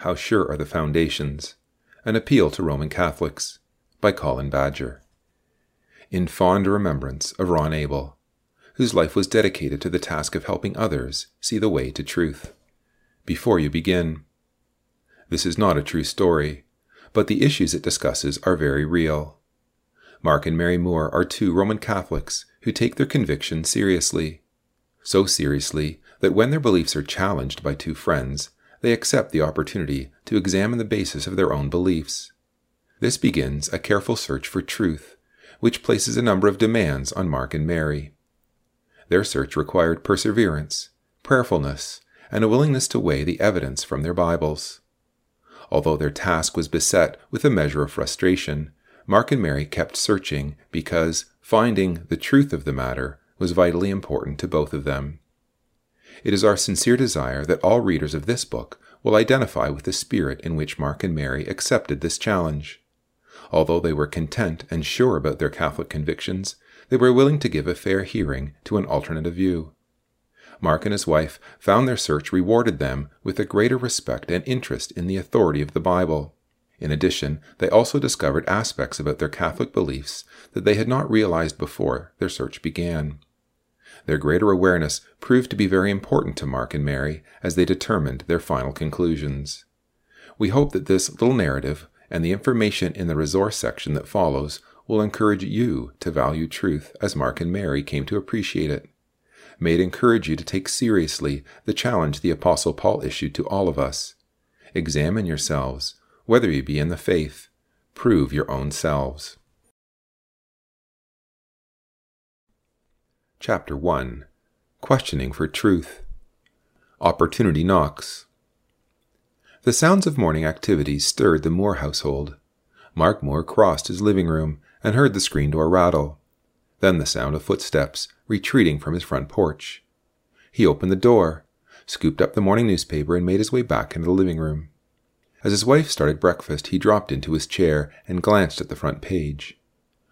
How Sure Are the Foundations? An Appeal to Roman Catholics by Colin Badger. In fond remembrance of Ron Abel, whose life was dedicated to the task of helping others see the way to truth. Before you begin, this is not a true story, but the issues it discusses are very real. Mark and Mary Moore are two Roman Catholics who take their conviction seriously. So seriously that when their beliefs are challenged by two friends, they accept the opportunity to examine the basis of their own beliefs. This begins a careful search for truth, which places a number of demands on Mark and Mary. Their search required perseverance, prayerfulness, and a willingness to weigh the evidence from their Bibles. Although their task was beset with a measure of frustration, Mark and Mary kept searching because finding the truth of the matter was vitally important to both of them. It is our sincere desire that all readers of this book will identify with the spirit in which Mark and Mary accepted this challenge. Although they were content and sure about their Catholic convictions, they were willing to give a fair hearing to an alternative view. Mark and his wife found their search rewarded them with a greater respect and interest in the authority of the Bible. In addition, they also discovered aspects about their Catholic beliefs that they had not realized before their search began. Their greater awareness proved to be very important to Mark and Mary as they determined their final conclusions. We hope that this little narrative and the information in the resource section that follows will encourage you to value truth as Mark and Mary came to appreciate it. May it encourage you to take seriously the challenge the Apostle Paul issued to all of us. Examine yourselves, whether you be in the faith. Prove your own selves. Chapter 1 Questioning for Truth Opportunity Knocks. The sounds of morning activities stirred the Moore household. Mark Moore crossed his living room and heard the screen door rattle. Then the sound of footsteps retreating from his front porch. He opened the door, scooped up the morning newspaper, and made his way back into the living room. As his wife started breakfast, he dropped into his chair and glanced at the front page.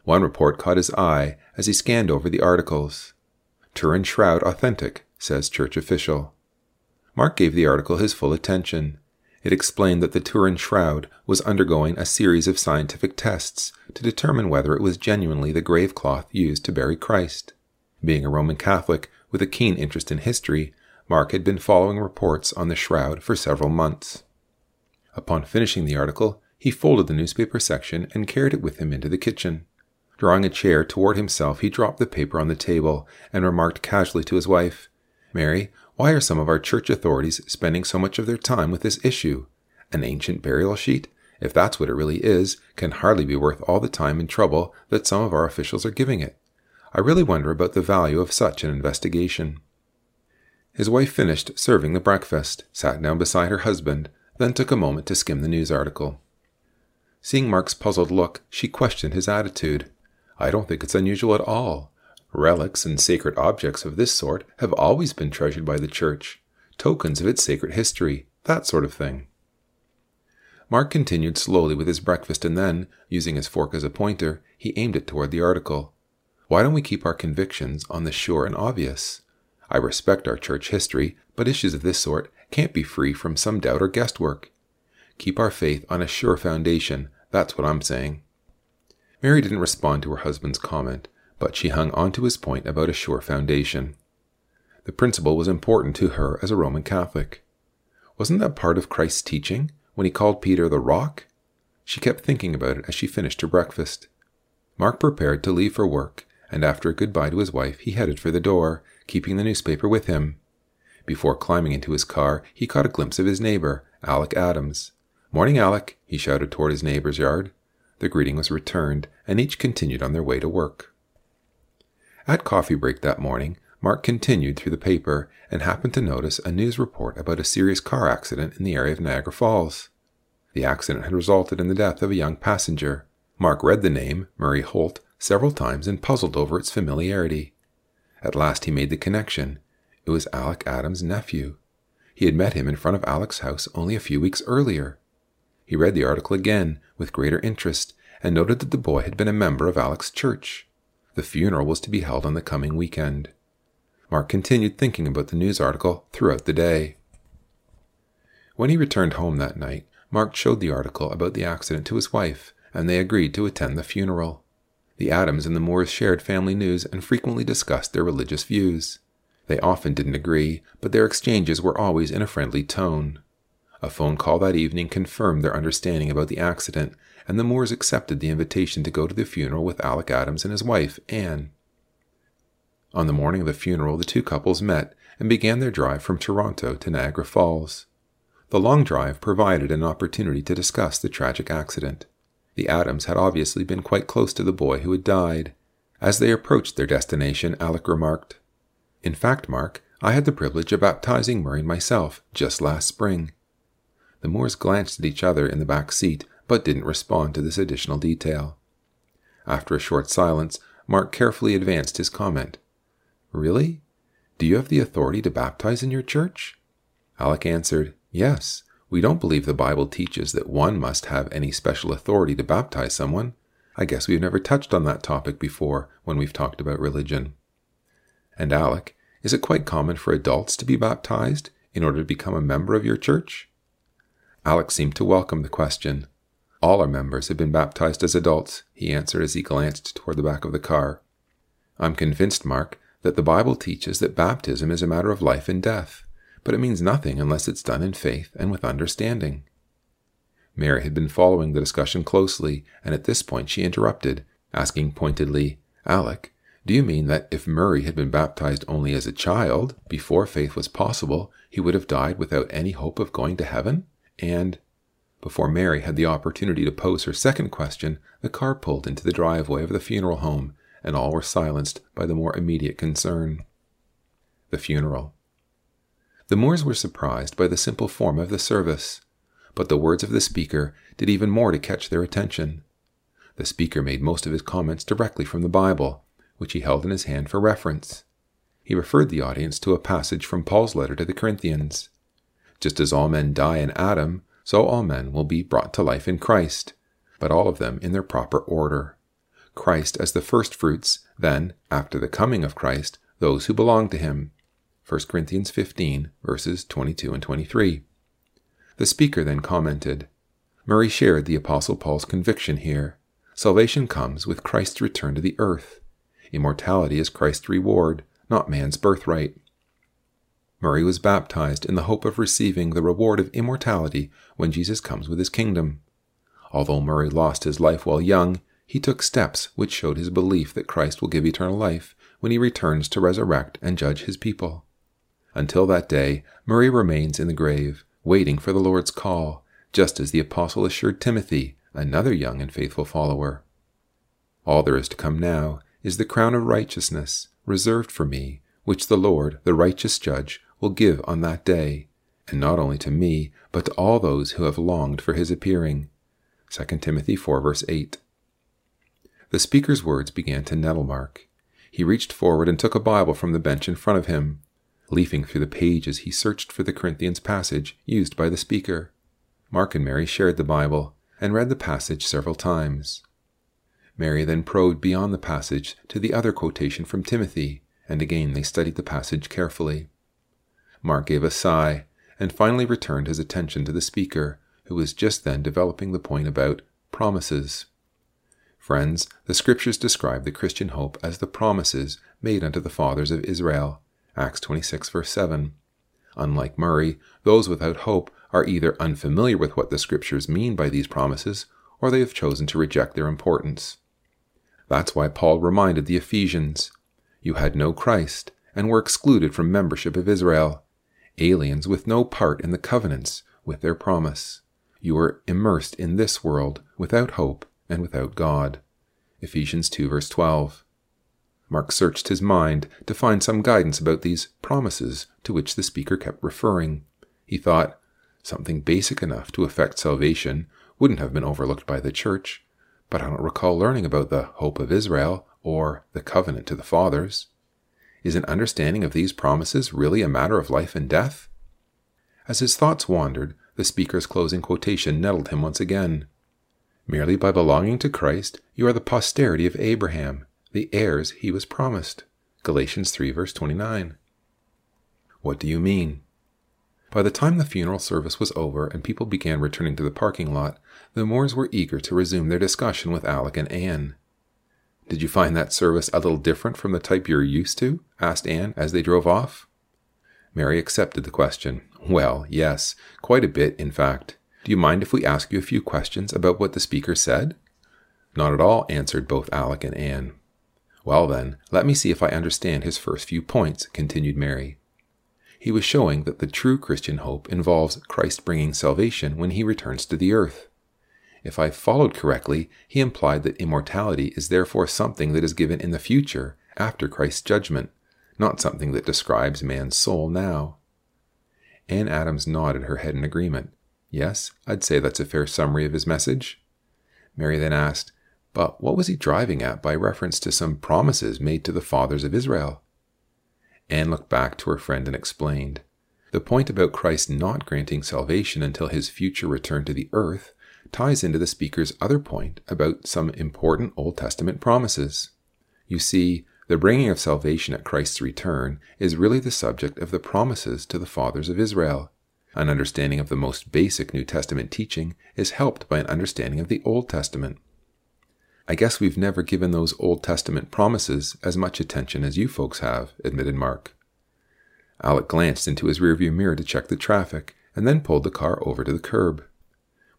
One report caught his eye as he scanned over the articles. Turin Shroud authentic, says church official. Mark gave the article his full attention. It explained that the Turin Shroud was undergoing a series of scientific tests to determine whether it was genuinely the grave cloth used to bury Christ. Being a Roman Catholic with a keen interest in history, Mark had been following reports on the shroud for several months. Upon finishing the article, he folded the newspaper section and carried it with him into the kitchen. Drawing a chair toward himself, he dropped the paper on the table and remarked casually to his wife, Mary, why are some of our church authorities spending so much of their time with this issue? An ancient burial sheet, if that's what it really is, can hardly be worth all the time and trouble that some of our officials are giving it. I really wonder about the value of such an investigation. His wife finished serving the breakfast, sat down beside her husband, then took a moment to skim the news article. Seeing Mark's puzzled look, she questioned his attitude. I don't think it's unusual at all. Relics and sacred objects of this sort have always been treasured by the Church, tokens of its sacred history, that sort of thing. Mark continued slowly with his breakfast and then, using his fork as a pointer, he aimed it toward the article. Why don't we keep our convictions on the sure and obvious? I respect our church history, but issues of this sort can't be free from some doubt or guesswork. Keep our faith on a sure foundation, that's what I'm saying. Mary didn't respond to her husband's comment, but she hung on to his point about a sure foundation. The principle was important to her as a Roman Catholic. Wasn't that part of Christ's teaching when he called Peter the rock? She kept thinking about it as she finished her breakfast. Mark prepared to leave for work, and after a goodbye to his wife, he headed for the door, keeping the newspaper with him. Before climbing into his car, he caught a glimpse of his neighbor, Alec Adams. Morning, Alec, he shouted toward his neighbor's yard. The greeting was returned, and each continued on their way to work. At coffee break that morning, Mark continued through the paper and happened to notice a news report about a serious car accident in the area of Niagara Falls. The accident had resulted in the death of a young passenger. Mark read the name, Murray Holt, several times and puzzled over its familiarity. At last he made the connection. It was Alec Adams' nephew. He had met him in front of Alec's house only a few weeks earlier. He read the article again with greater interest and noted that the boy had been a member of Alec's church. The funeral was to be held on the coming weekend. Mark continued thinking about the news article throughout the day. When he returned home that night, Mark showed the article about the accident to his wife, and they agreed to attend the funeral. The Adams and the Moores shared family news and frequently discussed their religious views. They often didn't agree, but their exchanges were always in a friendly tone. A phone call that evening confirmed their understanding about the accident, and the Moores accepted the invitation to go to the funeral with Alec Adams and his wife, Anne. On the morning of the funeral, the two couples met and began their drive from Toronto to Niagara Falls. The long drive provided an opportunity to discuss the tragic accident. The Adams had obviously been quite close to the boy who had died. As they approached their destination, Alec remarked, In fact, Mark, I had the privilege of baptizing Murray myself just last spring. The Moores glanced at each other in the back seat, but didn't respond to this additional detail. After a short silence, Mark carefully advanced his comment. Really? Do you have the authority to baptize in your church? Alec answered, Yes, we don't believe the Bible teaches that one must have any special authority to baptize someone. I guess we've never touched on that topic before when we've talked about religion. And Alec, is it quite common for adults to be baptized in order to become a member of your church? Alec seemed to welcome the question. All our members have been baptized as adults, he answered as he glanced toward the back of the car. I'm convinced, Mark, that the Bible teaches that baptism is a matter of life and death but it means nothing unless it's done in faith and with understanding. Mary had been following the discussion closely, and at this point she interrupted, asking pointedly, Alec, do you mean that if Murray had been baptized only as a child, before faith was possible, he would have died without any hope of going to heaven? And before Mary had the opportunity to pose her second question, the car pulled into the driveway of the funeral home, and all were silenced by the more immediate concern. The funeral. The Moores were surprised by the simple form of the service, but the words of the speaker did even more to catch their attention. The speaker made most of his comments directly from the Bible, which he held in his hand for reference. He referred the audience to a passage from Paul's letter to the Corinthians. Just as all men die in Adam, so all men will be brought to life in Christ, but all of them in their proper order. Christ as the first fruits, then, after the coming of Christ, those who belong to him, 1 Corinthians 15, verses 22 and 23. The speaker then commented Murray shared the Apostle Paul's conviction here. Salvation comes with Christ's return to the earth. Immortality is Christ's reward, not man's birthright. Murray was baptized in the hope of receiving the reward of immortality when Jesus comes with his kingdom. Although Murray lost his life while young, he took steps which showed his belief that Christ will give eternal life when he returns to resurrect and judge his people. Until that day, Murray remains in the grave, waiting for the Lord's call, just as the apostle assured Timothy, another young and faithful follower. All there is to come now is the crown of righteousness reserved for me, which the Lord, the righteous judge, will give on that day, and not only to me, but to all those who have longed for his appearing. 2 Timothy 4 verse 8. The speaker's words began to nettle Mark. He reached forward and took a Bible from the bench in front of him. Leafing through the pages, he searched for the Corinthians passage used by the speaker. Mark and Mary shared the Bible and read the passage several times. Mary then probed beyond the passage to the other quotation from Timothy, and again they studied the passage carefully. Mark gave a sigh and finally returned his attention to the speaker, who was just then developing the point about promises. Friends, the scriptures describe the Christian hope as the promises made unto the fathers of Israel Acts 26, verse 7. Unlike Murray, those without hope are either unfamiliar with what the Scriptures mean by these promises, or they have chosen to reject their importance. That's why Paul reminded the Ephesians You had no Christ, and were excluded from membership of Israel, aliens with no part in the covenants with their promise. You are immersed in this world without hope and without God. Ephesians 2, verse 12. Mark searched his mind to find some guidance about these promises to which the speaker kept referring. He thought, something basic enough to effect salvation wouldn't have been overlooked by the church, but I don't recall learning about the hope of Israel or the covenant to the fathers. Is an understanding of these promises really a matter of life and death? As his thoughts wandered, the speaker's closing quotation nettled him once again. Merely by belonging to Christ, you are the posterity of Abraham, the heirs he was promised. Galatians 3, verse 29. What do you mean? By the time the funeral service was over and people began returning to the parking lot, the Moores were eager to resume their discussion with Alec and Anne. Did you find that service a little different from the type you're used to? asked Anne as they drove off. Mary accepted the question. Well, yes, quite a bit, in fact. Do you mind if we ask you a few questions about what the speaker said? Not at all, answered both Alec and Anne. Well, then, let me see if I understand his first few points, continued Mary. He was showing that the true Christian hope involves Christ bringing salvation when he returns to the earth. If I followed correctly, he implied that immortality is therefore something that is given in the future, after Christ's judgment, not something that describes man's soul now. Anne Adams nodded her head in agreement. Yes, I'd say that's a fair summary of his message. Mary then asked, But what was he driving at by reference to some promises made to the fathers of Israel? Anne looked back to her friend and explained. The point about Christ not granting salvation until his future return to the earth ties into the speaker's other point about some important Old Testament promises. You see, the bringing of salvation at Christ's return is really the subject of the promises to the fathers of Israel. An understanding of the most basic New Testament teaching is helped by an understanding of the Old Testament. I guess we've never given those Old Testament promises as much attention as you folks have, admitted Mark. Alec glanced into his rearview mirror to check the traffic and then pulled the car over to the curb.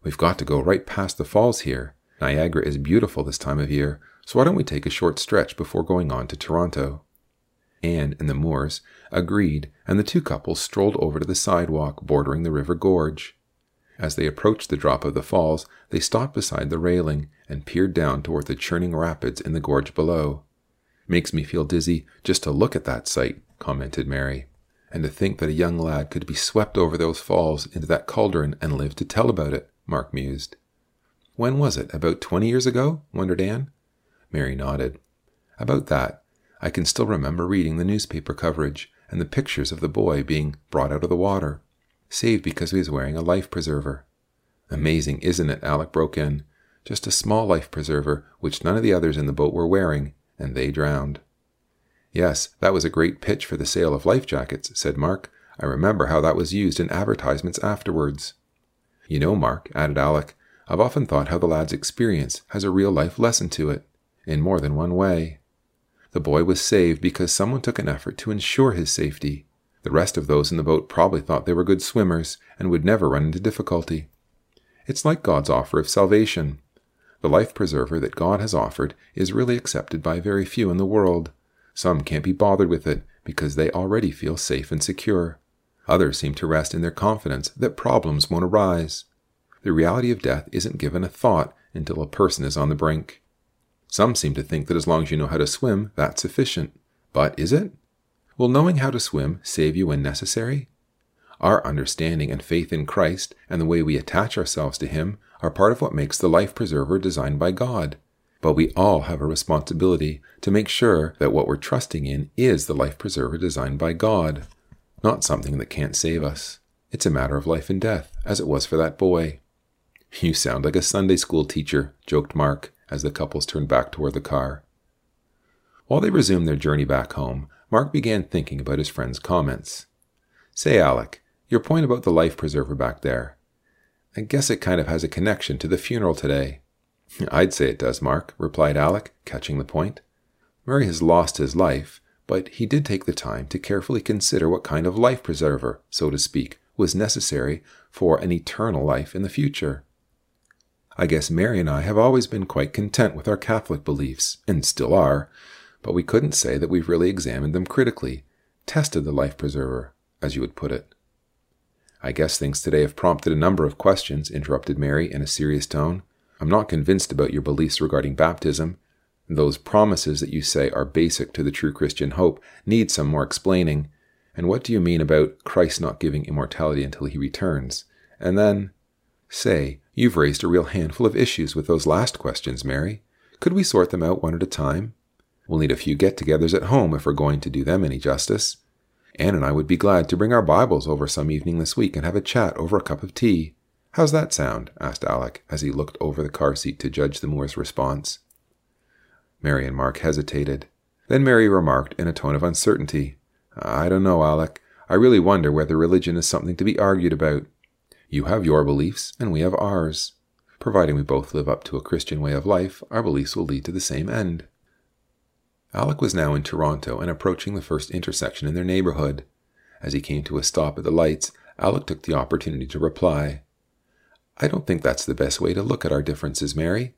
We've got to go right past the falls here. Niagara is beautiful this time of year, so why don't we take a short stretch before going on to Toronto? Anne and the Moores agreed, and the two couples strolled over to the sidewalk bordering the river gorge. As they approached the drop of the falls, they stopped beside the railing and peered down toward the churning rapids in the gorge below. Makes me feel dizzy just to look at that sight, commented Mary. And to think that a young lad could be swept over those falls into that cauldron and live to tell about it, Mark mused. When was it? About twenty years ago? wondered Anne. Mary nodded. About that. I can still remember reading the newspaper coverage and the pictures of the boy being brought out of the water, saved because he was wearing a life preserver. Amazing, isn't it? Alec broke in. Just a small life preserver, which none of the others in the boat were wearing, and they drowned. Yes, that was a great pitch for the sale of life jackets, said Mark. I remember how that was used in advertisements afterwards. You know, Mark, added Alec, I've often thought how the lad's experience has a real life lesson to it in more than one way. The boy was saved because someone took an effort to ensure his safety. The rest of those in the boat probably thought they were good swimmers and would never run into difficulty. It's like God's offer of salvation. The life preserver that God has offered is really accepted by very few in the world. Some can't be bothered with it because they already feel safe and secure. Others seem to rest in their confidence that problems won't arise. The reality of death isn't given a thought until a person is on the brink. Some seem to think that as long as you know how to swim, that's sufficient. But is it? Will knowing how to swim save you when necessary? Our understanding and faith in Christ and the way we attach ourselves to Him are part of what makes the life preserver designed by God. But we all have a responsibility to make sure that what we're trusting in is the life preserver designed by God, not something that can't save us. It's a matter of life and death, as it was for that boy. You sound like a Sunday school teacher, joked Mark, as the couples turned back toward the car. While they resumed their journey back home, Mark began thinking about his friend's comments. Say, Alec, your point about the life preserver back there. I guess it kind of has a connection to the funeral today. I'd say it does, Mark, replied Alec, catching the point. Murray has lost his life, but he did take the time to carefully consider what kind of life preserver, so to speak, was necessary for an eternal life in the future. I guess Mary and I have always been quite content with our Catholic beliefs, and still are, but we couldn't say that we've really examined them critically, tested the life preserver, as you would put it. I guess things today have prompted a number of questions, interrupted Mary in a serious tone. I'm not convinced about your beliefs regarding baptism. Those promises that you say are basic to the true Christian hope need some more explaining. And what do you mean about Christ not giving immortality until he returns? And then, say, You've raised a real handful of issues with those last questions, Mary. Could we sort them out one at a time? We'll need a few get togethers at home if we're going to do them any justice. Anne and I would be glad to bring our Bibles over some evening this week and have a chat over a cup of tea. How's that sound? asked Alec as he looked over the car seat to judge the Moore's response. Mary and Mark hesitated. Then Mary remarked in a tone of uncertainty, I don't know, Alec. I really wonder whether religion is something to be argued about. You have your beliefs, and we have ours. Providing we both live up to a Christian way of life, our beliefs will lead to the same end. Alec was now in Toronto and approaching the first intersection in their neighborhood. As he came to a stop at the lights, Alec took the opportunity to reply. I don't think that's the best way to look at our differences, Mary.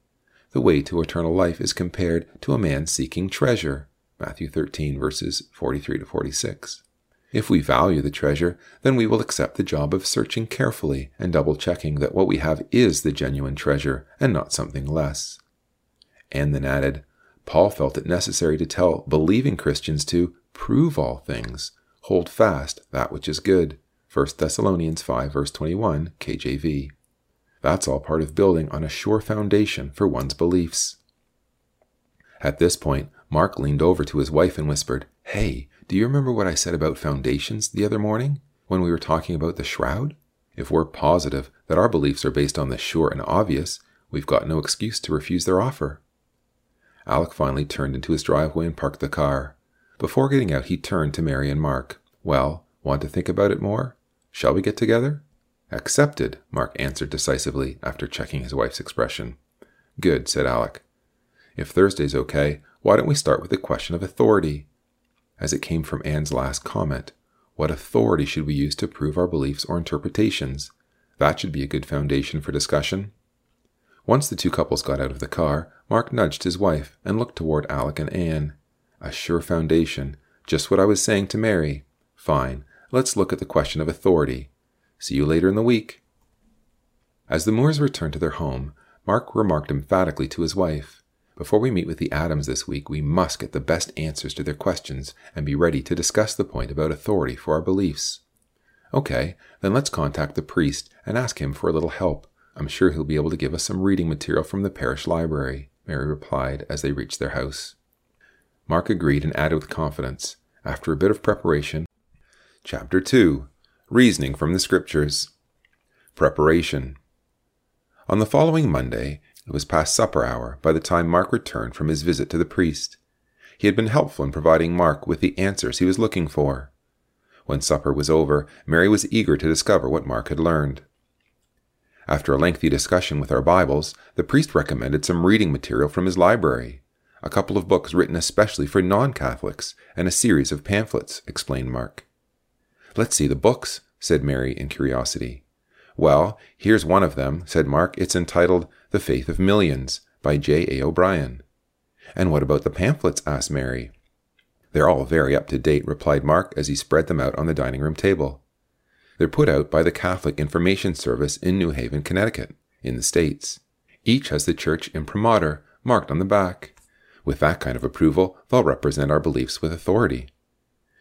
The way to eternal life is compared to a man seeking treasure. Matthew 13, verses 43 to 46. If we value the treasure, then we will accept the job of searching carefully and double checking that what we have is the genuine treasure and not something less. And then added, Paul felt it necessary to tell believing Christians to prove all things, hold fast that which is good. 1 Thessalonians 5, verse 21, KJV. That's all part of building on a sure foundation for one's beliefs. At this point, Mark leaned over to his wife and whispered, Hey, do you remember what I said about foundations the other morning when we were talking about the shroud? If we're positive that our beliefs are based on the sure and obvious, we've got no excuse to refuse their offer. Alec finally turned into his driveway and parked the car. Before getting out, he turned to Mary and Mark. Well, want to think about it more? Shall we get together? Accepted, Mark answered decisively after checking his wife's expression. Good, said Alec. If Thursday's okay, why don't we start with the question of authority? As it came from Anne's last comment, what authority should we use to prove our beliefs or interpretations? That should be a good foundation for discussion. Once the two couples got out of the car, Mark nudged his wife and looked toward Alec and Anne. A sure foundation, just what I was saying to Mary. Fine, let's look at the question of authority. See you later in the week. As the Moores returned to their home, Mark remarked emphatically to his wife, Before we meet with the Adams this week, we must get the best answers to their questions and be ready to discuss the point about authority for our beliefs. Okay, then let's contact the priest and ask him for a little help. I'm sure he'll be able to give us some reading material from the parish library, Mary replied as they reached their house. Mark agreed and added with confidence, After a bit of preparation, Chapter 2 Reasoning from the Scriptures. Preparation. On the following Monday, it was past supper hour by the time Mark returned from his visit to the priest. He had been helpful in providing Mark with the answers he was looking for. When supper was over, Mary was eager to discover what Mark had learned. After a lengthy discussion with our Bibles, the priest recommended some reading material from his library, a couple of books written especially for non Catholics, and a series of pamphlets, explained Mark. Let's see the books, said Mary in curiosity. Well, here's one of them, said Mark. It's entitled The Faith of Millions by J. A. O'Brien. And what about the pamphlets? asked Mary. They're all very up to date, replied Mark as he spread them out on the dining room table. They're put out by the Catholic Information Service in New Haven, Connecticut, in the States. Each has the church imprimatur marked on the back. With that kind of approval, they'll represent our beliefs with authority.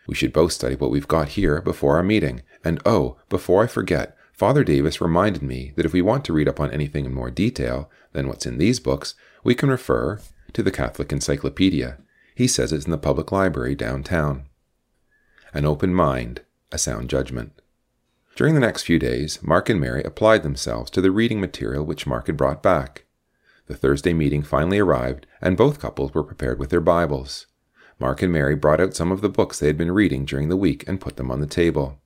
We should both study what we've got here before our meeting. And oh, before I forget, Father Davis reminded me that if we want to read up on anything in more detail than what's in these books, we can refer to the Catholic Encyclopedia. He says it's in the public library downtown. An open mind, a sound judgment. During the next few days, Mark and Mary applied themselves to the reading material which Mark had brought back. The Thursday meeting finally arrived, and both couples were prepared with their Bibles. Mark and Mary brought out some of the books they had been reading during the week and put them on the table.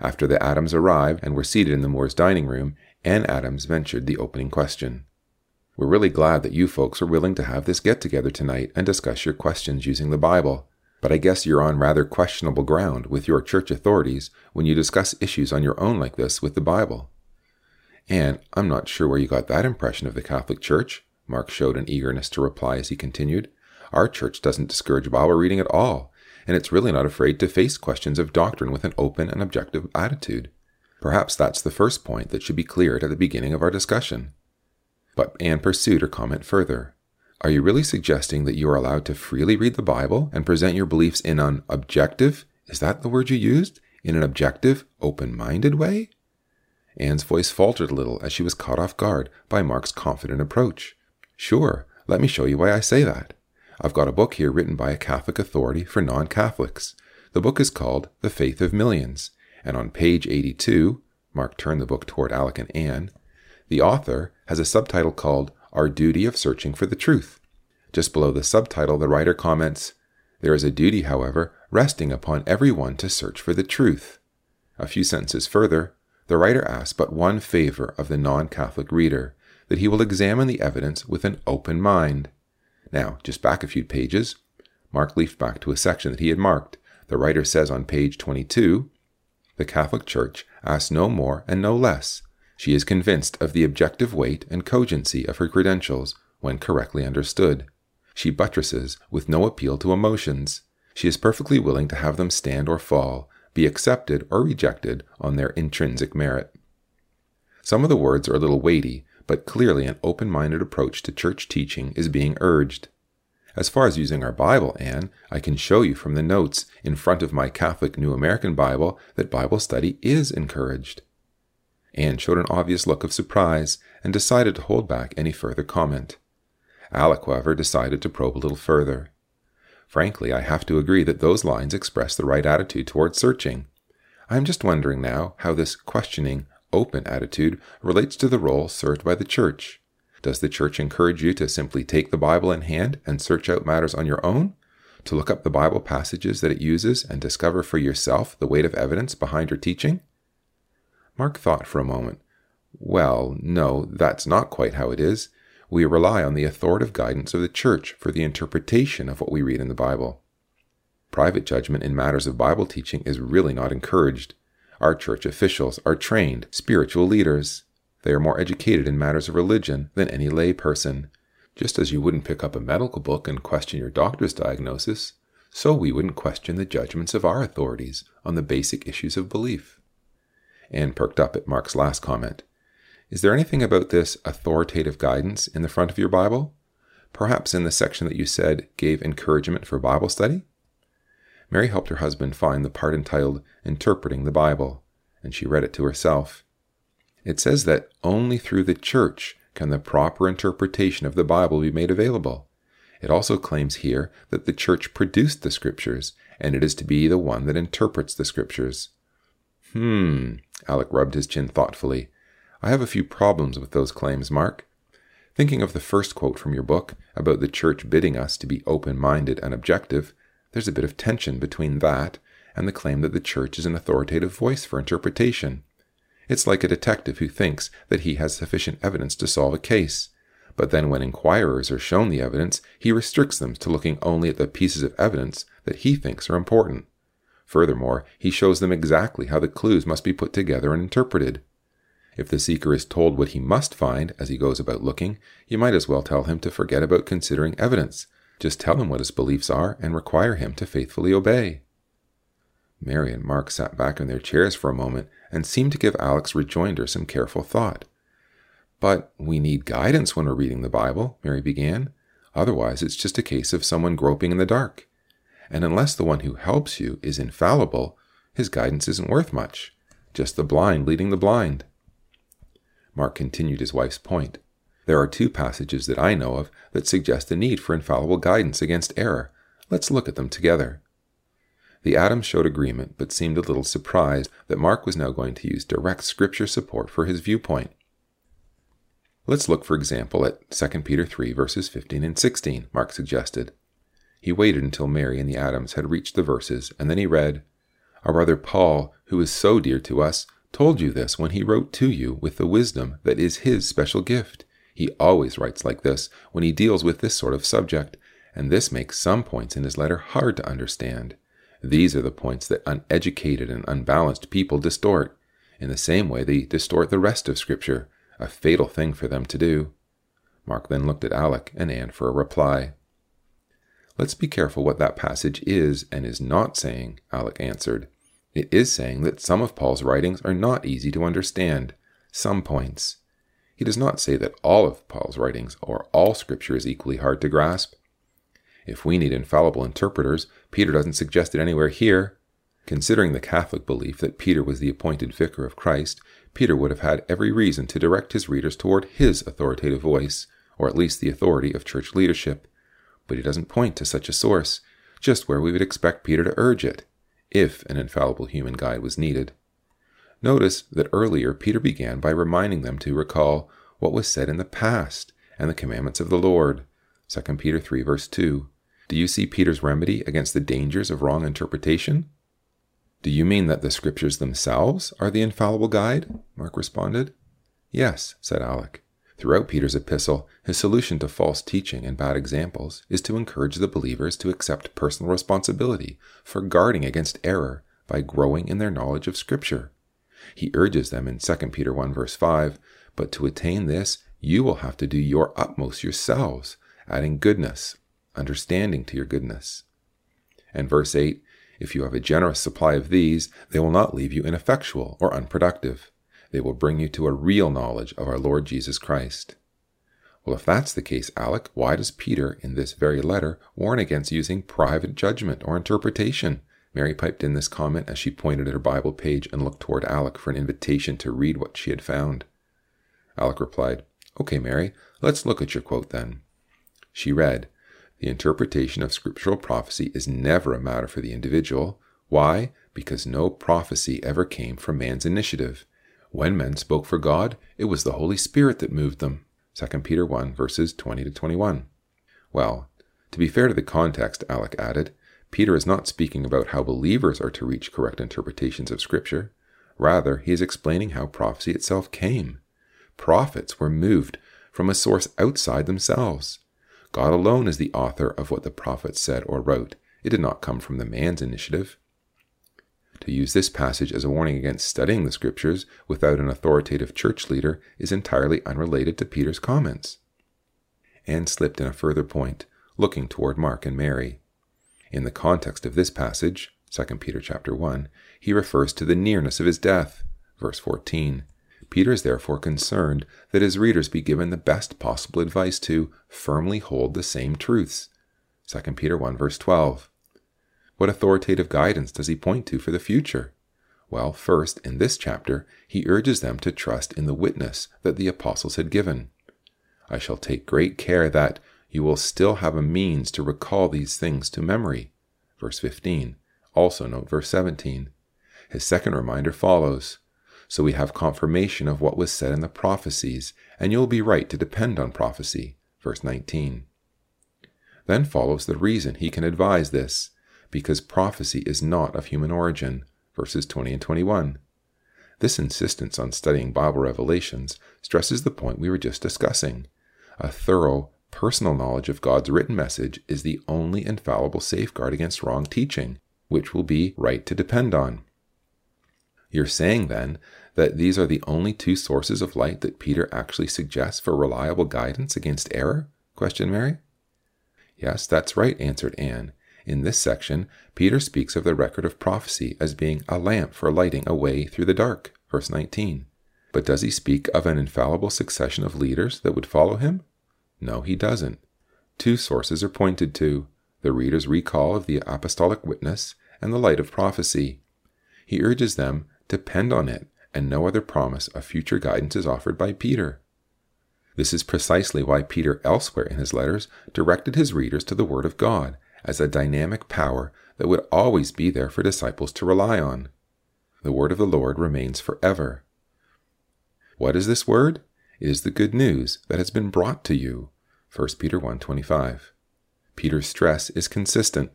After the Adams arrived and were seated in the Moores' dining room, Anne Adams ventured the opening question. We're really glad that you folks are willing to have this get together tonight and discuss your questions using the Bible, but I guess you're on rather questionable ground with your church authorities when you discuss issues on your own like this with the Bible. And I'm not sure where you got that impression of the Catholic Church, Mark showed an eagerness to reply as he continued. Our church doesn't discourage Bible reading at all, and it's really not afraid to face questions of doctrine with an open and objective attitude. Perhaps that's the first point that should be cleared at the beginning of our discussion. But Anne pursued her comment further. Are you really suggesting that you are allowed to freely read the Bible and present your beliefs in an objective, is that the word you used? In an objective, open minded way? Anne's voice faltered a little as she was caught off guard by Mark's confident approach. Sure, let me show you why I say that. I've got a book here written by a Catholic authority for non Catholics. The book is called The Faith of Millions, and on page 82, Mark turned the book toward Alec and Anne, the author has a subtitle called Our Duty of Searching for the Truth. Just below the subtitle, the writer comments, There is a duty, however, resting upon every one to search for the truth. A few sentences further, the writer asks but one favor of the non Catholic reader that he will examine the evidence with an open mind. Now, just back a few pages, Mark leafed back to a section that he had marked. The writer says on page 22 The Catholic Church asks no more and no less. She is convinced of the objective weight and cogency of her credentials when correctly understood. She buttresses with no appeal to emotions. She is perfectly willing to have them stand or fall, be accepted or rejected on their intrinsic merit. Some of the words are a little weighty, but clearly an open minded approach to church teaching is being urged. As far as using our Bible, Anne, I can show you from the notes in front of my Catholic New American Bible that Bible study is encouraged. Anne showed an obvious look of surprise and decided to hold back any further comment. Alec, however, decided to probe a little further. Frankly, I have to agree that those lines express the right attitude toward searching. I am just wondering now how this questioning, open attitude relates to the role served by the Church. Does the Church encourage you to simply take the Bible in hand and search out matters on your own? To look up the Bible passages that it uses and discover for yourself the weight of evidence behind your teaching? Mark thought for a moment. Well, no, that's not quite how it is. We rely on the authoritative guidance of the Church for the interpretation of what we read in the Bible. Private judgment in matters of Bible teaching is really not encouraged. Our church officials are trained spiritual leaders. They are more educated in matters of religion than any lay person. Just as you wouldn't pick up a medical book and question your doctor's diagnosis, so we wouldn't question the judgments of our authorities on the basic issues of belief. Anne perked up at Mark's last comment. Is there anything about this authoritative guidance in the front of your Bible? Perhaps in the section that you said gave encouragement for Bible study? Mary helped her husband find the part entitled Interpreting the Bible, and she read it to herself. It says that only through the church can the proper interpretation of the Bible be made available. It also claims here that the church produced the scriptures, and it is to be the one that interprets the scriptures. Hmm, Alec rubbed his chin thoughtfully. I have a few problems with those claims, Mark. Thinking of the first quote from your book about the church bidding us to be open minded and objective, there's a bit of tension between that and the claim that the church is an authoritative voice for interpretation. It's like a detective who thinks that he has sufficient evidence to solve a case, but then when inquirers are shown the evidence, he restricts them to looking only at the pieces of evidence that he thinks are important. Furthermore, he shows them exactly how the clues must be put together and interpreted. If the seeker is told what he must find as he goes about looking, you might as well tell him to forget about considering evidence, just tell him what his beliefs are and require him to faithfully obey. Mary and Mark sat back in their chairs for a moment and seemed to give Alec's rejoinder some careful thought. But we need guidance when we're reading the Bible, Mary began. Otherwise, it's just a case of someone groping in the dark. And unless the one who helps you is infallible, his guidance isn't worth much. Just the blind leading the blind. Mark continued his wife's point. There are two passages that I know of that suggest a need for infallible guidance against error. Let's look at them together. The Adams showed agreement, but seemed a little surprised that Mark was now going to use direct scripture support for his viewpoint. Let's look, for example, at 2 Peter 3, verses 15 and 16, Mark suggested. He waited until Mary and the Adams had reached the verses, and then he read, Our brother Paul, who is so dear to us, told you this when he wrote to you with the wisdom that is his special gift. He always writes like this when he deals with this sort of subject, and this makes some points in his letter hard to understand. These are the points that uneducated and unbalanced people distort. In the same way, they distort the rest of Scripture, a fatal thing for them to do. Mark then looked at Alec and Anne for a reply. Let's be careful what that passage is and is not saying, Alec answered. It is saying that some of Paul's writings are not easy to understand, some points. He does not say that all of Paul's writings or all Scripture is equally hard to grasp. If we need infallible interpreters, Peter doesn't suggest it anywhere here. Considering the Catholic belief that Peter was the appointed vicar of Christ, Peter would have had every reason to direct his readers toward his authoritative voice, or at least the authority of church leadership. But he doesn't point to such a source, just where we would expect Peter to urge it, if an infallible human guide was needed. Notice that earlier Peter began by reminding them to recall what was said in the past and the commandments of the Lord. 2 Peter 3, verse 2. Do you see Peter's remedy against the dangers of wrong interpretation? Do you mean that the scriptures themselves are the infallible guide? Mark responded. Yes, said Alec. Throughout Peter's epistle, his solution to false teaching and bad examples is to encourage the believers to accept personal responsibility for guarding against error by growing in their knowledge of Scripture. He urges them in 2 Peter 1 verse 5, but to attain this, you will have to do your utmost yourselves, adding goodness, understanding to your goodness. And verse 8, if you have a generous supply of these, they will not leave you ineffectual or unproductive. They will bring you to a real knowledge of our Lord Jesus Christ. Well, if that's the case, Alec, why does Peter, in this very letter, warn against using private judgment or interpretation? Mary piped in this comment as she pointed at her Bible page and looked toward Alec for an invitation to read what she had found. Alec replied, Okay, Mary, let's look at your quote then. She read, The interpretation of scriptural prophecy is never a matter for the individual. Why? Because no prophecy ever came from man's initiative. When men spoke for God, it was the Holy Spirit that moved them. 2 Peter 1, verses 20 to 21. Well, to be fair to the context, Alec added, Peter is not speaking about how believers are to reach correct interpretations of Scripture. Rather, he is explaining how prophecy itself came. Prophets were moved from a source outside themselves. God alone is the author of what the prophets said or wrote. It did not come from the man's initiative. To use this passage as a warning against studying the scriptures without an authoritative church leader is entirely unrelated to Peter's comments. Anne slipped in a further point, looking toward Mark and Mary. In the context of this passage, 2 Peter chapter 1, he refers to the nearness of his death, verse 14. Peter is therefore concerned that his readers be given the best possible advice to firmly hold the same truths. 2 Peter 1 verse 12. What authoritative guidance does he point to for the future? Well, first, in this chapter, he urges them to trust in the witness that the apostles had given. I shall take great care that you will still have a means to recall these things to memory. Verse 15. Also note verse 17. His second reminder follows. So we have confirmation of what was said in the prophecies, and you will be right to depend on prophecy. Verse 19. Then follows the reason he can advise this because prophecy is not of human origin, verses 20 and 21. This insistence on studying Bible revelations stresses the point we were just discussing. A thorough, personal knowledge of God's written message is the only infallible safeguard against wrong teaching, which will be right to depend on. You're saying then that these are the only two sources of light that Peter actually suggests for reliable guidance against error? questioned Mary. Yes, that's right, answered Anne. In this section, Peter speaks of the record of prophecy as being a lamp for lighting a way through the dark, verse 19. But does he speak of an infallible succession of leaders that would follow him? No, he doesn't. Two sources are pointed to the reader's recall of the apostolic witness and the light of prophecy. He urges them to depend on it, and no other promise of future guidance is offered by Peter. This is precisely why Peter elsewhere in his letters directed his readers to the Word of God as a dynamic power that would always be there for disciples to rely on. The word of the Lord remains forever. What is this word? Is the good news that has been brought to you. 1 Peter 1:25. Peter's stress is consistent.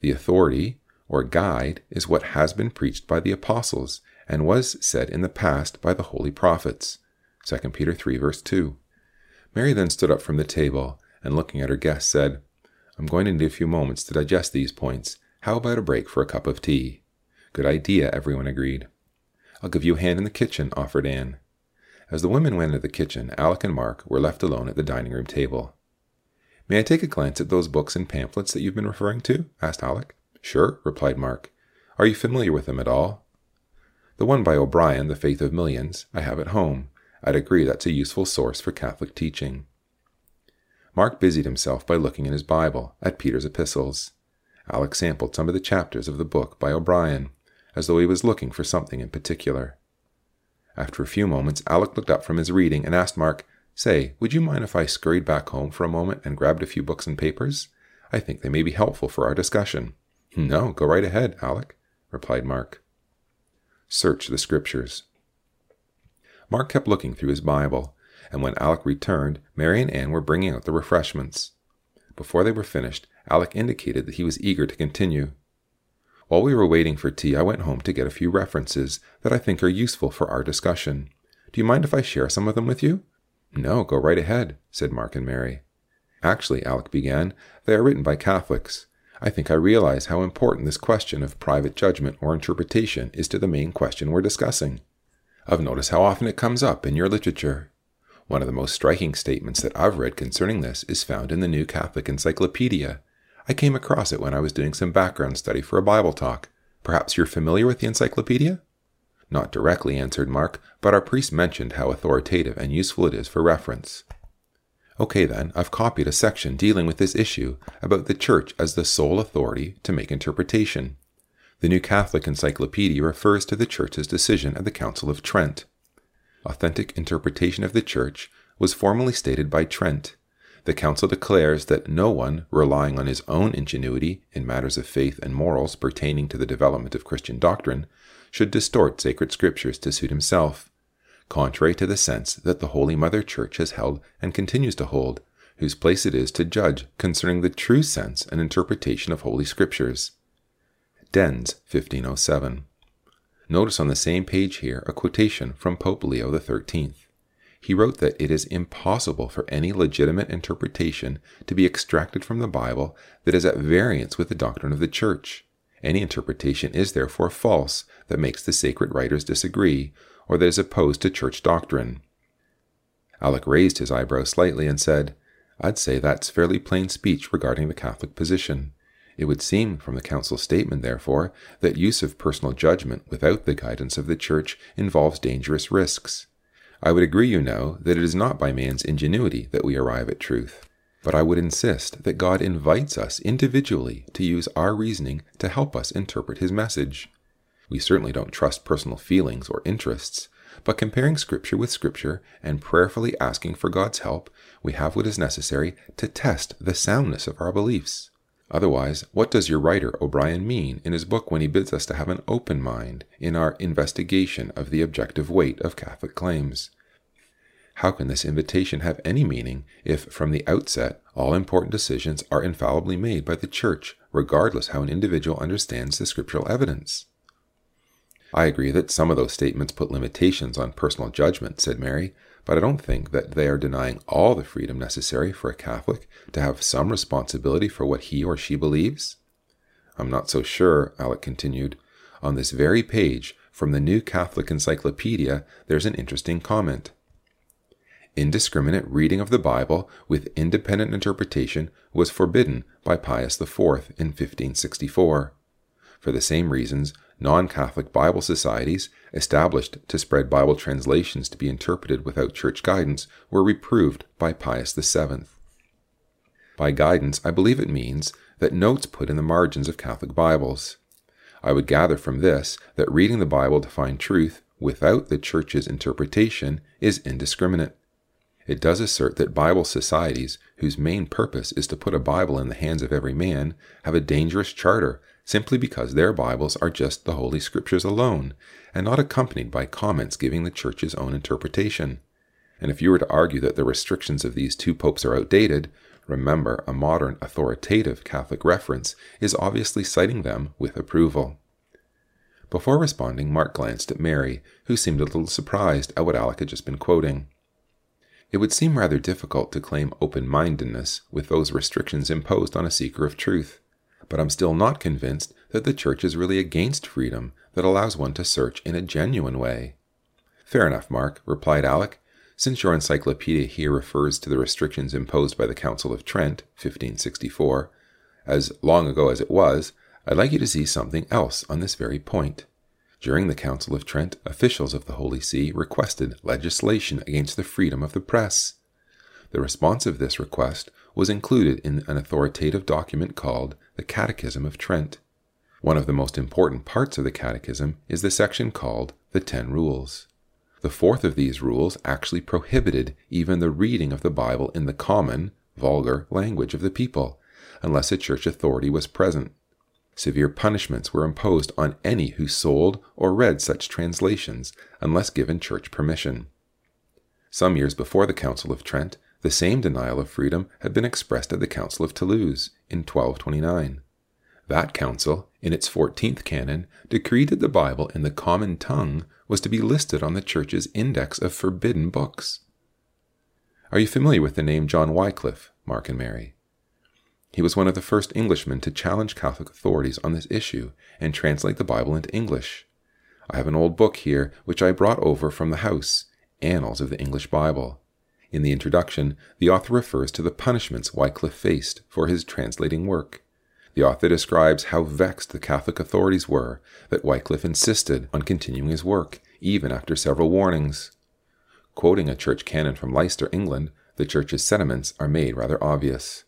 The authority or guide is what has been preached by the apostles and was said in the past by the holy prophets. 2 Peter 3 verse 2. Mary then stood up from the table and looking at her guest said, I'm going to need a few moments to digest these points. How about a break for a cup of tea? Good idea, everyone agreed. I'll give you a hand in the kitchen, offered Anne. As the women went into the kitchen, Alec and Mark were left alone at the dining room table. May I take a glance at those books and pamphlets that you've been referring to? asked Alec. Sure, replied Mark. Are you familiar with them at all? The one by O'Brien, The Faith of Millions, I have at home. I'd agree that's a useful source for Catholic teaching. Mark busied himself by looking in his Bible at Peter's epistles. Alec sampled some of the chapters of the book by O'Brien, as though he was looking for something in particular. After a few moments, Alec looked up from his reading and asked Mark, Say, would you mind if I scurried back home for a moment and grabbed a few books and papers? I think they may be helpful for our discussion. No, go right ahead, Alec, replied Mark. Search the Scriptures. Mark kept looking through his Bible, and when Alec returned, Mary and Anne were bringing out the refreshments. Before they were finished, Alec indicated that he was eager to continue. While we were waiting for tea, I went home to get a few references that I think are useful for our discussion. Do you mind if I share some of them with you? No, go right ahead, said Mark and Mary. Actually, Alec began, they are written by Catholics. I think I realize how important this question of private judgment or interpretation is to the main question we're discussing. I've noticed how often it comes up in your literature. One of the most striking statements that I've read concerning this is found in the New Catholic Encyclopedia. I came across it when I was doing some background study for a Bible talk. Perhaps you're familiar with the encyclopedia? Not directly, answered Mark, but our priest mentioned how authoritative and useful it is for reference. Okay, then, I've copied a section dealing with this issue about the Church as the sole authority to make interpretation. The New Catholic Encyclopedia refers to the Church's decision at the Council of Trent. Authentic interpretation of the Church was formally stated by Trent. The Council declares that no one, relying on his own ingenuity in matters of faith and morals pertaining to the development of Christian doctrine, should distort sacred scriptures to suit himself contrary to the sense that the Holy Mother Church has held and continues to hold, whose place it is to judge concerning the true sense and interpretation of Holy Scriptures. Denz, 1507. Notice on the same page here a quotation from Pope Leo XIII. He wrote that it is impossible for any legitimate interpretation to be extracted from the Bible that is at variance with the doctrine of the Church. Any interpretation is therefore false that makes the sacred writers disagree, or that is opposed to church doctrine. Alec raised his eyebrows slightly and said, I'd say that's fairly plain speech regarding the Catholic position. It would seem from the Council's statement, therefore, that use of personal judgment without the guidance of the Church involves dangerous risks. I would agree, you know, that it is not by man's ingenuity that we arrive at truth. But I would insist that God invites us individually to use our reasoning to help us interpret His message. We certainly don't trust personal feelings or interests, but comparing Scripture with Scripture and prayerfully asking for God's help, we have what is necessary to test the soundness of our beliefs. Otherwise, what does your writer O'Brien mean in his book when he bids us to have an open mind in our investigation of the objective weight of Catholic claims? How can this invitation have any meaning if, from the outset, all important decisions are infallibly made by the Church, regardless how an individual understands the scriptural evidence? I agree that some of those statements put limitations on personal judgment, said Mary, but I don't think that they are denying all the freedom necessary for a Catholic to have some responsibility for what he or she believes. I'm not so sure, Alec continued. On this very page, from the New Catholic Encyclopedia, there's an interesting comment. Indiscriminate reading of the Bible with independent interpretation was forbidden by Pius IV in 1564. For the same reasons, non Catholic Bible societies, established to spread Bible translations to be interpreted without church guidance, were reproved by Pius VII. By guidance, I believe it means that notes put in the margins of Catholic Bibles. I would gather from this that reading the Bible to find truth without the Church's interpretation is indiscriminate. It does assert that Bible societies, whose main purpose is to put a Bible in the hands of every man, have a dangerous charter simply because their Bibles are just the Holy Scriptures alone, and not accompanied by comments giving the Church's own interpretation. And if you were to argue that the restrictions of these two popes are outdated, remember a modern authoritative Catholic reference is obviously citing them with approval. Before responding, Mark glanced at Mary, who seemed a little surprised at what Alec had just been quoting. It would seem rather difficult to claim open mindedness with those restrictions imposed on a seeker of truth but I'm still not convinced that the Church is really against freedom that allows one to search in a genuine way. Fair enough, Mark, replied Alec. Since your encyclopedia here refers to the restrictions imposed by the Council of Trent, 1564, as long ago as it was, I'd like you to see something else on this very point. During the Council of Trent, officials of the Holy See requested legislation against the freedom of the press. The response of this request was included in an authoritative document called the Catechism of Trent. One of the most important parts of the Catechism is the section called the Ten Rules. The fourth of these rules actually prohibited even the reading of the Bible in the common, vulgar language of the people, unless a church authority was present. Severe punishments were imposed on any who sold or read such translations unless given church permission. Some years before the Council of Trent, The same denial of freedom had been expressed at the Council of Toulouse in 1229. That council, in its 14th canon, decreed that the Bible in the common tongue was to be listed on the Church's index of forbidden books. Are you familiar with the name John Wycliffe, Mark and Mary? He was one of the first Englishmen to challenge Catholic authorities on this issue and translate the Bible into English. I have an old book here which I brought over from the house, Annals of the English Bible. In the introduction, the author refers to the punishments Wycliffe faced for his translating work. The author describes how vexed the Catholic authorities were that Wycliffe insisted on continuing his work, even after several warnings. Quoting a church canon from Leicester, England, the church's sentiments are made rather obvious.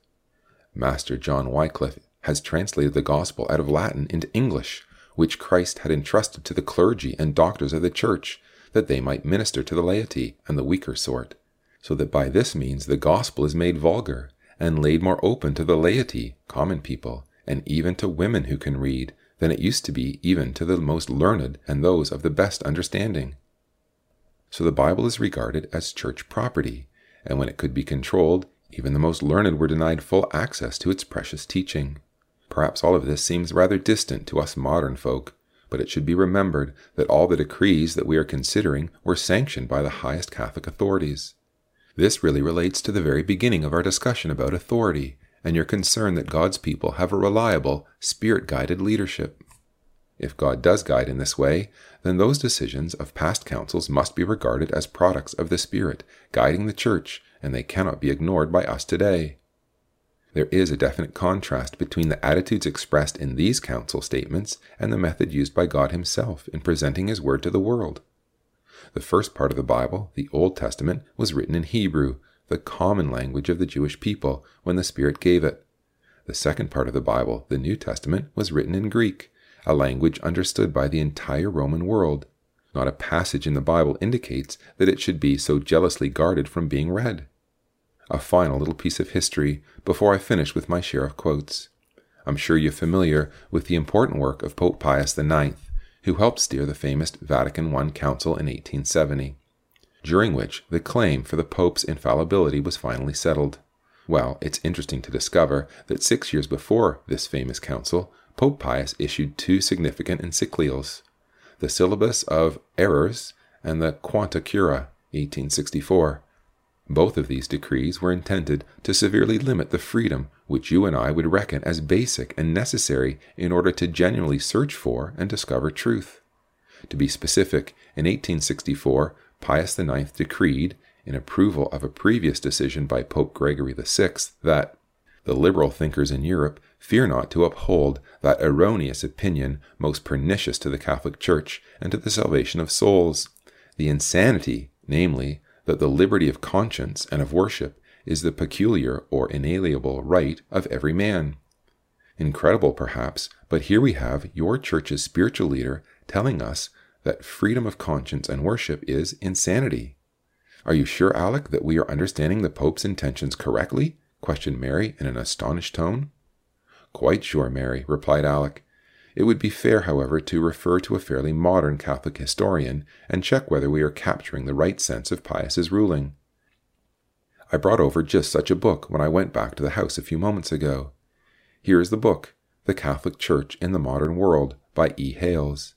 Master John Wycliffe has translated the gospel out of Latin into English, which Christ had entrusted to the clergy and doctors of the church, that they might minister to the laity and the weaker sort, so that by this means the gospel is made vulgar, and laid more open to the laity, common people, and even to women who can read, than it used to be even to the most learned and those of the best understanding. So the Bible is regarded as church property, and when it could be controlled, even the most learned were denied full access to its precious teaching. Perhaps all of this seems rather distant to us modern folk, but it should be remembered that all the decrees that we are considering were sanctioned by the highest Catholic authorities. This really relates to the very beginning of our discussion about authority and your concern that God's people have a reliable, spirit guided leadership. If God does guide in this way, then those decisions of past councils must be regarded as products of the Spirit guiding the Church, and they cannot be ignored by us today. There is a definite contrast between the attitudes expressed in these council statements and the method used by God Himself in presenting His Word to the world. The first part of the Bible, the Old Testament, was written in Hebrew, the common language of the Jewish people, when the Spirit gave it. The second part of the Bible, the New Testament, was written in Greek, a language understood by the entire Roman world. Not a passage in the Bible indicates that it should be so jealously guarded from being read. A final little piece of history before I finish with my share of quotes. I'm sure you're familiar with the important work of Pope Pius IX, who helped steer the famous Vatican I Council in 1870 during which the claim for the Pope's infallibility was finally settled. Well, it's interesting to discover that six years before this famous council, Pope Pius issued two significant encyclicals the Syllabus of Errors and the Quanta Cura, 1864. Both of these decrees were intended to severely limit the freedom which you and I would reckon as basic and necessary in order to genuinely search for and discover truth. To be specific, in 1864, Pius IX decreed, in approval of a previous decision by Pope Gregory VI, that the liberal thinkers in Europe fear not to uphold that erroneous opinion most pernicious to the Catholic Church and to the salvation of souls, the insanity, namely, that the liberty of conscience and of worship is the peculiar or inalienable right of every man. Incredible, perhaps, but here we have your church's spiritual leader telling us that freedom of conscience and worship is insanity. Are you sure, Alec, that we are understanding the Pope's intentions correctly? questioned Mary in an astonished tone. Quite sure, Mary, replied Alec. It would be fair, however, to refer to a fairly modern Catholic historian and check whether we are capturing the right sense of Pius's ruling. I brought over just such a book when I went back to the house a few moments ago. Here is the book, The Catholic Church in the Modern World, by E. Hales.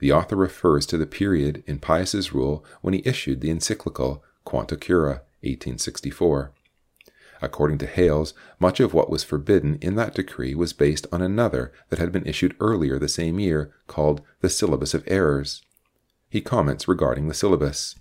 The author refers to the period in Pius's rule when he issued the encyclical Quanta Cura, 1864. According to Hales, much of what was forbidden in that decree was based on another that had been issued earlier the same year called the Syllabus of Errors. He comments regarding the syllabus.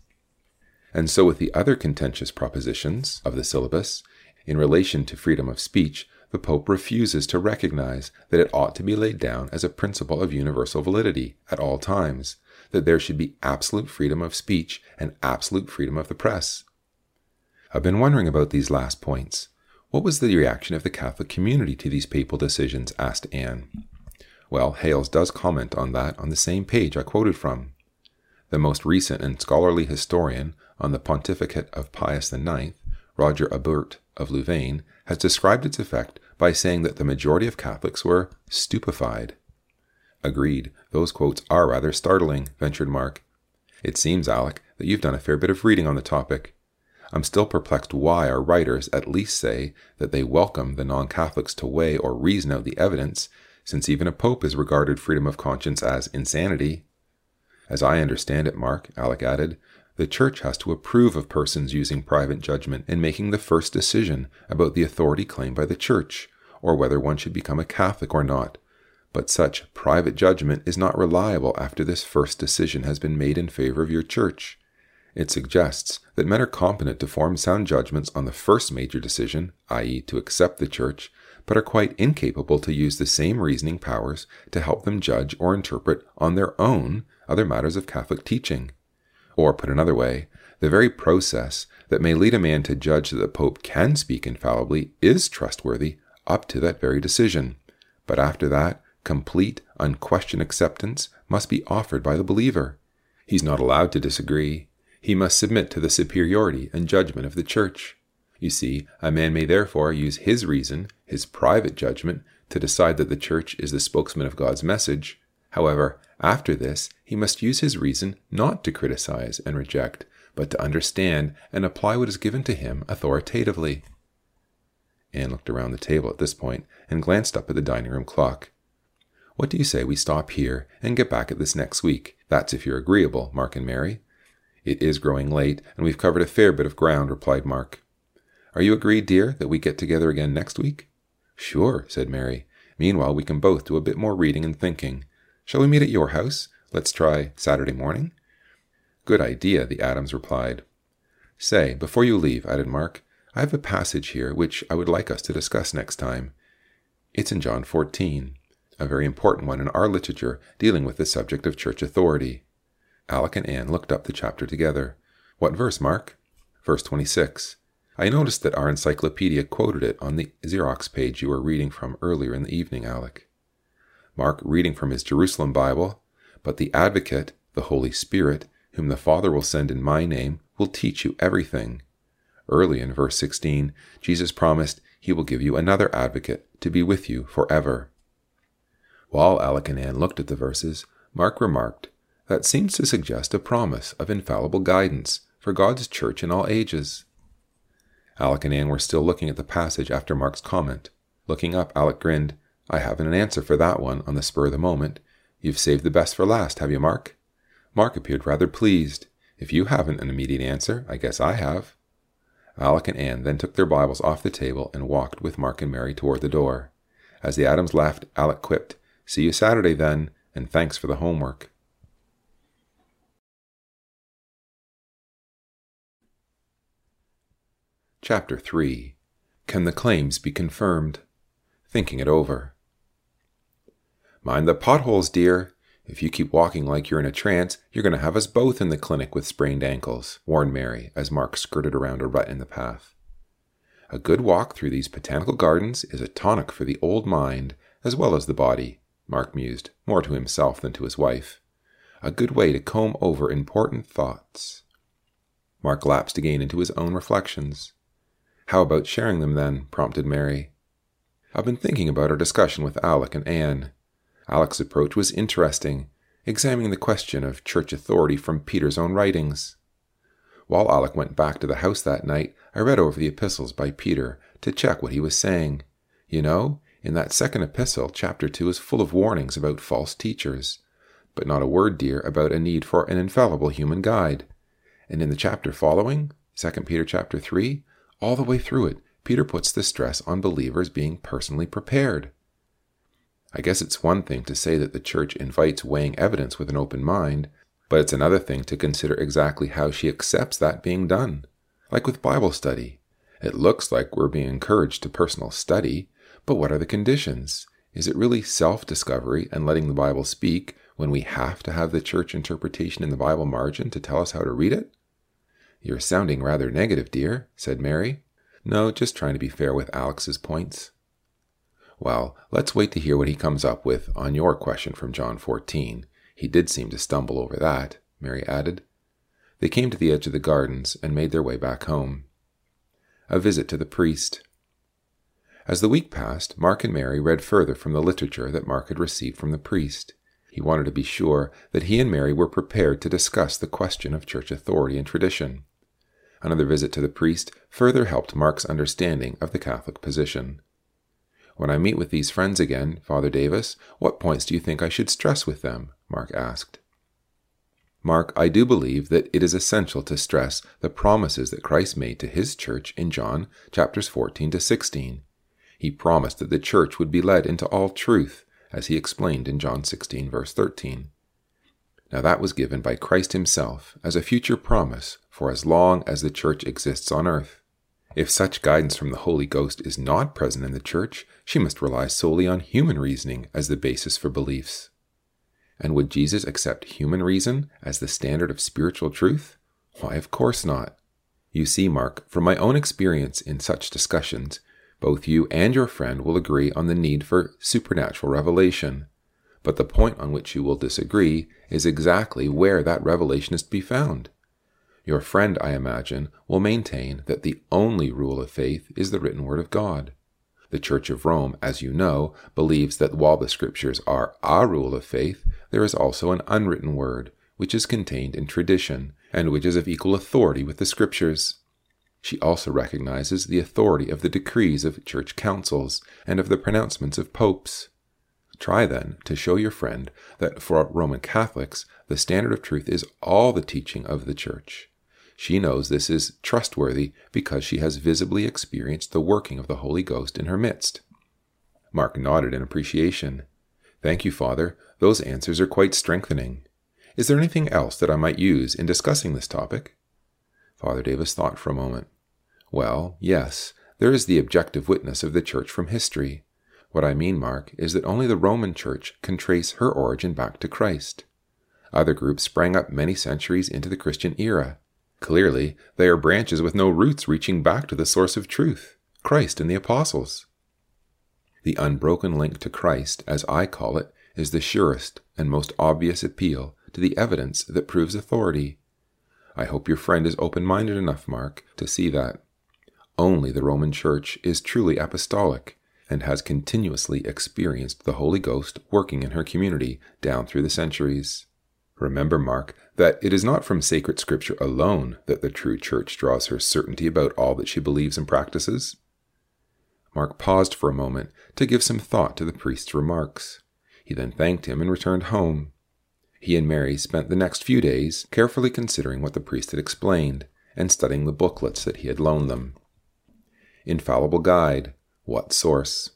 And so, with the other contentious propositions of the syllabus, in relation to freedom of speech, the Pope refuses to recognize that it ought to be laid down as a principle of universal validity at all times, that there should be absolute freedom of speech and absolute freedom of the press. I've been wondering about these last points. What was the reaction of the Catholic community to these papal decisions? asked Anne. Well, Hales does comment on that on the same page I quoted from. The most recent and scholarly historian on the pontificate of Pius IX, Roger Aubert of Louvain, has described its effect by saying that the majority of Catholics were stupefied. Agreed, those quotes are rather startling, ventured Mark. It seems, Alec, that you've done a fair bit of reading on the topic. I'm still perplexed why our writers at least say that they welcome the non Catholics to weigh or reason out the evidence, since even a pope has regarded freedom of conscience as insanity. As I understand it, Mark, Alec added, the Church has to approve of persons using private judgment in making the first decision about the authority claimed by the Church, or whether one should become a Catholic or not. But such private judgment is not reliable after this first decision has been made in favor of your Church. It suggests that men are competent to form sound judgments on the first major decision, i.e., to accept the Church, but are quite incapable to use the same reasoning powers to help them judge or interpret on their own other matters of Catholic teaching. Or, put another way, the very process that may lead a man to judge that the Pope can speak infallibly is trustworthy up to that very decision. But after that, complete, unquestioned acceptance must be offered by the believer. He's not allowed to disagree he must submit to the superiority and judgment of the Church. You see, a man may therefore use his reason, his private judgment, to decide that the Church is the spokesman of God's message. However, after this, he must use his reason not to criticize and reject, but to understand and apply what is given to him authoritatively. Anne looked around the table at this point and glanced up at the dining room clock. What do you say we stop here and get back at this next week? That's if you're agreeable, Mark and Mary. It is growing late, and we've covered a fair bit of ground, replied Mark. Are you agreed, dear, that we get together again next week? Sure, said Mary. Meanwhile, we can both do a bit more reading and thinking. Shall we meet at your house? Let's try Saturday morning. Good idea, the Adams replied. Say, before you leave, added Mark, I have a passage here which I would like us to discuss next time. It's in John 14, a very important one in our literature dealing with the subject of church authority. Alec and Anne looked up the chapter together. What verse, Mark? Verse 26. I noticed that our encyclopedia quoted it on the Xerox page you were reading from earlier in the evening, Alec. Mark, reading from his Jerusalem Bible, but the Advocate, the Holy Spirit, whom the Father will send in my name, will teach you everything. Early in verse 16, Jesus promised he will give you another advocate to be with you forever. While Alec and Anne looked at the verses, Mark remarked, that seems to suggest a promise of infallible guidance for God's church in all ages. Alec and Anne were still looking at the passage after Mark's comment. Looking up, Alec grinned. I haven't an answer for that one on the spur of the moment. You've saved the best for last, have you, Mark? Mark appeared rather pleased. If you haven't an immediate answer, I guess I have. Alec and Anne then took their Bibles off the table and walked with Mark and Mary toward the door. As the Adams left, Alec quipped, See you Saturday then, and thanks for the homework. Chapter 3 Can the Claims Be Confirmed? Thinking It Over. Mind the potholes, dear. If you keep walking like you're in a trance, you're going to have us both in the clinic with sprained ankles, warned Mary as Mark skirted around a rut in the path. A good walk through these botanical gardens is a tonic for the old mind as well as the body, Mark mused, more to himself than to his wife. A good way to comb over important thoughts. Mark lapsed again into his own reflections. How about sharing them then? prompted Mary. I've been thinking about our discussion with Alec and Anne. Alec's approach was interesting, examining the question of church authority from Peter's own writings. While Alec went back to the house that night, I read over the epistles by Peter to check what he was saying. You know, in that second epistle, chapter 2 is full of warnings about false teachers, but not a word, dear, about a need for an infallible human guide. And in the chapter following, 2 Peter chapter 3, all the way through it, Peter puts the stress on believers being personally prepared. I guess it's one thing to say that the church invites weighing evidence with an open mind, but it's another thing to consider exactly how she accepts that being done. Like with Bible study. It looks like we're being encouraged to personal study, but what are the conditions? Is it really self discovery and letting the Bible speak when we have to have the church interpretation in the Bible margin to tell us how to read it? You're sounding rather negative, dear, said Mary. No, just trying to be fair with Alec's points. Well, let's wait to hear what he comes up with on your question from John 14. He did seem to stumble over that, Mary added. They came to the edge of the gardens and made their way back home. A visit to the priest. As the week passed, Mark and Mary read further from the literature that Mark had received from the priest. He wanted to be sure that he and Mary were prepared to discuss the question of church authority and tradition. Another visit to the priest further helped Mark's understanding of the Catholic position. When I meet with these friends again, Father Davis, what points do you think I should stress with them? Mark asked. Mark, I do believe that it is essential to stress the promises that Christ made to his church in John chapters 14 to 16. He promised that the church would be led into all truth, as he explained in John 16, verse 13. Now, that was given by Christ himself as a future promise for as long as the church exists on earth. If such guidance from the Holy Ghost is not present in the Church, she must rely solely on human reasoning as the basis for beliefs. And would Jesus accept human reason as the standard of spiritual truth? Why, of course not. You see, Mark, from my own experience in such discussions, both you and your friend will agree on the need for supernatural revelation. But the point on which you will disagree is exactly where that revelation is to be found. Your friend, I imagine, will maintain that the only rule of faith is the written word of God. The Church of Rome, as you know, believes that while the Scriptures are our rule of faith, there is also an unwritten word, which is contained in tradition, and which is of equal authority with the Scriptures. She also recognizes the authority of the decrees of church councils and of the pronouncements of popes. Try then to show your friend that for Roman Catholics, the standard of truth is all the teaching of the Church. She knows this is trustworthy because she has visibly experienced the working of the Holy Ghost in her midst. Mark nodded in appreciation. Thank you, Father. Those answers are quite strengthening. Is there anything else that I might use in discussing this topic? Father Davis thought for a moment. Well, yes, there is the objective witness of the Church from history. What I mean, Mark, is that only the Roman Church can trace her origin back to Christ. Other groups sprang up many centuries into the Christian era, Clearly, they are branches with no roots reaching back to the source of truth, Christ and the apostles. The unbroken link to Christ, as I call it, is the surest and most obvious appeal to the evidence that proves authority. I hope your friend is open minded enough, Mark, to see that. Only the Roman Church is truly apostolic and has continuously experienced the Holy Ghost working in her community down through the centuries. Remember, Mark, that it is not from sacred scripture alone that the true church draws her certainty about all that she believes and practices. Mark paused for a moment to give some thought to the priest's remarks. He then thanked him and returned home. He and Mary spent the next few days carefully considering what the priest had explained and studying the booklets that he had loaned them. Infallible Guide What Source?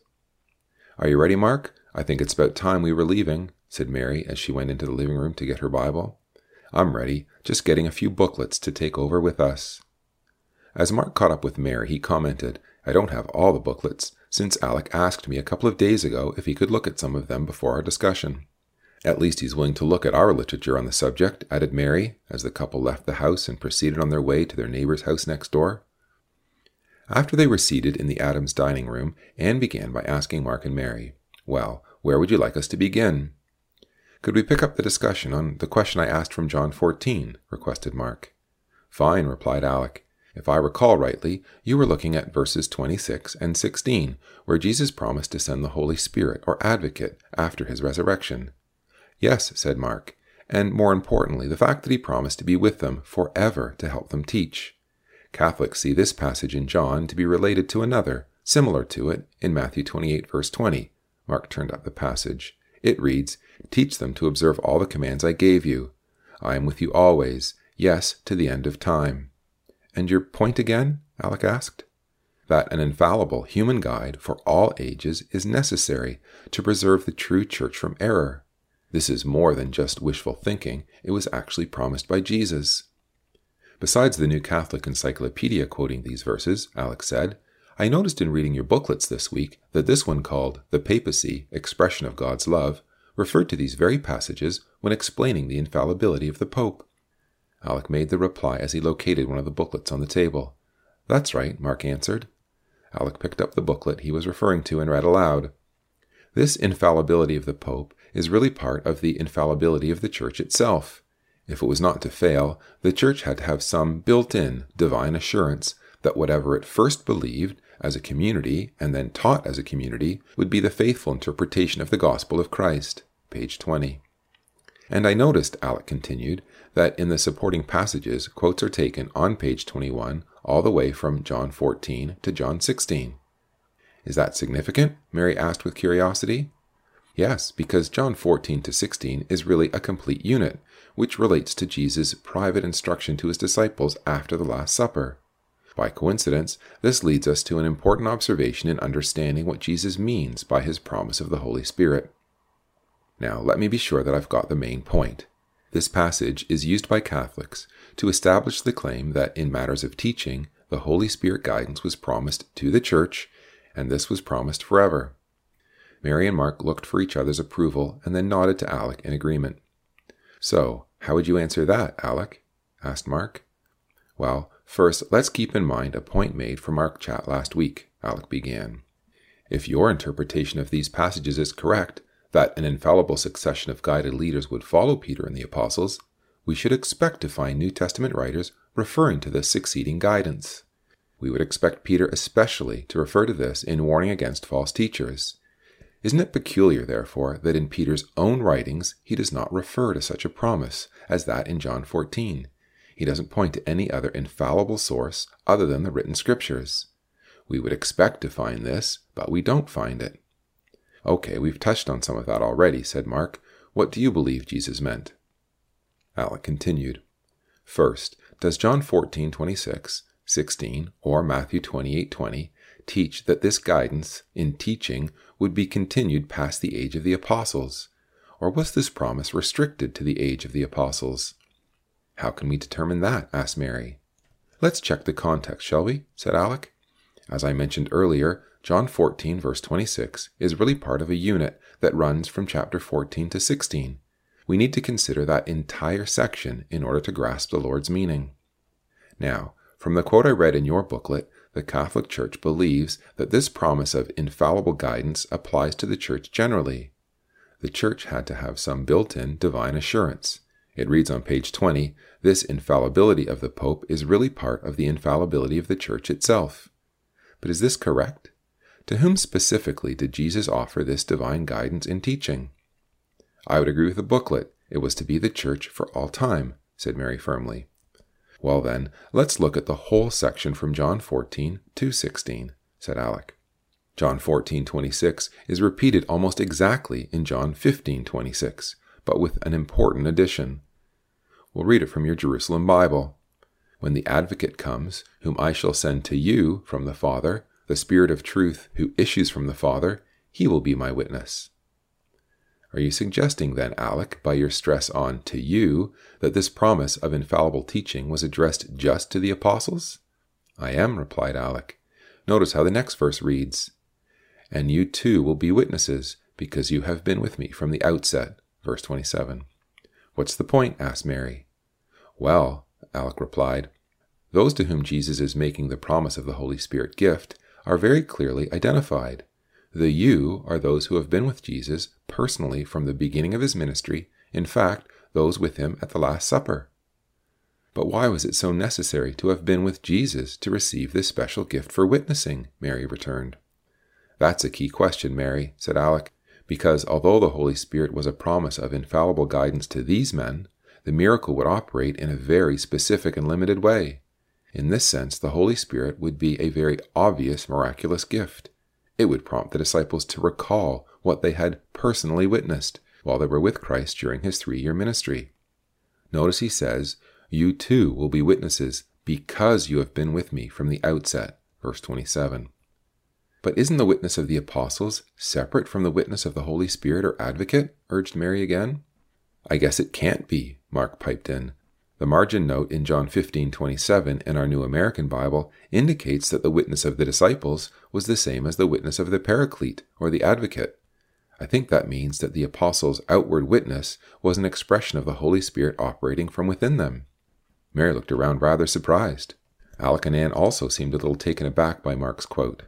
Are you ready, Mark? I think it's about time we were leaving, said Mary as she went into the living room to get her Bible. I'm ready, just getting a few booklets to take over with us. As Mark caught up with Mary, he commented, I don't have all the booklets, since Alec asked me a couple of days ago if he could look at some of them before our discussion. At least he's willing to look at our literature on the subject, added Mary, as the couple left the house and proceeded on their way to their neighbor's house next door. After they were seated in the Adams dining room, Anne began by asking Mark and Mary, Well, where would you like us to begin? Could we pick up the discussion on the question I asked from John 14? requested Mark. Fine, replied Alec. If I recall rightly, you were looking at verses 26 and 16, where Jesus promised to send the Holy Spirit or Advocate after his resurrection. Yes, said Mark, and more importantly, the fact that he promised to be with them forever to help them teach. Catholics see this passage in John to be related to another, similar to it, in Matthew 28, verse 20. Mark turned up the passage. It reads, Teach them to observe all the commands I gave you. I am with you always, yes, to the end of time. And your point again? Alec asked. That an infallible human guide for all ages is necessary to preserve the true church from error. This is more than just wishful thinking, it was actually promised by Jesus. Besides the New Catholic Encyclopedia quoting these verses, Alec said, I noticed in reading your booklets this week that this one called The Papacy Expression of God's Love referred to these very passages when explaining the infallibility of the Pope. Alec made the reply as he located one of the booklets on the table. That's right, Mark answered. Alec picked up the booklet he was referring to and read aloud. This infallibility of the Pope is really part of the infallibility of the Church itself. If it was not to fail, the Church had to have some built in divine assurance that whatever it first believed as a community and then taught as a community would be the faithful interpretation of the gospel of Christ. Page 20. And I noticed, Alec continued, that in the supporting passages, quotes are taken on page 21 all the way from John 14 to John 16. Is that significant? Mary asked with curiosity. Yes, because John 14 to 16 is really a complete unit, which relates to Jesus' private instruction to his disciples after the Last Supper. By coincidence, this leads us to an important observation in understanding what Jesus means by his promise of the Holy Spirit. Now, let me be sure that I've got the main point. This passage is used by Catholics to establish the claim that in matters of teaching, the Holy Spirit guidance was promised to the Church, and this was promised forever. Mary and Mark looked for each other's approval and then nodded to Alec in agreement. So, how would you answer that, Alec? asked Mark. Well, first, let's keep in mind a point made from our chat last week, Alec began. If your interpretation of these passages is correct, that an infallible succession of guided leaders would follow Peter and the apostles, we should expect to find New Testament writers referring to this succeeding guidance. We would expect Peter especially to refer to this in warning against false teachers. Isn't it peculiar, therefore, that in Peter's own writings he does not refer to such a promise as that in John 14? He doesn't point to any other infallible source other than the written scriptures. We would expect to find this, but we don't find it. Okay, we've touched on some of that already, said Mark. What do you believe Jesus meant? Alec continued. First, does John 14, 26, 16, or Matthew 28, 20 teach that this guidance in teaching would be continued past the age of the apostles? Or was this promise restricted to the age of the apostles? How can we determine that? asked Mary. Let's check the context, shall we? said Alec. As I mentioned earlier, John 14, verse 26, is really part of a unit that runs from chapter 14 to 16. We need to consider that entire section in order to grasp the Lord's meaning. Now, from the quote I read in your booklet, the Catholic Church believes that this promise of infallible guidance applies to the Church generally. The Church had to have some built in divine assurance. It reads on page 20 this infallibility of the Pope is really part of the infallibility of the Church itself. But is this correct? To whom specifically did Jesus offer this divine guidance in teaching? I would agree with the booklet. It was to be the church for all time, said Mary firmly. Well, then, let's look at the whole section from John 14 to 16, said Alec. John 14:26 is repeated almost exactly in John 15:26, but with an important addition. We'll read it from your Jerusalem Bible. When the advocate comes, whom I shall send to you from the Father, the Spirit of truth who issues from the Father, he will be my witness. Are you suggesting then, Alec, by your stress on to you, that this promise of infallible teaching was addressed just to the apostles? I am, replied Alec. Notice how the next verse reads, And you too will be witnesses, because you have been with me from the outset. Verse 27. What's the point? asked Mary. Well, Alec replied, those to whom Jesus is making the promise of the Holy Spirit gift are very clearly identified. The you are those who have been with Jesus personally from the beginning of his ministry, in fact, those with him at the Last Supper. But why was it so necessary to have been with Jesus to receive this special gift for witnessing? Mary returned. That's a key question, Mary, said Alec, because although the Holy Spirit was a promise of infallible guidance to these men, the miracle would operate in a very specific and limited way. In this sense, the Holy Spirit would be a very obvious miraculous gift. It would prompt the disciples to recall what they had personally witnessed while they were with Christ during his three year ministry. Notice he says, You too will be witnesses because you have been with me from the outset. Verse 27. But isn't the witness of the apostles separate from the witness of the Holy Spirit or advocate? urged Mary again. I guess it can't be, Mark piped in. The margin note in John 15:27 in our New American Bible indicates that the witness of the disciples was the same as the witness of the Paraclete or the Advocate. I think that means that the apostles' outward witness was an expression of the Holy Spirit operating from within them. Mary looked around rather surprised. Alec and Anne also seemed a little taken aback by Mark's quote.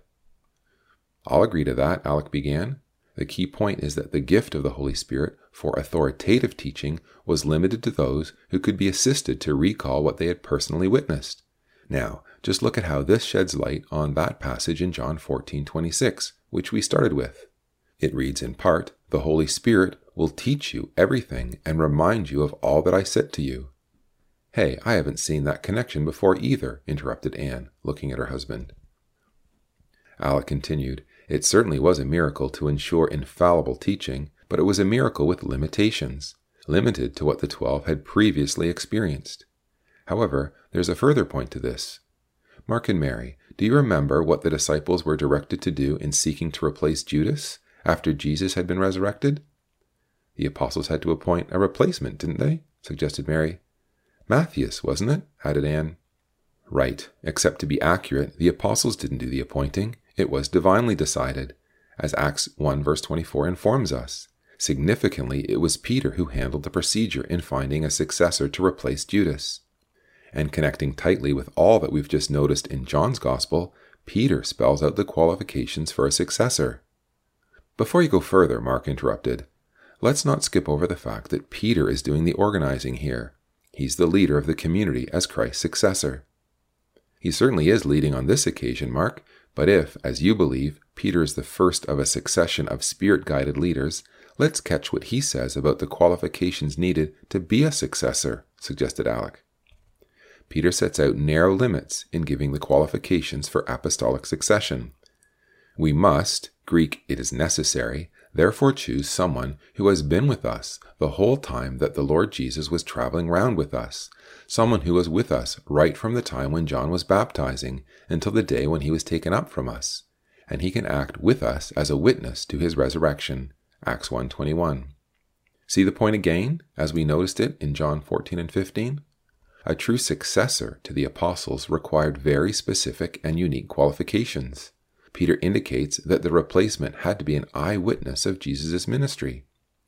I'll agree to that, Alec began. The key point is that the gift of the Holy Spirit for authoritative teaching was limited to those who could be assisted to recall what they had personally witnessed. Now, just look at how this sheds light on that passage in John 14:26, which we started with. It reads in part, "The Holy Spirit will teach you everything and remind you of all that I said to you. Hey, I haven't seen that connection before either, interrupted Anne, looking at her husband. Alec continued, It certainly was a miracle to ensure infallible teaching, but it was a miracle with limitations, limited to what the twelve had previously experienced. However, there's a further point to this. Mark and Mary, do you remember what the disciples were directed to do in seeking to replace Judas after Jesus had been resurrected? The apostles had to appoint a replacement, didn't they? suggested Mary. Matthias, wasn't it? added Anne. Right, except to be accurate, the apostles didn't do the appointing. It was divinely decided, as Acts 1 verse 24 informs us. Significantly, it was Peter who handled the procedure in finding a successor to replace Judas. And connecting tightly with all that we've just noticed in John's Gospel, Peter spells out the qualifications for a successor. Before you go further, Mark interrupted, let's not skip over the fact that Peter is doing the organizing here. He's the leader of the community as Christ's successor. He certainly is leading on this occasion, Mark, but if, as you believe, Peter is the first of a succession of spirit guided leaders, let's catch what he says about the qualifications needed to be a successor, suggested Alec. Peter sets out narrow limits in giving the qualifications for apostolic succession. We must, Greek, it is necessary, Therefore, choose someone who has been with us the whole time that the Lord Jesus was traveling round with us, someone who was with us right from the time when John was baptizing until the day when he was taken up from us, and he can act with us as a witness to his resurrection. Acts 1:21. See the point again, as we noticed it in John 14 and 15? A true successor to the apostles required very specific and unique qualifications. Peter indicates that the replacement had to be an eyewitness of Jesus' ministry.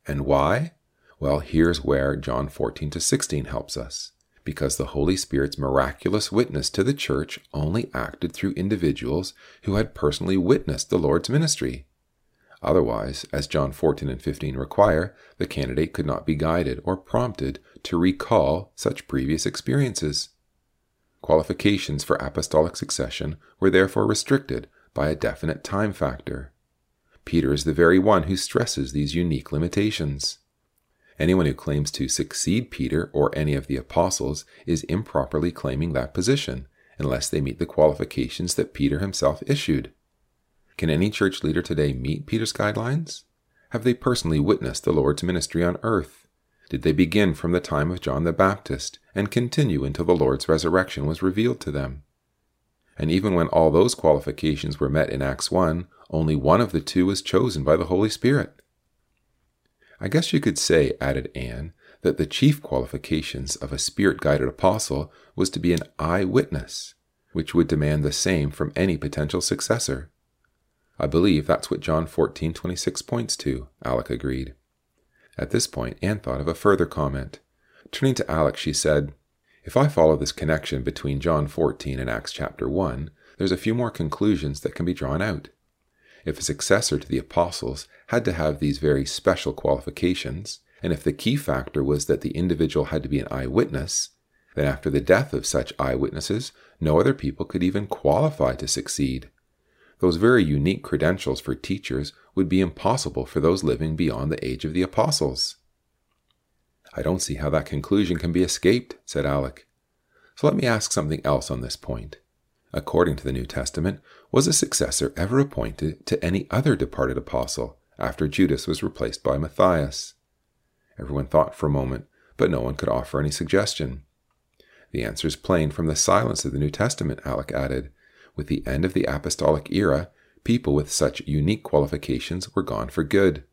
And why? Well, here's where John 14 to 16 helps us. Because the Holy Spirit's miraculous witness to the church only acted through individuals who had personally witnessed the Lord's ministry. Otherwise, as John 14 and 15 require, the candidate could not be guided or prompted to recall such previous experiences. Qualifications for apostolic succession were therefore restricted by a definite time factor. Peter is the very one who stresses these unique limitations. Anyone who claims to succeed Peter or any of the apostles is improperly claiming that position, unless they meet the qualifications that Peter himself issued. Can any church leader today meet Peter's guidelines? Have they personally witnessed the Lord's ministry on earth? Did they begin from the time of John the Baptist and continue until the Lord's resurrection was revealed to them? And even when all those qualifications were met in Acts 1, only one of the two was chosen by the Holy Spirit. I guess you could say, added Anne, that the chief qualifications of a spirit guided apostle was to be an eyewitness, which would demand the same from any potential successor. I believe that's what John 14:26 points to, Alec agreed. At this point, Anne thought of a further comment. Turning to Alec, she said, if I follow this connection between John 14 and Acts chapter 1, there's a few more conclusions that can be drawn out. If a successor to the apostles had to have these very special qualifications, and if the key factor was that the individual had to be an eyewitness, then after the death of such eyewitnesses, no other people could even qualify to succeed. Those very unique credentials for teachers would be impossible for those living beyond the age of the apostles. I don't see how that conclusion can be escaped, said Alec. So let me ask something else on this point. According to the New Testament, was a successor ever appointed to any other departed apostle after Judas was replaced by Matthias? Everyone thought for a moment, but no one could offer any suggestion. The answer is plain from the silence of the New Testament, Alec added. With the end of the apostolic era, people with such unique qualifications were gone for good.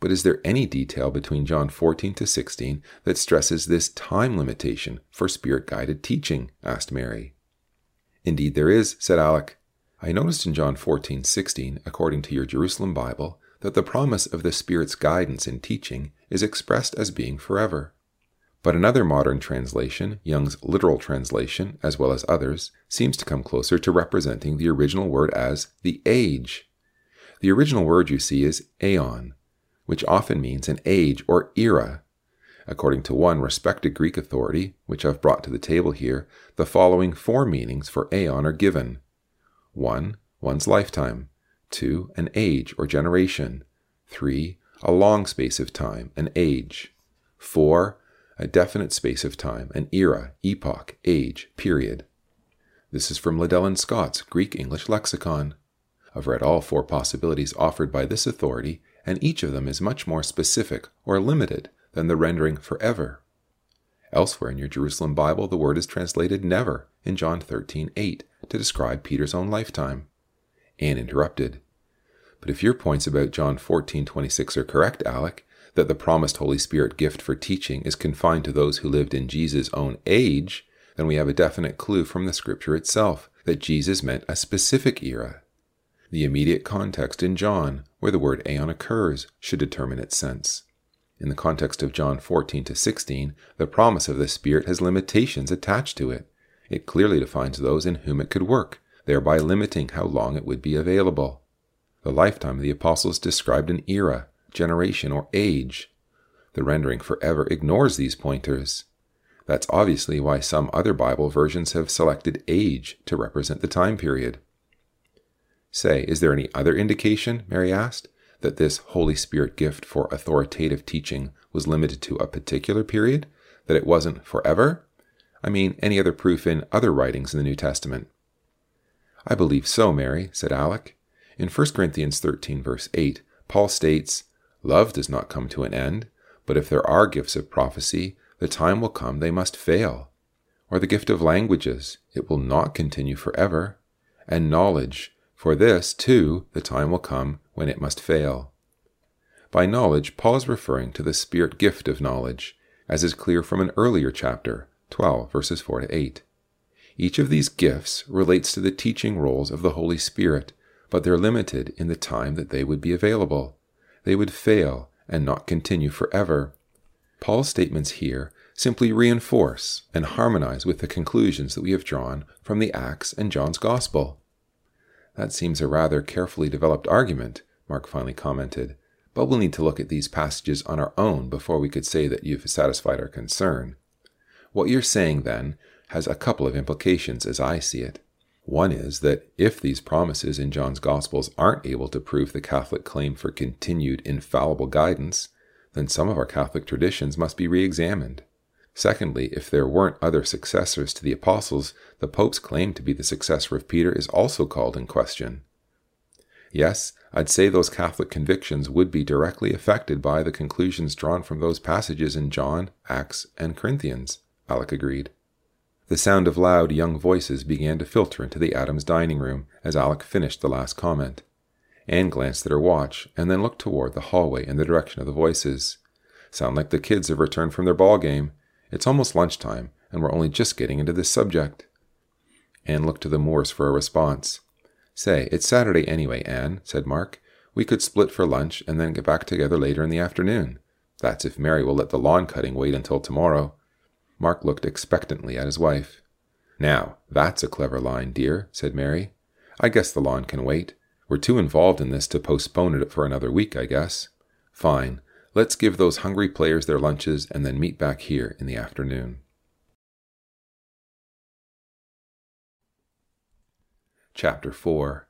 But is there any detail between John 14 to 16 that stresses this time limitation for spirit guided teaching? asked Mary. Indeed, there is, said Alec. I noticed in John 14 16, according to your Jerusalem Bible, that the promise of the Spirit's guidance in teaching is expressed as being forever. But another modern translation, Young's literal translation, as well as others, seems to come closer to representing the original word as the age. The original word, you see, is aeon, which often means an age or era. According to one respected Greek authority, which I've brought to the table here, the following four meanings for aeon are given 1. One's lifetime. 2. An age or generation. 3. a long space of time, an age. 4. A definite space of time, an era, epoch, age, period. This is from Liddell and Scott's Greek English lexicon. I've read all four possibilities offered by this authority, and each of them is much more specific or limited than the rendering forever. Elsewhere in your Jerusalem Bible, the word is translated never in John 13:8 to describe Peter's own lifetime. Anne interrupted. But if your points about John 14:26 are correct, Alec, that the promised Holy Spirit gift for teaching is confined to those who lived in Jesus' own age, then we have a definite clue from the scripture itself that Jesus meant a specific era. The immediate context in John, where the word aeon occurs, should determine its sense. In the context of John 14 to 16, the promise of the Spirit has limitations attached to it. It clearly defines those in whom it could work, thereby limiting how long it would be available. The lifetime of the apostles described an era, generation, or age. The rendering forever ignores these pointers. That's obviously why some other Bible versions have selected age to represent the time period. Say, is there any other indication, Mary asked, that this Holy Spirit gift for authoritative teaching was limited to a particular period, that it wasn't forever? I mean, any other proof in other writings in the New Testament? I believe so, Mary, said Alec. In 1 Corinthians 13, verse 8, Paul states, Love does not come to an end, but if there are gifts of prophecy, the time will come they must fail. Or the gift of languages, it will not continue forever. And knowledge, for this, too, the time will come when it must fail. By knowledge, Paul is referring to the Spirit gift of knowledge, as is clear from an earlier chapter, 12, verses 4 to 8. Each of these gifts relates to the teaching roles of the Holy Spirit, but they're limited in the time that they would be available. They would fail and not continue forever. Paul's statements here simply reinforce and harmonize with the conclusions that we have drawn from the Acts and John's Gospel. That seems a rather carefully developed argument, Mark finally commented, but we'll need to look at these passages on our own before we could say that you've satisfied our concern. What you're saying, then, has a couple of implications as I see it. One is that if these promises in John's Gospels aren't able to prove the Catholic claim for continued infallible guidance, then some of our Catholic traditions must be re examined. Secondly, if there weren't other successors to the apostles, the Pope's claim to be the successor of Peter is also called in question. Yes, I'd say those Catholic convictions would be directly affected by the conclusions drawn from those passages in John, Acts, and Corinthians, Alec agreed. The sound of loud young voices began to filter into the Adams dining room as Alec finished the last comment. Anne glanced at her watch and then looked toward the hallway in the direction of the voices. Sound like the kids have returned from their ball game. It's almost lunchtime, and we're only just getting into this subject. Anne looked to the Moores for a response. Say, it's Saturday anyway, Anne, said Mark. We could split for lunch and then get back together later in the afternoon. That's if Mary will let the lawn cutting wait until tomorrow. Mark looked expectantly at his wife. Now, that's a clever line, dear, said Mary. I guess the lawn can wait. We're too involved in this to postpone it for another week, I guess. Fine. Let's give those hungry players their lunches and then meet back here in the afternoon. Chapter 4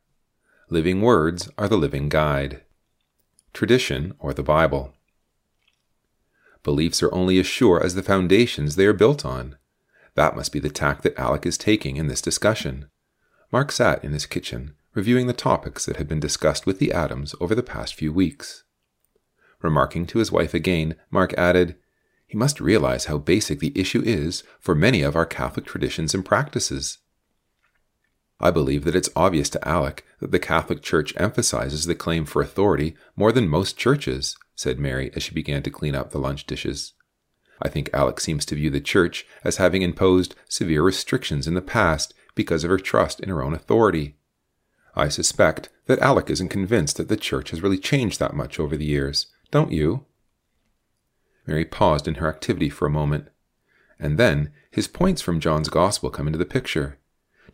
Living Words are the Living Guide. Tradition, or the Bible. Beliefs are only as sure as the foundations they are built on. That must be the tack that Alec is taking in this discussion. Mark sat in his kitchen, reviewing the topics that had been discussed with the Adams over the past few weeks. Remarking to his wife again, Mark added, He must realize how basic the issue is for many of our Catholic traditions and practices. I believe that it's obvious to Alec that the Catholic Church emphasizes the claim for authority more than most churches, said Mary as she began to clean up the lunch dishes. I think Alec seems to view the Church as having imposed severe restrictions in the past because of her trust in her own authority. I suspect that Alec isn't convinced that the Church has really changed that much over the years, don't you? Mary paused in her activity for a moment. And then his points from John's Gospel come into the picture.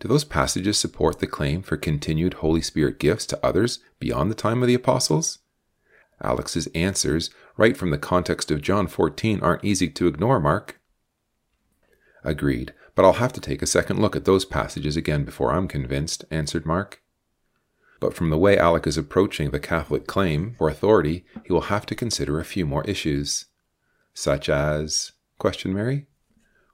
Do those passages support the claim for continued Holy Spirit gifts to others beyond the time of the apostles? Alec's answers, right from the context of John 14, aren't easy to ignore, Mark. Agreed, but I'll have to take a second look at those passages again before I'm convinced, answered Mark. but from the way Alec is approaching the Catholic claim for authority, he will have to consider a few more issues. Such as? questioned Mary.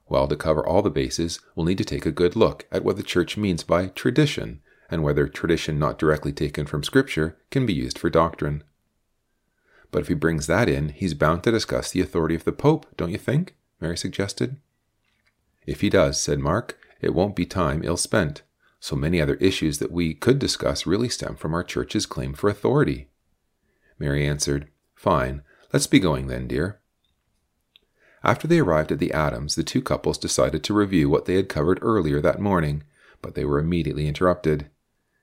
Well, to cover all the bases, we'll need to take a good look at what the Church means by tradition and whether tradition not directly taken from Scripture can be used for doctrine. But if he brings that in, he's bound to discuss the authority of the Pope, don't you think? Mary suggested. If he does, said Mark, it won't be time ill spent. So many other issues that we could discuss really stem from our church's claim for authority. Mary answered, Fine, let's be going then, dear. After they arrived at the Adams, the two couples decided to review what they had covered earlier that morning, but they were immediately interrupted.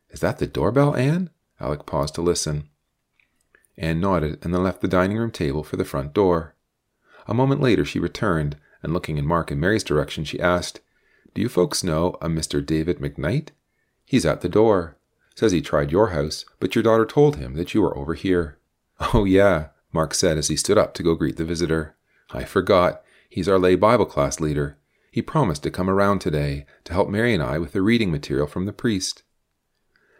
Is that the doorbell, Anne? Alec paused to listen. Anne nodded and then left the dining room table for the front door. A moment later she returned, and looking in Mark and Mary's direction, she asked, Do you folks know a Mr. David McKnight? He's at the door. Says he tried your house, but your daughter told him that you were over here. Oh, yeah, Mark said as he stood up to go greet the visitor. I forgot. He's our lay Bible class leader. He promised to come around today to help Mary and I with the reading material from the priest.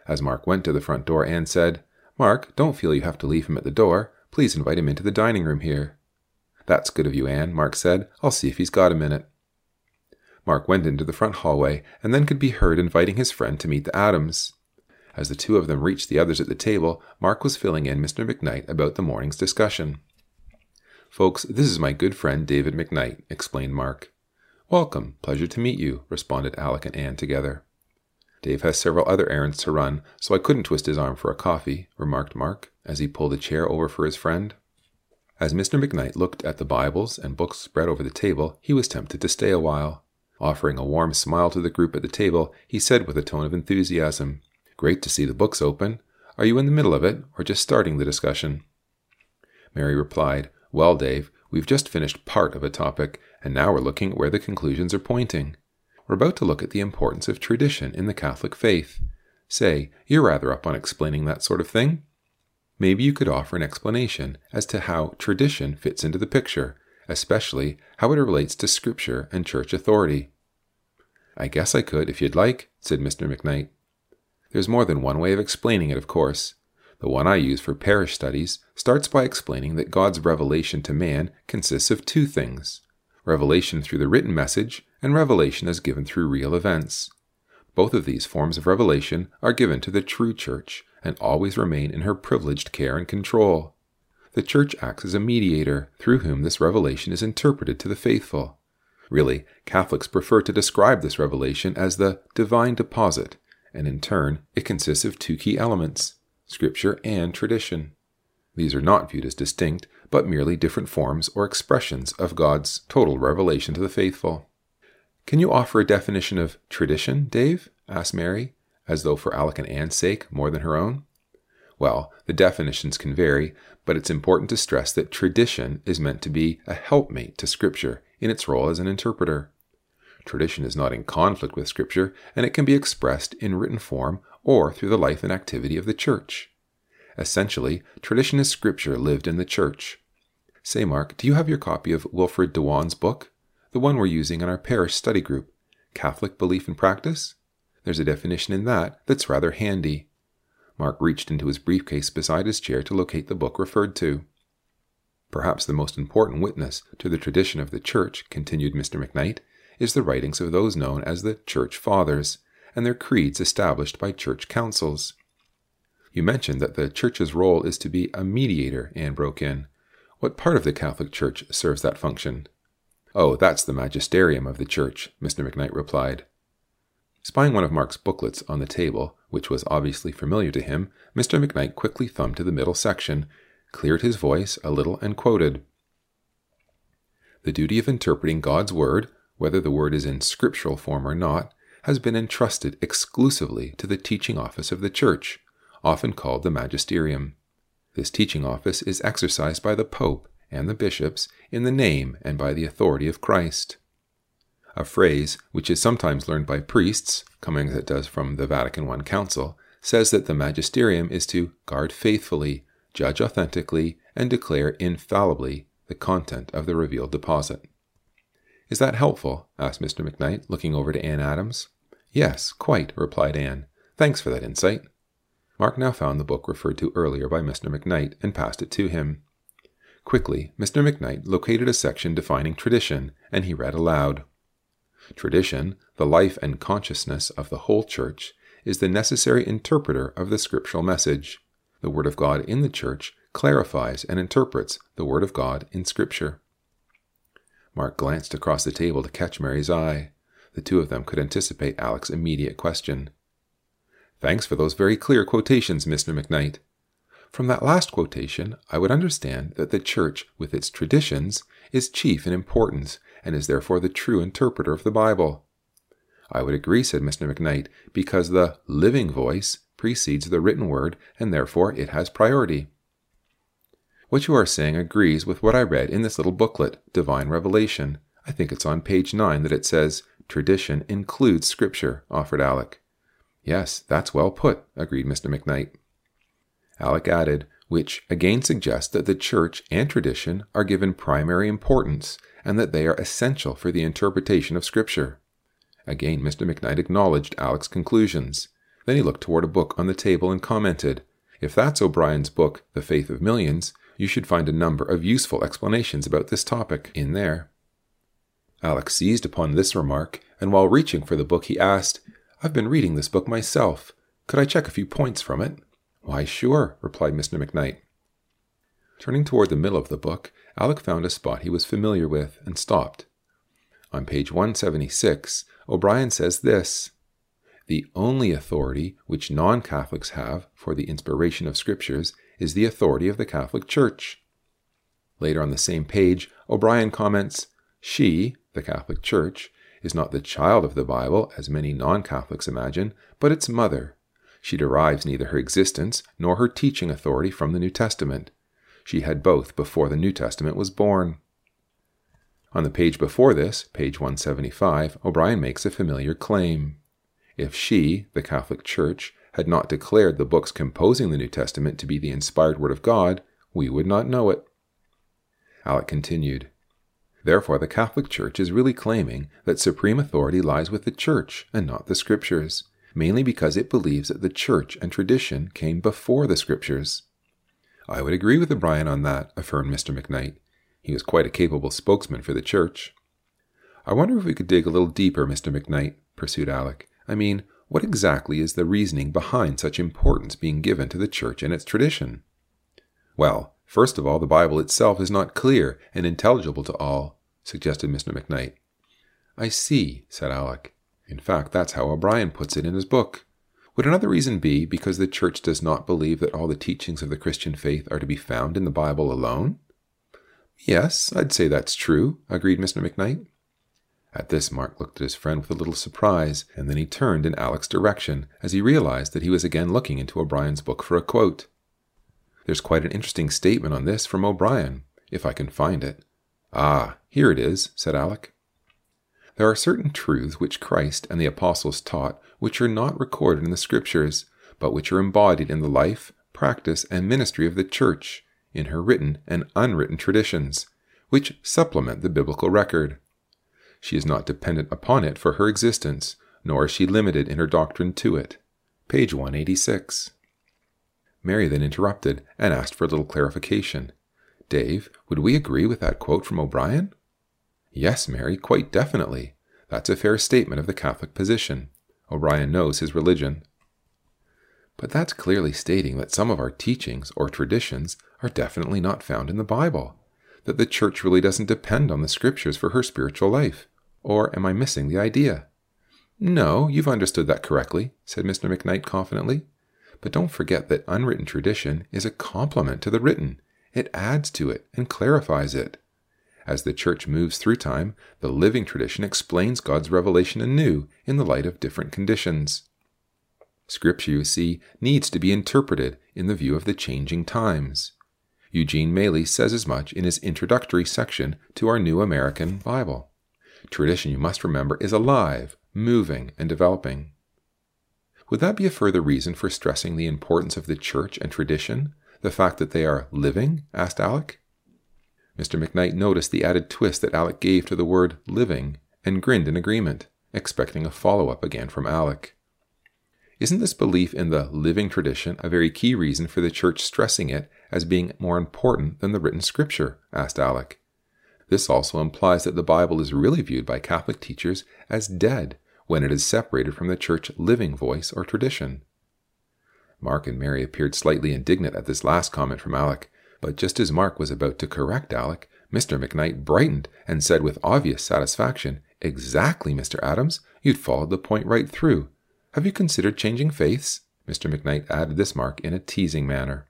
As Mark went to the front door, Anne said, Mark, don't feel you have to leave him at the door. Please invite him into the dining room here. That's good of you, Anne, Mark said. I'll see if he's got a minute. Mark went into the front hallway and then could be heard inviting his friend to meet the Adams. As the two of them reached the others at the table, Mark was filling in Mr. McKnight about the morning's discussion. Folks, this is my good friend David McKnight, explained Mark. Welcome, pleasure to meet you, responded Alec and Anne together. Dave has several other errands to run, so I couldn't twist his arm for a coffee, remarked Mark, as he pulled a chair over for his friend. As Mr. McKnight looked at the Bibles and books spread over the table, he was tempted to stay a while. Offering a warm smile to the group at the table, he said with a tone of enthusiasm, Great to see the books open. Are you in the middle of it, or just starting the discussion? Mary replied, Well, Dave, we've just finished part of a topic, and now we're looking at where the conclusions are pointing. We're about to look at the importance of tradition in the Catholic faith. Say, you're rather up on explaining that sort of thing. Maybe you could offer an explanation as to how tradition fits into the picture, especially how it relates to Scripture and church authority. I guess I could if you'd like, said Mr. McKnight. There's more than one way of explaining it, of course. The one I use for parish studies starts by explaining that God's revelation to man consists of two things revelation through the written message and revelation as given through real events. Both of these forms of revelation are given to the true church and always remain in her privileged care and control. The church acts as a mediator through whom this revelation is interpreted to the faithful. Really, Catholics prefer to describe this revelation as the divine deposit, and in turn, it consists of two key elements Scripture and tradition. These are not viewed as distinct, but merely different forms or expressions of God's total revelation to the faithful. Can you offer a definition of tradition, Dave? asked Mary, as though for Alec and Anne's sake more than her own. Well, the definitions can vary, but it's important to stress that tradition is meant to be a helpmate to Scripture in its role as an interpreter. Tradition is not in conflict with Scripture, and it can be expressed in written form or through the life and activity of the Church. Essentially, tradition is Scripture lived in the Church. Say, Mark, do you have your copy of Wilfrid Dewan's book? The one we're using in our parish study group, Catholic Belief and Practice. There's a definition in that that's rather handy. Mark reached into his briefcase beside his chair to locate the book referred to. Perhaps the most important witness to the tradition of the Church, continued Mr. McKnight, is the writings of those known as the Church Fathers, and their creeds established by church councils. You mentioned that the Church's role is to be a mediator, Anne broke in. What part of the Catholic Church serves that function? Oh, that's the magisterium of the church, Mr. McKnight replied. Spying one of Mark's booklets on the table, which was obviously familiar to him, Mr. McKnight quickly thumbed to the middle section, cleared his voice a little, and quoted The duty of interpreting God's word, whether the word is in scriptural form or not, has been entrusted exclusively to the teaching office of the church, often called the magisterium. This teaching office is exercised by the Pope and the bishops in the name and by the authority of Christ. A phrase which is sometimes learned by priests, coming as it does from the Vatican I Council, says that the magisterium is to guard faithfully, judge authentically, and declare infallibly the content of the revealed deposit. Is that helpful? asked Mr. McKnight, looking over to Anne Adams. Yes, quite, replied Anne. Thanks for that insight. Mark now found the book referred to earlier by Mr. McKnight and passed it to him. Quickly, Mr. McKnight located a section defining tradition, and he read aloud. Tradition, the life and consciousness of the whole church, is the necessary interpreter of the scriptural message. The Word of God in the church clarifies and interprets the Word of God in Scripture. Mark glanced across the table to catch Mary's eye. The two of them could anticipate Alec's immediate question. Thanks for those very clear quotations, Mr. McKnight. From that last quotation, I would understand that the Church, with its traditions, is chief in importance and is therefore the true interpreter of the Bible. I would agree, said Mr. McKnight, because the living voice precedes the written word, and therefore it has priority. What you are saying agrees with what I read in this little booklet, Divine Revelation. I think it's on page 9 that it says, Tradition includes Scripture, offered Alec. Yes, that's well put, agreed Mr. McKnight. Alec added, which again suggests that the Church and tradition are given primary importance and that they are essential for the interpretation of Scripture. Again, Mr. McKnight acknowledged Alec's conclusions. Then he looked toward a book on the table and commented, If that's O'Brien's book, The Faith of Millions, you should find a number of useful explanations about this topic in there. Alec seized upon this remark, and while reaching for the book, he asked, I've been reading this book myself. Could I check a few points from it? Why, sure, replied Mr. McKnight. Turning toward the middle of the book, Alec found a spot he was familiar with and stopped. On page 176, O'Brien says this The only authority which non Catholics have for the inspiration of Scriptures is the authority of the Catholic Church. Later on the same page, O'Brien comments She, the Catholic Church, is not the child of the Bible, as many non Catholics imagine, but its mother. She derives neither her existence nor her teaching authority from the New Testament. She had both before the New Testament was born. On the page before this, page 175, O'Brien makes a familiar claim. If she, the Catholic Church, had not declared the books composing the New Testament to be the inspired Word of God, we would not know it. Alec continued. Therefore, the Catholic Church is really claiming that supreme authority lies with the Church and not the Scriptures, mainly because it believes that the Church and tradition came before the Scriptures. I would agree with O'Brien on that, affirmed Mr. McKnight. He was quite a capable spokesman for the Church. I wonder if we could dig a little deeper, Mr. McKnight, pursued Alec. I mean, what exactly is the reasoning behind such importance being given to the Church and its tradition? Well, first of all, the Bible itself is not clear and intelligible to all, suggested Mr. McKnight. I see, said Alec. In fact, that's how O'Brien puts it in his book. Would another reason be because the Church does not believe that all the teachings of the Christian faith are to be found in the Bible alone? Yes, I'd say that's true, agreed Mr. McKnight. At this, Mark looked at his friend with a little surprise, and then he turned in Alec's direction as he realized that he was again looking into O'Brien's book for a quote. There's quite an interesting statement on this from O'Brien, if I can find it. Ah, here it is, said Alec. There are certain truths which Christ and the apostles taught which are not recorded in the Scriptures, but which are embodied in the life, practice, and ministry of the Church, in her written and unwritten traditions, which supplement the biblical record. She is not dependent upon it for her existence, nor is she limited in her doctrine to it. Page 186. Mary then interrupted and asked for a little clarification. Dave, would we agree with that quote from O'Brien? Yes, Mary, quite definitely. That's a fair statement of the Catholic position. O'Brien knows his religion. But that's clearly stating that some of our teachings or traditions are definitely not found in the Bible, that the Church really doesn't depend on the Scriptures for her spiritual life. Or am I missing the idea? No, you've understood that correctly, said Mr. McKnight confidently. But don't forget that unwritten tradition is a complement to the written. It adds to it and clarifies it. As the church moves through time, the living tradition explains God's revelation anew in the light of different conditions. Scripture, you see, needs to be interpreted in the view of the changing times. Eugene Maly says as much in his introductory section to our New American Bible. Tradition, you must remember, is alive, moving, and developing. Would that be a further reason for stressing the importance of the church and tradition, the fact that they are living? asked Alec. Mr. McKnight noticed the added twist that Alec gave to the word living and grinned in agreement, expecting a follow up again from Alec. Isn't this belief in the living tradition a very key reason for the Church stressing it as being more important than the written Scripture? asked Alec. This also implies that the Bible is really viewed by Catholic teachers as dead when it is separated from the Church living voice or tradition. Mark and Mary appeared slightly indignant at this last comment from Alec, but just as Mark was about to correct Alec, Mr. McKnight brightened and said with obvious satisfaction, Exactly, Mr. Adams. You'd followed the point right through. Have you considered changing faiths? Mr. McKnight added this mark in a teasing manner.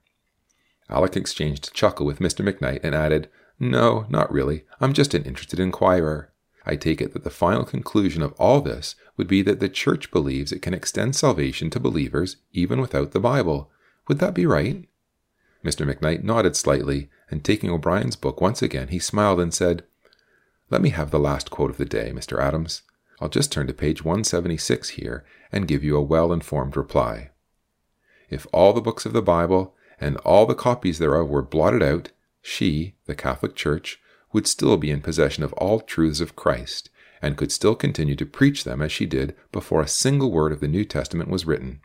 Alec exchanged a chuckle with Mr. McKnight and added, No, not really. I'm just an interested inquirer. I take it that the final conclusion of all this would be that the Church believes it can extend salvation to believers even without the Bible. Would that be right? Mr. McKnight nodded slightly, and taking O'Brien's book once again, he smiled and said, Let me have the last quote of the day, Mr. Adams. I'll just turn to page 176 here and give you a well informed reply. If all the books of the Bible and all the copies thereof were blotted out, she, the Catholic Church, would still be in possession of all truths of Christ, and could still continue to preach them as she did before a single word of the New Testament was written.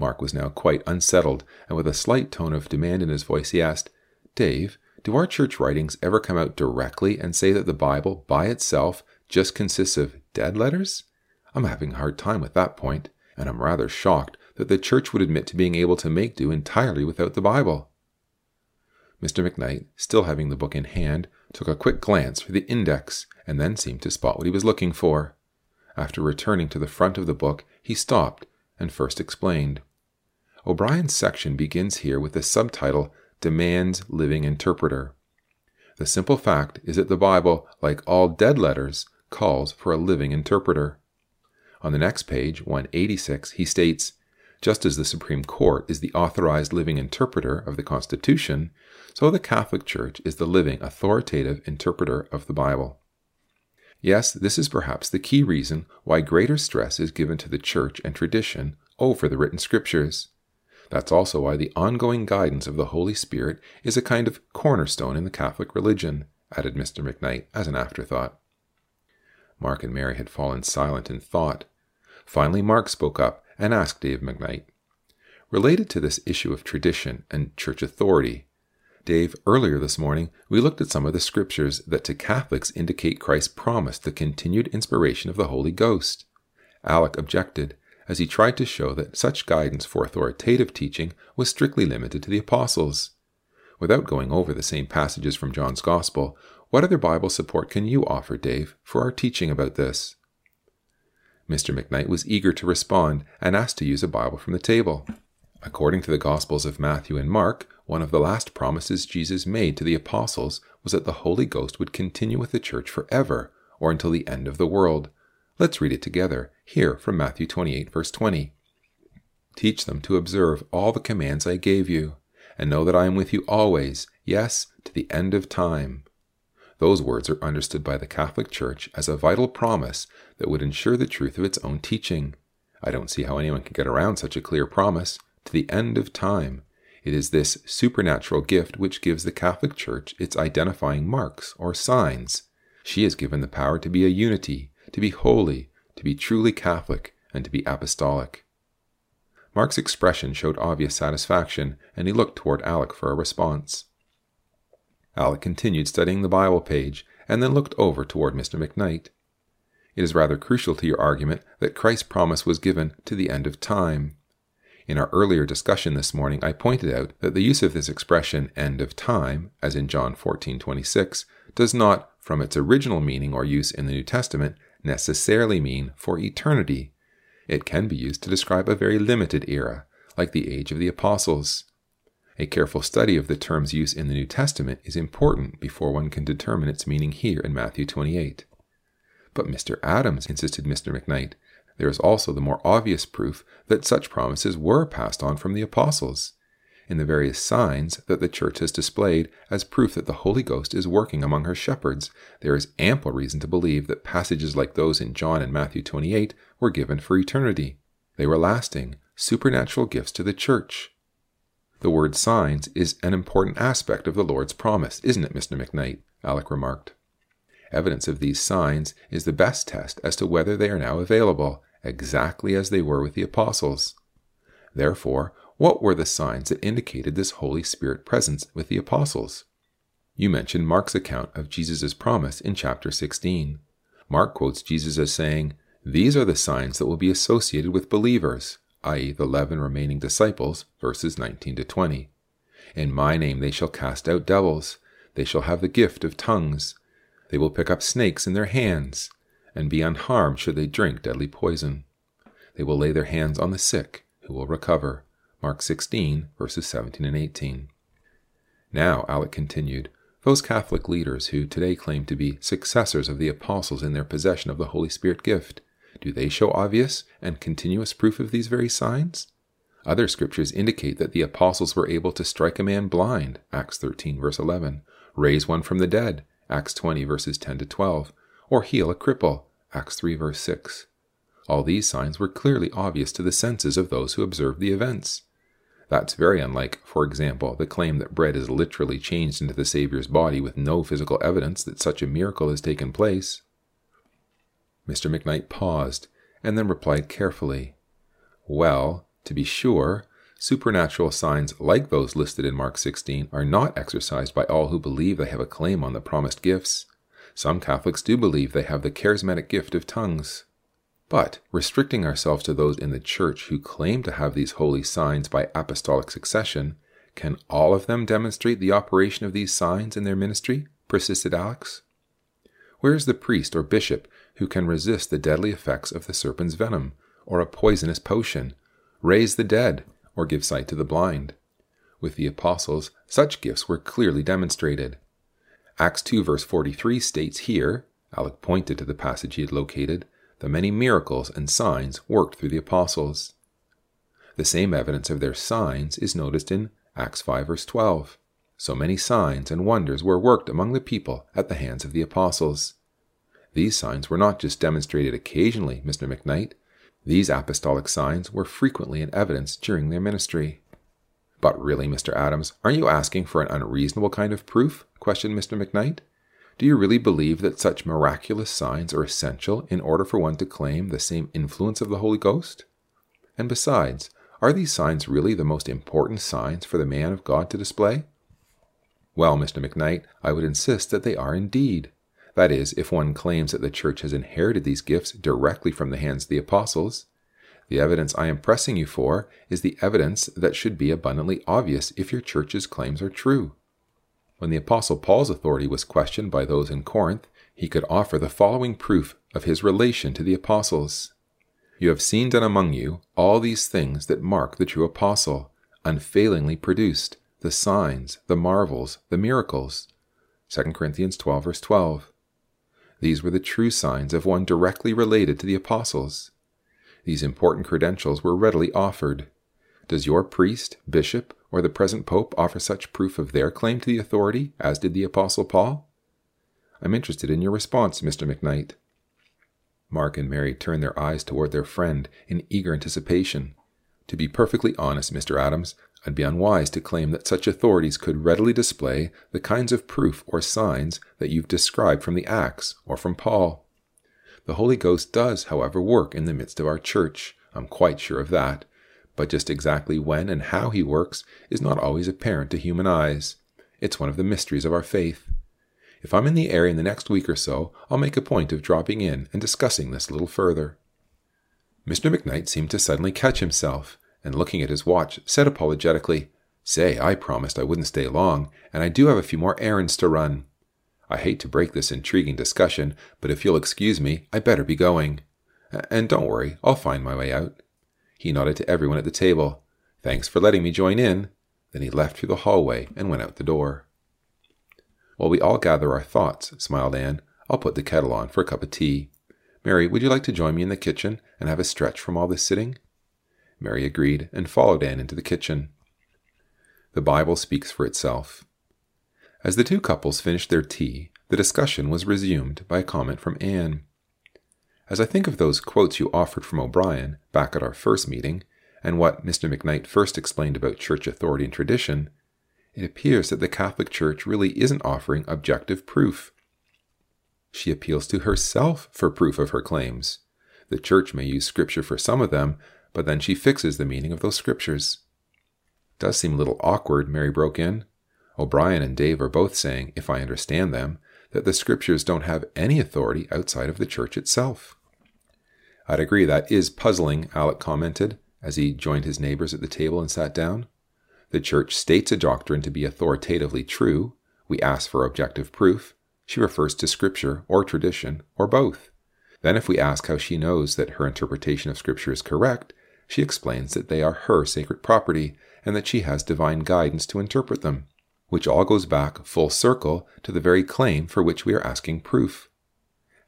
Mark was now quite unsettled, and with a slight tone of demand in his voice, he asked, Dave, do our church writings ever come out directly and say that the Bible, by itself, just consists of dead letters? I'm having a hard time with that point, and I'm rather shocked that the church would admit to being able to make do entirely without the Bible. Mr. McKnight, still having the book in hand, took a quick glance through the index and then seemed to spot what he was looking for. After returning to the front of the book, he stopped and first explained. O'Brien's section begins here with the subtitle Demands Living Interpreter. The simple fact is that the Bible, like all dead letters, calls for a living interpreter. On the next page, 186, he states Just as the Supreme Court is the authorized living interpreter of the Constitution, so the Catholic Church is the living, authoritative interpreter of the Bible. Yes, this is perhaps the key reason why greater stress is given to the Church and tradition over the written Scriptures. That's also why the ongoing guidance of the Holy Spirit is a kind of cornerstone in the Catholic religion, added Mr. McKnight as an afterthought. Mark and Mary had fallen silent in thought. Finally, Mark spoke up and asked Dave McKnight, Related to this issue of tradition and church authority, Dave, earlier this morning, we looked at some of the scriptures that to Catholics indicate Christ promised the continued inspiration of the Holy Ghost. Alec objected, as he tried to show that such guidance for authoritative teaching was strictly limited to the apostles. Without going over the same passages from John's Gospel, what other Bible support can you offer, Dave, for our teaching about this? Mr. McKnight was eager to respond and asked to use a Bible from the table. According to the Gospels of Matthew and Mark, one of the last promises Jesus made to the apostles was that the Holy Ghost would continue with the church forever, or until the end of the world. Let's read it together, here from Matthew 28, verse 20. Teach them to observe all the commands I gave you, and know that I am with you always, yes, to the end of time. Those words are understood by the Catholic Church as a vital promise that would ensure the truth of its own teaching. I don't see how anyone can get around such a clear promise to the end of time. It is this supernatural gift which gives the Catholic Church its identifying marks or signs. She is given the power to be a unity, to be holy, to be truly Catholic, and to be apostolic. Mark's expression showed obvious satisfaction, and he looked toward Alec for a response. Alec continued studying the Bible page, and then looked over toward Mr. McKnight. It is rather crucial to your argument that Christ's promise was given to the end of time. In our earlier discussion this morning, I pointed out that the use of this expression end of time, as in John 14:26, does not, from its original meaning or use in the New Testament, necessarily mean for eternity. It can be used to describe a very limited era, like the age of the apostles. A careful study of the term's use in the New Testament is important before one can determine its meaning here in Matthew 28. But Mr. Adams, insisted Mr. McKnight, there is also the more obvious proof that such promises were passed on from the apostles. In the various signs that the Church has displayed as proof that the Holy Ghost is working among her shepherds, there is ample reason to believe that passages like those in John and Matthew 28 were given for eternity. They were lasting, supernatural gifts to the Church. The word signs is an important aspect of the Lord's promise, isn't it, Mr. McKnight? Alec remarked. Evidence of these signs is the best test as to whether they are now available, exactly as they were with the apostles. Therefore, what were the signs that indicated this Holy Spirit presence with the apostles? You mentioned Mark's account of Jesus' promise in chapter 16. Mark quotes Jesus as saying, These are the signs that will be associated with believers, i.e., the eleven remaining disciples, verses 19 to 20. In my name they shall cast out devils, they shall have the gift of tongues, they will pick up snakes in their hands, and be unharmed should they drink deadly poison. They will lay their hands on the sick, who will recover. Mark 16, verses 17 and 18. Now, Alec continued, those Catholic leaders who today claim to be successors of the apostles in their possession of the Holy Spirit gift, do they show obvious and continuous proof of these very signs? Other scriptures indicate that the apostles were able to strike a man blind, Acts 13, verse 11, raise one from the dead, Acts 20, verses 10 to 12, or heal a cripple, Acts 3, verse 6. All these signs were clearly obvious to the senses of those who observed the events. That's very unlike, for example, the claim that bread is literally changed into the Saviour's body with no physical evidence that such a miracle has taken place. Mr. McKnight paused and then replied carefully, Well, to be sure, supernatural signs like those listed in Mark 16 are not exercised by all who believe they have a claim on the promised gifts. Some Catholics do believe they have the charismatic gift of tongues. But restricting ourselves to those in the Church who claim to have these holy signs by apostolic succession, can all of them demonstrate the operation of these signs in their ministry? persisted Alec. Where is the priest or bishop who can resist the deadly effects of the serpent's venom, or a poisonous potion, raise the dead, or give sight to the blind? With the apostles, such gifts were clearly demonstrated. Acts 2 verse 43 states here, Alec pointed to the passage he had located, the many miracles and signs worked through the apostles. The same evidence of their signs is noticed in Acts 5, verse 12. So many signs and wonders were worked among the people at the hands of the apostles. These signs were not just demonstrated occasionally, Mr. McKnight. These apostolic signs were frequently in evidence during their ministry. But really, Mr. Adams, aren't you asking for an unreasonable kind of proof? questioned Mr. McKnight. Do you really believe that such miraculous signs are essential in order for one to claim the same influence of the Holy Ghost? And besides, are these signs really the most important signs for the man of God to display? Well, Mr. McKnight, I would insist that they are indeed. That is, if one claims that the Church has inherited these gifts directly from the hands of the apostles. The evidence I am pressing you for is the evidence that should be abundantly obvious if your Church's claims are true. When the Apostle Paul's authority was questioned by those in Corinth, he could offer the following proof of his relation to the apostles. You have seen done among you all these things that mark the true apostle, unfailingly produced, the signs, the marvels, the miracles. 2 Corinthians 12, verse 12. These were the true signs of one directly related to the apostles. These important credentials were readily offered. Does your priest, bishop, or the present Pope offer such proof of their claim to the authority as did the Apostle Paul? I'm interested in your response, Mr. McKnight. Mark and Mary turned their eyes toward their friend in eager anticipation. To be perfectly honest, Mr. Adams, I'd be unwise to claim that such authorities could readily display the kinds of proof or signs that you've described from the Acts or from Paul. The Holy Ghost does, however, work in the midst of our church. I'm quite sure of that but just exactly when and how he works is not always apparent to human eyes. It's one of the mysteries of our faith. If I'm in the area in the next week or so, I'll make a point of dropping in and discussing this a little further. Mr. McKnight seemed to suddenly catch himself, and looking at his watch, said apologetically, Say, I promised I wouldn't stay long, and I do have a few more errands to run. I hate to break this intriguing discussion, but if you'll excuse me, I'd better be going. And don't worry, I'll find my way out. He nodded to everyone at the table. Thanks for letting me join in. Then he left through the hallway and went out the door. While we all gather our thoughts, smiled Anne, I'll put the kettle on for a cup of tea. Mary, would you like to join me in the kitchen and have a stretch from all this sitting? Mary agreed and followed Anne into the kitchen. The Bible speaks for itself. As the two couples finished their tea, the discussion was resumed by a comment from Anne. As I think of those quotes you offered from O'Brien back at our first meeting, and what Mr. McKnight first explained about church authority and tradition, it appears that the Catholic Church really isn't offering objective proof. She appeals to herself for proof of her claims. The church may use scripture for some of them, but then she fixes the meaning of those scriptures. Does seem a little awkward, Mary broke in. O'Brien and Dave are both saying, if I understand them, that the scriptures don't have any authority outside of the church itself. I'd agree that is puzzling, Alec commented as he joined his neighbors at the table and sat down. The church states a doctrine to be authoritatively true. We ask for objective proof. She refers to scripture or tradition or both. Then, if we ask how she knows that her interpretation of scripture is correct, she explains that they are her sacred property and that she has divine guidance to interpret them which all goes back full circle to the very claim for which we are asking proof.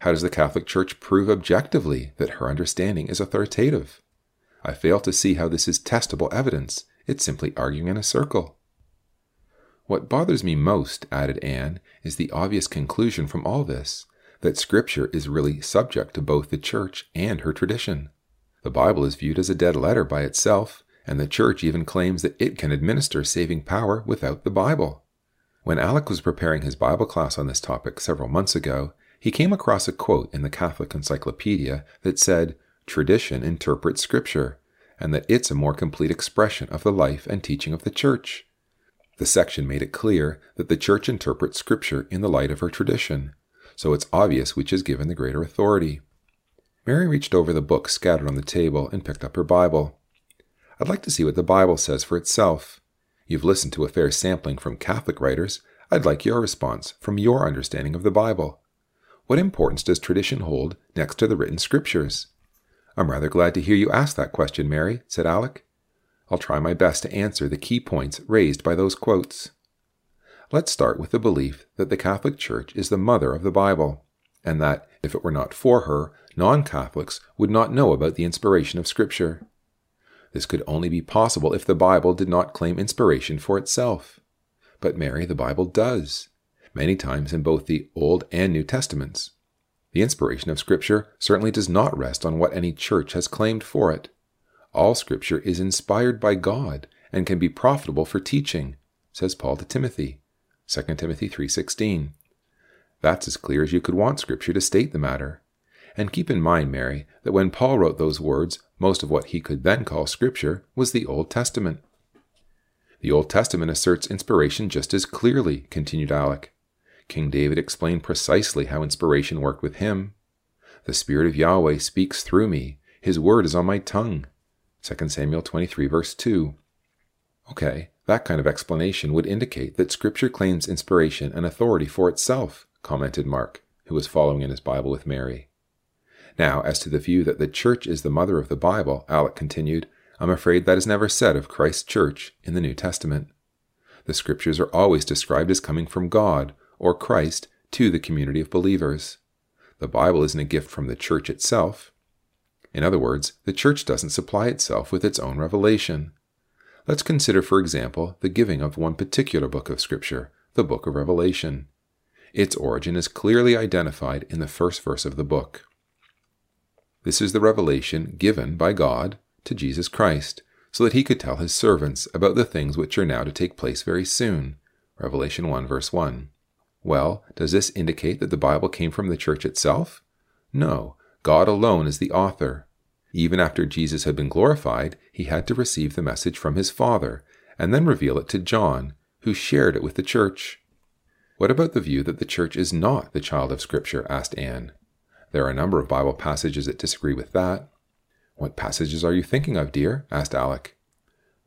How does the Catholic Church prove objectively that her understanding is authoritative? I fail to see how this is testable evidence. It's simply arguing in a circle. What bothers me most, added Anne, is the obvious conclusion from all this that Scripture is really subject to both the Church and her tradition. The Bible is viewed as a dead letter by itself, and the Church even claims that it can administer saving power without the Bible. When Alec was preparing his Bible class on this topic several months ago, he came across a quote in the Catholic Encyclopedia that said, Tradition interprets Scripture, and that it's a more complete expression of the life and teaching of the Church. The section made it clear that the Church interprets Scripture in the light of her tradition, so it's obvious which is given the greater authority. Mary reached over the books scattered on the table and picked up her Bible. I'd like to see what the Bible says for itself. You've listened to a fair sampling from Catholic writers. I'd like your response from your understanding of the Bible. What importance does tradition hold next to the written scriptures? I'm rather glad to hear you ask that question, Mary, said Alec. I'll try my best to answer the key points raised by those quotes. Let's start with the belief that the Catholic Church is the mother of the Bible, and that, if it were not for her, non Catholics would not know about the inspiration of Scripture. This could only be possible if the Bible did not claim inspiration for itself. But Mary, the Bible does, many times in both the Old and New Testaments. The inspiration of Scripture certainly does not rest on what any church has claimed for it. All Scripture is inspired by God and can be profitable for teaching, says Paul to Timothy, 2 Timothy 3:16. That's as clear as you could want Scripture to state the matter. And keep in mind, Mary, that when Paul wrote those words, most of what he could then call Scripture was the Old Testament. The Old Testament asserts inspiration just as clearly, continued Alec. King David explained precisely how inspiration worked with him. The Spirit of Yahweh speaks through me. His word is on my tongue. 2 Samuel 23, verse 2. Okay, that kind of explanation would indicate that Scripture claims inspiration and authority for itself, commented Mark, who was following in his Bible with Mary. Now, as to the view that the church is the mother of the Bible, Alec continued, I'm afraid that is never said of Christ's church in the New Testament. The scriptures are always described as coming from God, or Christ, to the community of believers. The Bible isn't a gift from the church itself. In other words, the church doesn't supply itself with its own revelation. Let's consider, for example, the giving of one particular book of Scripture, the book of Revelation. Its origin is clearly identified in the first verse of the book. This is the revelation given by God to Jesus Christ, so that he could tell his servants about the things which are now to take place very soon. Revelation 1, verse 1. Well, does this indicate that the Bible came from the church itself? No, God alone is the author. Even after Jesus had been glorified, he had to receive the message from his Father, and then reveal it to John, who shared it with the church. What about the view that the church is not the child of Scripture? asked Anne. There are a number of Bible passages that disagree with that. What passages are you thinking of, dear? asked Alec.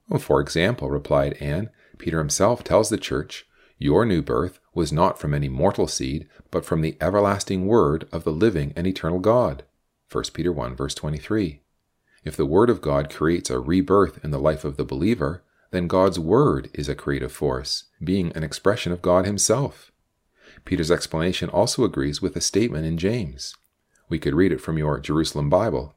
Well, for example, replied Anne, Peter himself tells the church, Your new birth was not from any mortal seed, but from the everlasting word of the living and eternal God. 1 Peter 1, verse 23. If the word of God creates a rebirth in the life of the believer, then God's word is a creative force, being an expression of God himself. Peter's explanation also agrees with a statement in James. We could read it from your Jerusalem Bible.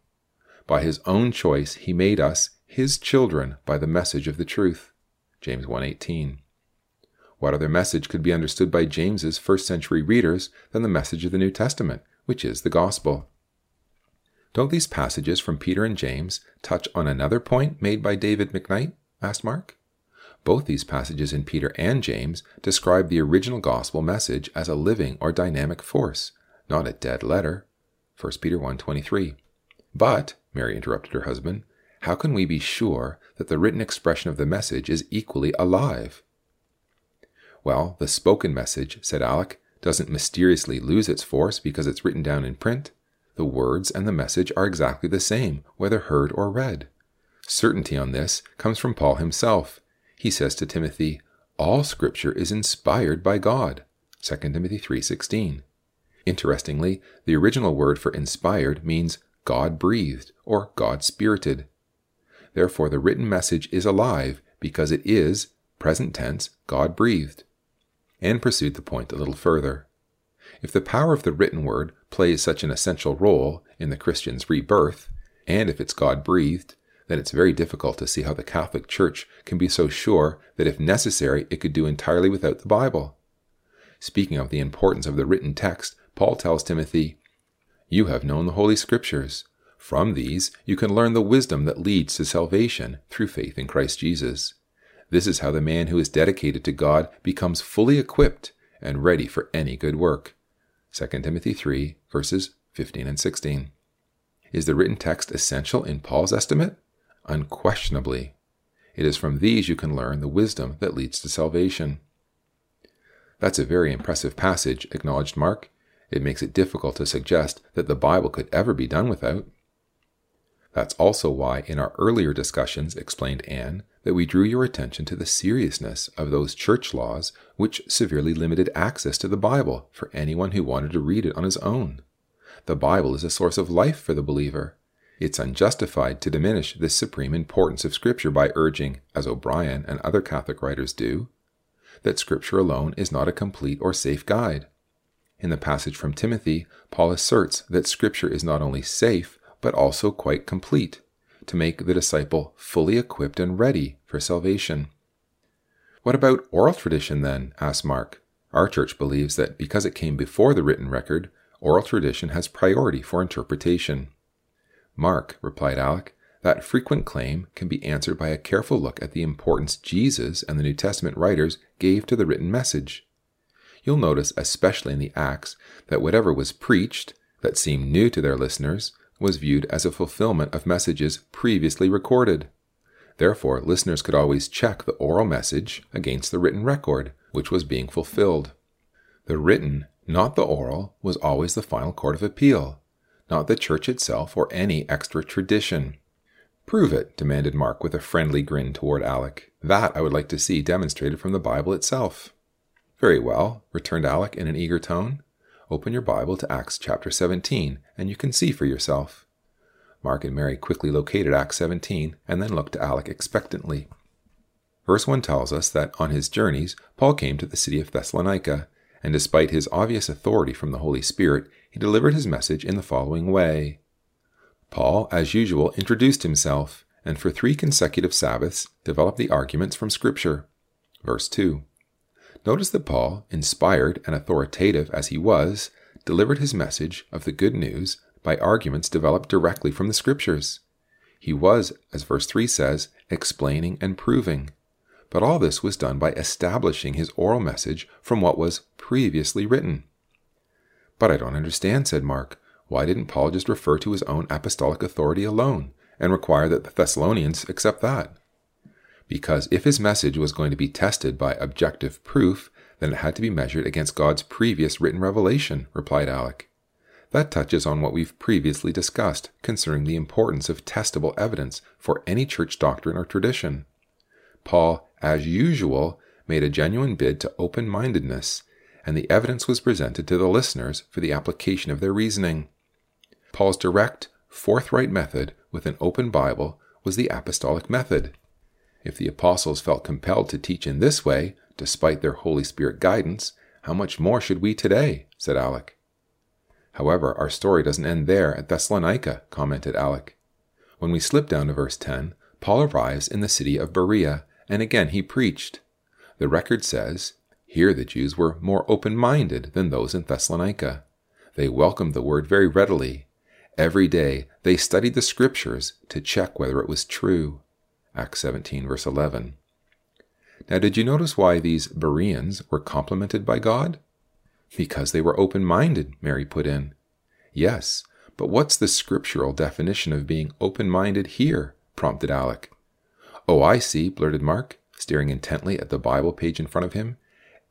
By his own choice he made us his children by the message of the truth. James 1:18. What other message could be understood by James's first century readers than the message of the New Testament, which is the gospel? Don't these passages from Peter and James touch on another point made by David McKnight? asked Mark. Both these passages in Peter and James describe the original gospel message as a living or dynamic force, not a dead letter. 1 Peter 1:23. But, Mary interrupted her husband, how can we be sure that the written expression of the message is equally alive? Well, the spoken message, said Alec, doesn't mysteriously lose its force because it's written down in print. The words and the message are exactly the same, whether heard or read. Certainty on this comes from Paul himself. He says to Timothy, "All scripture is inspired by God." 2 Timothy 3:16. Interestingly, the original word for inspired means God breathed or God spirited. Therefore, the written message is alive because it is, present tense, God breathed. And pursued the point a little further. If the power of the written word plays such an essential role in the Christian's rebirth, and if it's God breathed, then it's very difficult to see how the Catholic Church can be so sure that if necessary it could do entirely without the Bible. Speaking of the importance of the written text, Paul tells Timothy, You have known the Holy Scriptures, from these, you can learn the wisdom that leads to salvation through faith in Christ Jesus. This is how the man who is dedicated to God becomes fully equipped and ready for any good work. 2 Timothy 3, verses 15 and 16. Is the written text essential in Paul's estimate? Unquestionably. It is from these you can learn the wisdom that leads to salvation. That's a very impressive passage, acknowledged Mark. It makes it difficult to suggest that the Bible could ever be done without. That's also why, in our earlier discussions, explained Anne, that we drew your attention to the seriousness of those church laws which severely limited access to the Bible for anyone who wanted to read it on his own. The Bible is a source of life for the believer. It's unjustified to diminish this supreme importance of Scripture by urging, as O'Brien and other Catholic writers do, that Scripture alone is not a complete or safe guide. In the passage from Timothy, Paul asserts that Scripture is not only safe, but also quite complete, to make the disciple fully equipped and ready for salvation. What about oral tradition then? asked Mark. Our church believes that because it came before the written record, oral tradition has priority for interpretation. Mark, replied Alec, that frequent claim can be answered by a careful look at the importance Jesus and the New Testament writers gave to the written message. You'll notice, especially in the Acts, that whatever was preached that seemed new to their listeners was viewed as a fulfillment of messages previously recorded. Therefore, listeners could always check the oral message against the written record, which was being fulfilled. The written, not the oral, was always the final court of appeal, not the church itself or any extra tradition. Prove it, demanded Mark with a friendly grin toward Alec. That I would like to see demonstrated from the Bible itself. Very well, returned Alec in an eager tone. Open your Bible to Acts chapter 17, and you can see for yourself. Mark and Mary quickly located Acts 17 and then looked to Alec expectantly. Verse 1 tells us that on his journeys, Paul came to the city of Thessalonica, and despite his obvious authority from the Holy Spirit, he delivered his message in the following way. Paul, as usual, introduced himself, and for three consecutive Sabbaths developed the arguments from Scripture. Verse 2 Notice that Paul, inspired and authoritative as he was, delivered his message of the good news by arguments developed directly from the Scriptures. He was, as verse 3 says, explaining and proving. But all this was done by establishing his oral message from what was previously written. But I don't understand, said Mark. Why didn't Paul just refer to his own apostolic authority alone and require that the Thessalonians accept that? Because if his message was going to be tested by objective proof, then it had to be measured against God's previous written revelation, replied Alec. That touches on what we've previously discussed concerning the importance of testable evidence for any church doctrine or tradition. Paul, as usual, made a genuine bid to open mindedness, and the evidence was presented to the listeners for the application of their reasoning. Paul's direct, forthright method with an open Bible was the apostolic method. If the apostles felt compelled to teach in this way, despite their Holy Spirit guidance, how much more should we today? said Alec. However, our story doesn't end there at Thessalonica, commented Alec. When we slip down to verse 10, Paul arrives in the city of Berea, and again he preached. The record says, Here the Jews were more open minded than those in Thessalonica. They welcomed the word very readily. Every day they studied the scriptures to check whether it was true. Acts 17, verse 11. Now, did you notice why these Bereans were complimented by God? Because they were open minded, Mary put in. Yes, But what's the scriptural definition of being open minded here? prompted Alec. Oh, I see, blurted Mark, staring intently at the Bible page in front of him.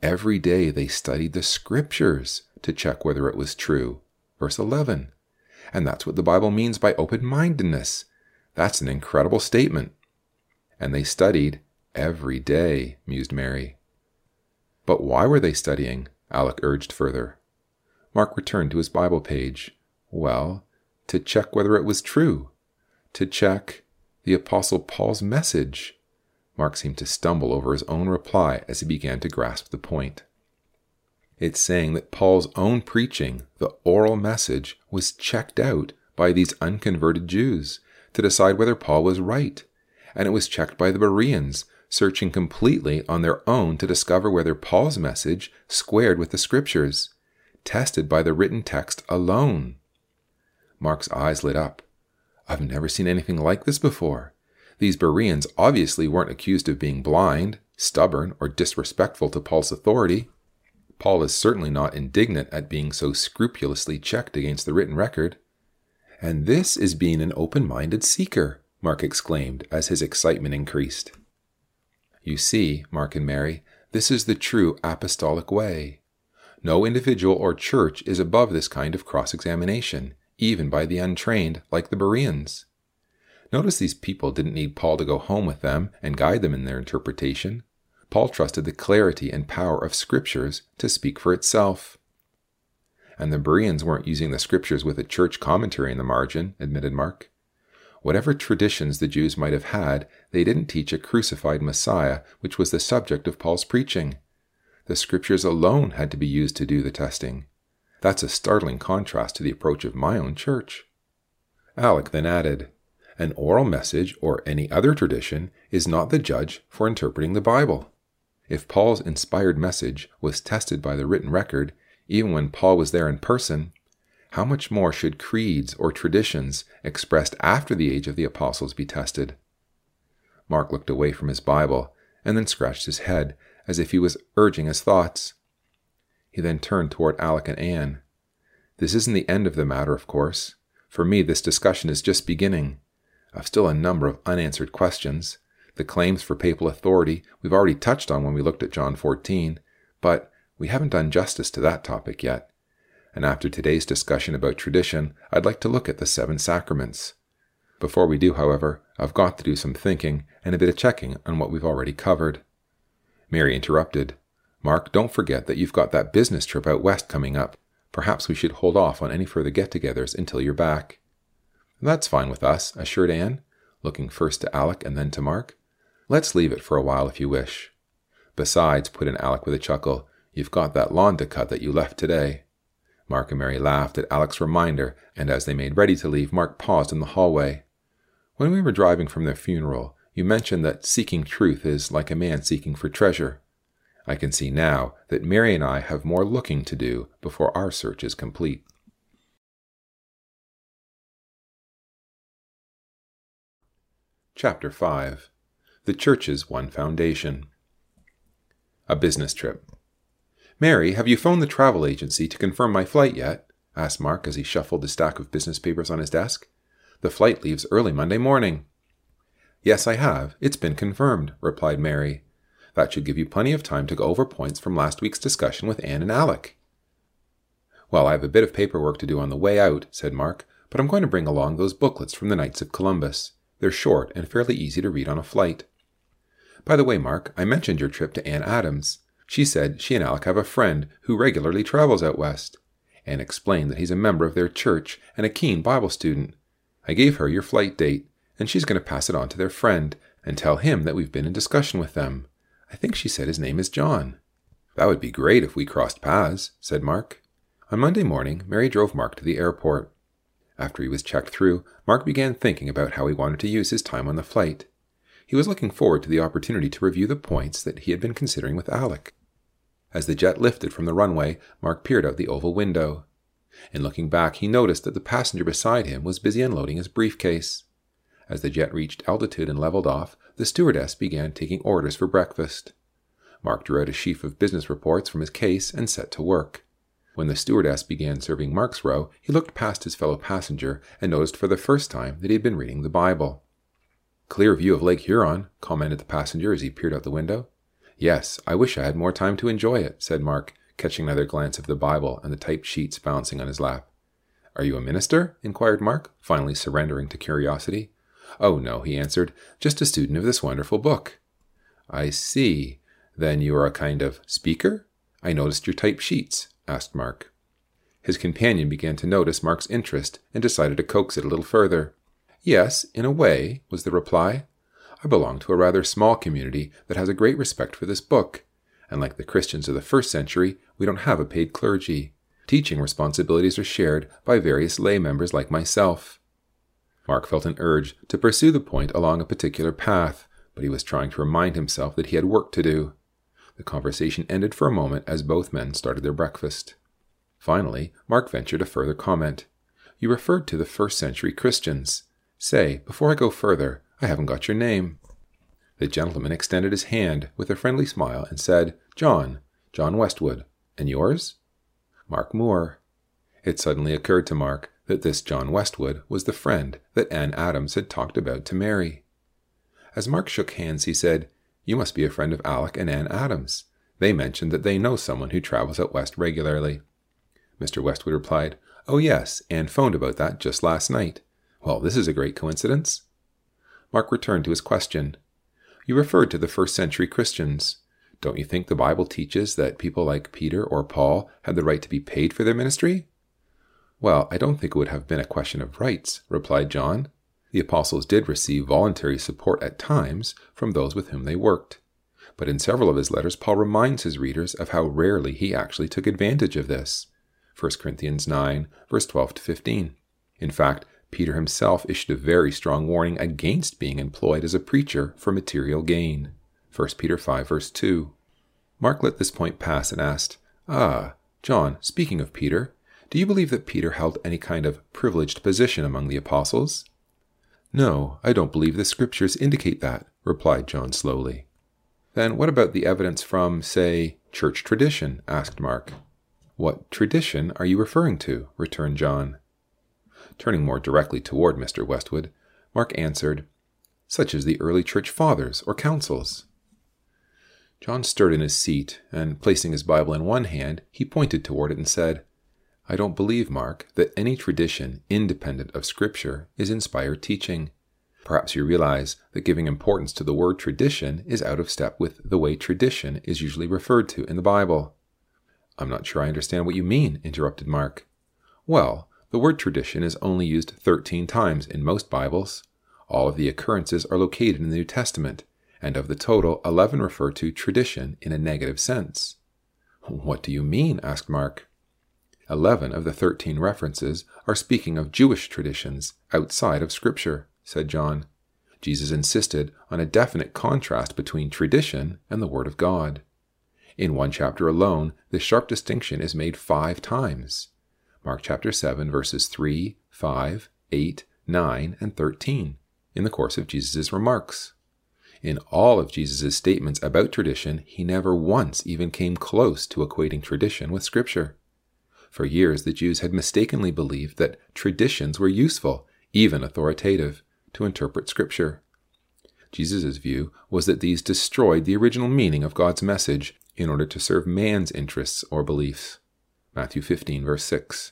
Every day they studied the scriptures to check whether it was true. Verse 11. And that's what the Bible means by open mindedness. That's an incredible statement. And they studied every day, mused Mary. But why were they studying? Alec urged further. Mark returned to his Bible page. Well, to check whether it was true. To check the Apostle Paul's message. Mark seemed to stumble over his own reply as he began to grasp the point. It's saying that Paul's own preaching, the oral message, was checked out by these unconverted Jews to decide whether Paul was right. And it was checked by the Bereans, searching completely on their own to discover whether Paul's message squared with the scriptures, tested by the written text alone. Mark's eyes lit up. I've never seen anything like this before. These Bereans obviously weren't accused of being blind, stubborn, or disrespectful to Paul's authority. Paul is certainly not indignant at being so scrupulously checked against the written record. And this is being an open minded seeker, Mark exclaimed as his excitement increased. You see, Mark and Mary, this is the true apostolic way. No individual or church is above this kind of cross examination, even by the untrained, like the Bereans. Notice these people didn't need Paul to go home with them and guide them in their interpretation. Paul trusted the clarity and power of Scriptures to speak for itself. And the Bereans weren't using the Scriptures with a church commentary in the margin, admitted Mark. Whatever traditions the Jews might have had, they didn't teach a crucified Messiah, which was the subject of Paul's preaching. The Scriptures alone had to be used to do the testing. That's a startling contrast to the approach of my own church. Alec then added, An oral message or any other tradition is not the judge for interpreting the Bible. If Paul's inspired message was tested by the written record, even when Paul was there in person, how much more should creeds or traditions expressed after the age of the apostles be tested? Mark looked away from his Bible and then scratched his head as if he was urging his thoughts. He then turned toward Alec and Anne. This isn't the end of the matter, of course. For me, this discussion is just beginning. I've still a number of unanswered questions, the claims for papal authority we've already touched on when we looked at John 14, but we haven't done justice to that topic yet. And after today's discussion about tradition, I'd like to look at the seven sacraments. Before we do, however, I've got to do some thinking and a bit of checking on what we've already covered. Mary interrupted. Mark, don't forget that you've got that business trip out west coming up. Perhaps we should hold off on any further get togethers until you're back. That's fine with us, assured Anne, looking first to Alec and then to Mark. Let's leave it for a while if you wish. Besides, put in Alec with a chuckle, you've got that lawn to cut that you left today. Mark and Mary laughed at Alec's reminder, and as they made ready to leave, Mark paused in the hallway. When we were driving from their funeral, you mentioned that seeking truth is like a man seeking for treasure. I can see now that Mary and I have more looking to do before our search is complete. Chapter 5 the church's one foundation. A business trip. Mary, have you phoned the travel agency to confirm my flight yet? asked Mark as he shuffled the stack of business papers on his desk. The flight leaves early Monday morning. Yes, I have. It's been confirmed, replied Mary. That should give you plenty of time to go over points from last week's discussion with Anne and Alec. Well, I have a bit of paperwork to do on the way out, said Mark, but I'm going to bring along those booklets from the Knights of Columbus. They're short and fairly easy to read on a flight. By the way, Mark, I mentioned your trip to Anne Adams. She said she and Alec have a friend who regularly travels out west. Anne explained that he's a member of their church and a keen Bible student. I gave her your flight date, and she's going to pass it on to their friend and tell him that we've been in discussion with them. I think she said his name is John. That would be great if we crossed paths, said Mark. On Monday morning, Mary drove Mark to the airport. After he was checked through, Mark began thinking about how he wanted to use his time on the flight. He was looking forward to the opportunity to review the points that he had been considering with Alec. As the jet lifted from the runway, Mark peered out the oval window. In looking back, he noticed that the passenger beside him was busy unloading his briefcase. As the jet reached altitude and leveled off, the stewardess began taking orders for breakfast. Mark drew out a sheaf of business reports from his case and set to work. When the stewardess began serving Mark's row, he looked past his fellow passenger and noticed for the first time that he had been reading the Bible. Clear view of Lake Huron, commented the passenger as he peered out the window. Yes, I wish I had more time to enjoy it, said Mark, catching another glance of the Bible and the typed sheets bouncing on his lap. Are you a minister? inquired Mark, finally surrendering to curiosity. Oh, no, he answered, just a student of this wonderful book. I see. Then you are a kind of speaker? I noticed your typed sheets, asked Mark. His companion began to notice Mark's interest and decided to coax it a little further. Yes, in a way, was the reply. I belong to a rather small community that has a great respect for this book, and like the Christians of the first century, we don't have a paid clergy. Teaching responsibilities are shared by various lay members like myself. Mark felt an urge to pursue the point along a particular path, but he was trying to remind himself that he had work to do. The conversation ended for a moment as both men started their breakfast. Finally, Mark ventured a further comment. You referred to the first century Christians. Say, before I go further, I haven't got your name. The gentleman extended his hand with a friendly smile and said, John, John Westwood. And yours? Mark Moore. It suddenly occurred to Mark that this John Westwood was the friend that Anne Adams had talked about to Mary. As Mark shook hands, he said, You must be a friend of Alec and Anne Adams. They mentioned that they know someone who travels out west regularly. Mr. Westwood replied, Oh, yes, Anne phoned about that just last night. Well, this is a great coincidence. Mark returned to his question. You referred to the first century Christians. Don't you think the Bible teaches that people like Peter or Paul had the right to be paid for their ministry? Well, I don't think it would have been a question of rights, replied John. The apostles did receive voluntary support at times from those with whom they worked. But in several of his letters, Paul reminds his readers of how rarely he actually took advantage of this. 1 Corinthians 9, verse 12 to 15. In fact, Peter himself issued a very strong warning against being employed as a preacher for material gain. 1 Peter 5, verse 2. Mark let this point pass and asked, Ah, John, speaking of Peter, do you believe that Peter held any kind of privileged position among the apostles? No, I don't believe the scriptures indicate that, replied John slowly. Then what about the evidence from, say, church tradition? asked Mark. What tradition are you referring to? returned John. Turning more directly toward Mr. Westwood, Mark answered, Such as the early church fathers or councils. John stirred in his seat, and placing his Bible in one hand, he pointed toward it and said, I don't believe, Mark, that any tradition independent of Scripture is inspired teaching. Perhaps you realize that giving importance to the word tradition is out of step with the way tradition is usually referred to in the Bible. I'm not sure I understand what you mean, interrupted Mark. Well, the word tradition is only used 13 times in most Bibles. All of the occurrences are located in the New Testament, and of the total, 11 refer to tradition in a negative sense. What do you mean? asked Mark. 11 of the 13 references are speaking of Jewish traditions outside of Scripture, said John. Jesus insisted on a definite contrast between tradition and the Word of God. In one chapter alone, this sharp distinction is made five times. Mark chapter 7, verses 3, 5, 8, 9, and 13, in the course of Jesus' remarks. In all of Jesus' statements about tradition, he never once even came close to equating tradition with Scripture. For years, the Jews had mistakenly believed that traditions were useful, even authoritative, to interpret Scripture. Jesus' view was that these destroyed the original meaning of God's message in order to serve man's interests or beliefs. Matthew 15, verse 6.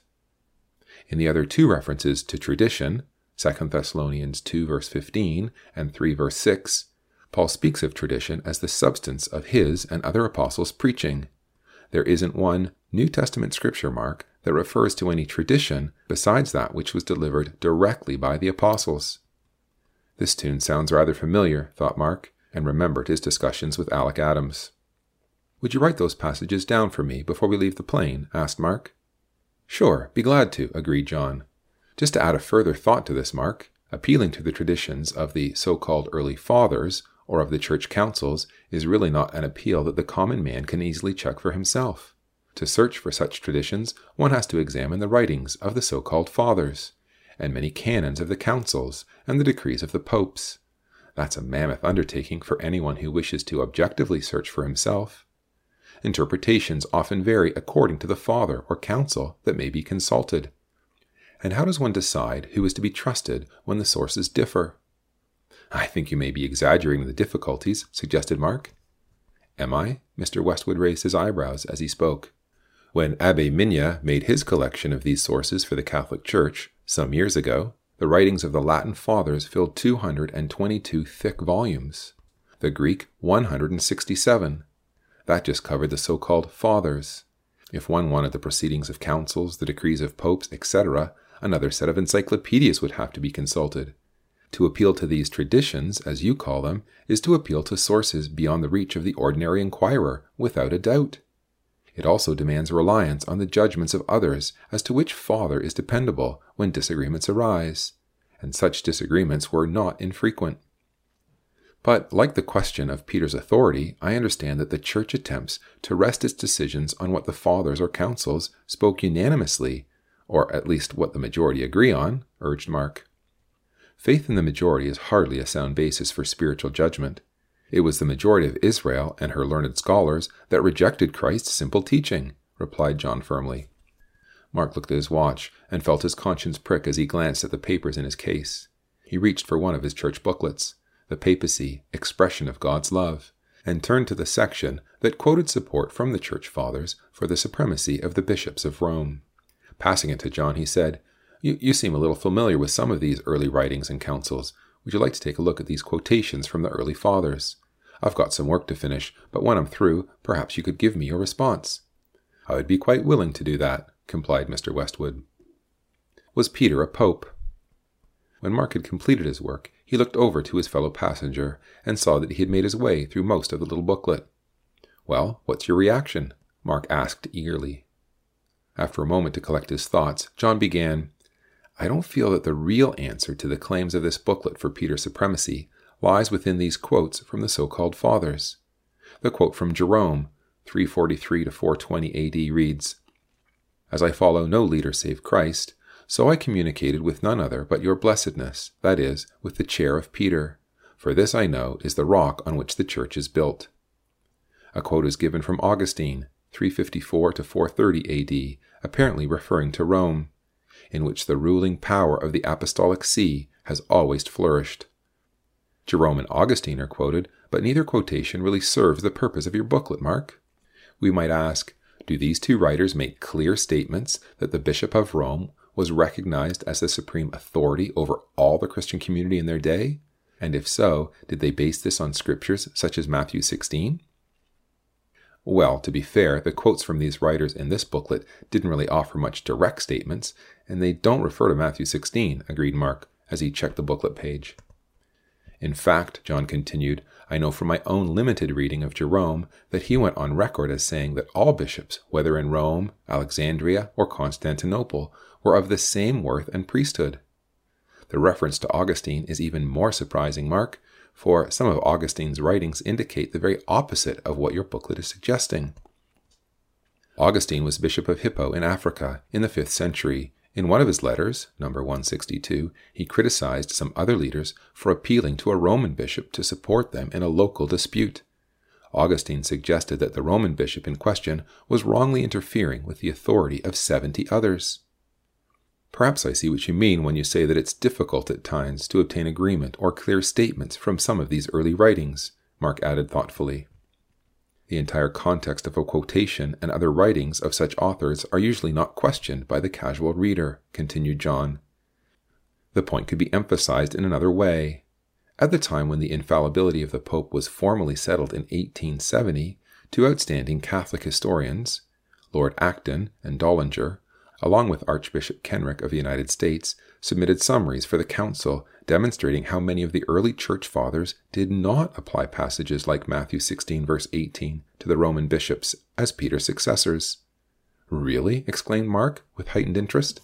In the other two references to tradition, 2 Thessalonians 2 verse 15 and 3 verse 6, Paul speaks of tradition as the substance of his and other apostles' preaching. There isn't one New Testament scripture mark that refers to any tradition besides that which was delivered directly by the apostles. This tune sounds rather familiar, thought Mark, and remembered his discussions with Alec Adams. Would you write those passages down for me before we leave the plane? asked Mark. Sure, be glad to, agreed John. Just to add a further thought to this, Mark, appealing to the traditions of the so called early fathers or of the church councils is really not an appeal that the common man can easily check for himself. To search for such traditions, one has to examine the writings of the so called fathers, and many canons of the councils, and the decrees of the popes. That's a mammoth undertaking for anyone who wishes to objectively search for himself. Interpretations often vary according to the father or council that may be consulted. And how does one decide who is to be trusted when the sources differ? I think you may be exaggerating the difficulties, suggested Mark. Am I? Mr. Westwood raised his eyebrows as he spoke. When Abbe Migne made his collection of these sources for the Catholic Church some years ago, the writings of the Latin Fathers filled 222 thick volumes, the Greek 167. That just covered the so called Fathers. If one wanted the proceedings of councils, the decrees of popes, etc., another set of encyclopedias would have to be consulted. To appeal to these traditions, as you call them, is to appeal to sources beyond the reach of the ordinary inquirer, without a doubt. It also demands reliance on the judgments of others as to which father is dependable when disagreements arise, and such disagreements were not infrequent. But, like the question of Peter's authority, I understand that the Church attempts to rest its decisions on what the fathers or councils spoke unanimously, or at least what the majority agree on, urged Mark. Faith in the majority is hardly a sound basis for spiritual judgment. It was the majority of Israel and her learned scholars that rejected Christ's simple teaching, replied John firmly. Mark looked at his watch and felt his conscience prick as he glanced at the papers in his case. He reached for one of his church booklets, The Papacy Expression of God's Love, and turned to the section that quoted support from the Church Fathers for the supremacy of the bishops of Rome. Passing it to John, he said, you, you seem a little familiar with some of these early writings and councils. Would you like to take a look at these quotations from the early fathers? I've got some work to finish, but when I'm through, perhaps you could give me your response. I would be quite willing to do that, complied Mr. Westwood. Was Peter a pope? When Mark had completed his work, he looked over to his fellow passenger and saw that he had made his way through most of the little booklet. Well, what's your reaction? Mark asked eagerly. After a moment to collect his thoughts, John began, I don't feel that the real answer to the claims of this booklet for Peter's supremacy lies within these quotes from the so called Fathers. The quote from Jerome, 343 to 420 AD, reads As I follow no leader save Christ, so I communicated with none other but your blessedness, that is, with the chair of Peter. For this I know is the rock on which the church is built. A quote is given from Augustine, 354 to 430 AD, apparently referring to Rome in which the ruling power of the apostolic see has always flourished. Jerome and Augustine are quoted, but neither quotation really serves the purpose of your booklet, Mark. We might ask Do these two writers make clear statements that the Bishop of Rome was recognized as the supreme authority over all the Christian community in their day? And if so, did they base this on scriptures such as Matthew 16? Well, to be fair, the quotes from these writers in this booklet didn't really offer much direct statements, and they don't refer to Matthew 16, agreed Mark, as he checked the booklet page. In fact, John continued, I know from my own limited reading of Jerome that he went on record as saying that all bishops, whether in Rome, Alexandria, or Constantinople, were of the same worth and priesthood. The reference to Augustine is even more surprising, Mark, for some of Augustine's writings indicate the very opposite of what your booklet is suggesting. Augustine was Bishop of Hippo in Africa in the 5th century. In one of his letters, number 162, he criticized some other leaders for appealing to a Roman bishop to support them in a local dispute. Augustine suggested that the Roman bishop in question was wrongly interfering with the authority of 70 others. Perhaps I see what you mean when you say that it's difficult at times to obtain agreement or clear statements from some of these early writings, Mark added thoughtfully. The entire context of a quotation and other writings of such authors are usually not questioned by the casual reader, continued John. The point could be emphasized in another way. At the time when the infallibility of the Pope was formally settled in 1870, two outstanding Catholic historians, Lord Acton and Dollinger, along with Archbishop Kenrick of the United States, submitted summaries for the Council demonstrating how many of the early Church Fathers did not apply passages like Matthew 16, verse 18, to the Roman bishops as Peter's successors. Really? exclaimed Mark, with heightened interest.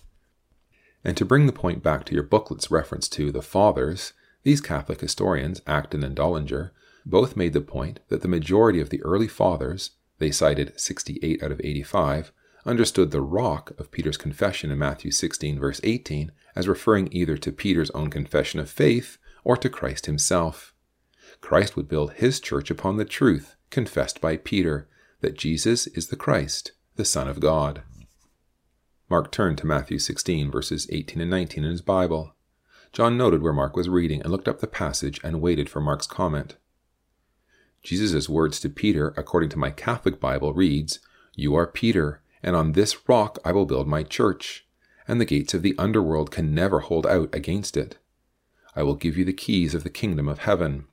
And to bring the point back to your booklet's reference to the Fathers, these Catholic historians, Acton and Dollinger, both made the point that the majority of the early Fathers, they cited 68 out of 85, understood the rock of Peter's confession in Matthew 16, verse 18, as referring either to Peter's own confession of faith or to Christ himself. Christ would build his church upon the truth confessed by Peter, that Jesus is the Christ, the Son of God. Mark turned to Matthew 16, verses 18 and 19 in his Bible. John noted where Mark was reading and looked up the passage and waited for Mark's comment. Jesus' words to Peter, according to my Catholic Bible, reads, You are Peter, and on this rock I will build my church, and the gates of the underworld can never hold out against it. I will give you the keys of the kingdom of heaven.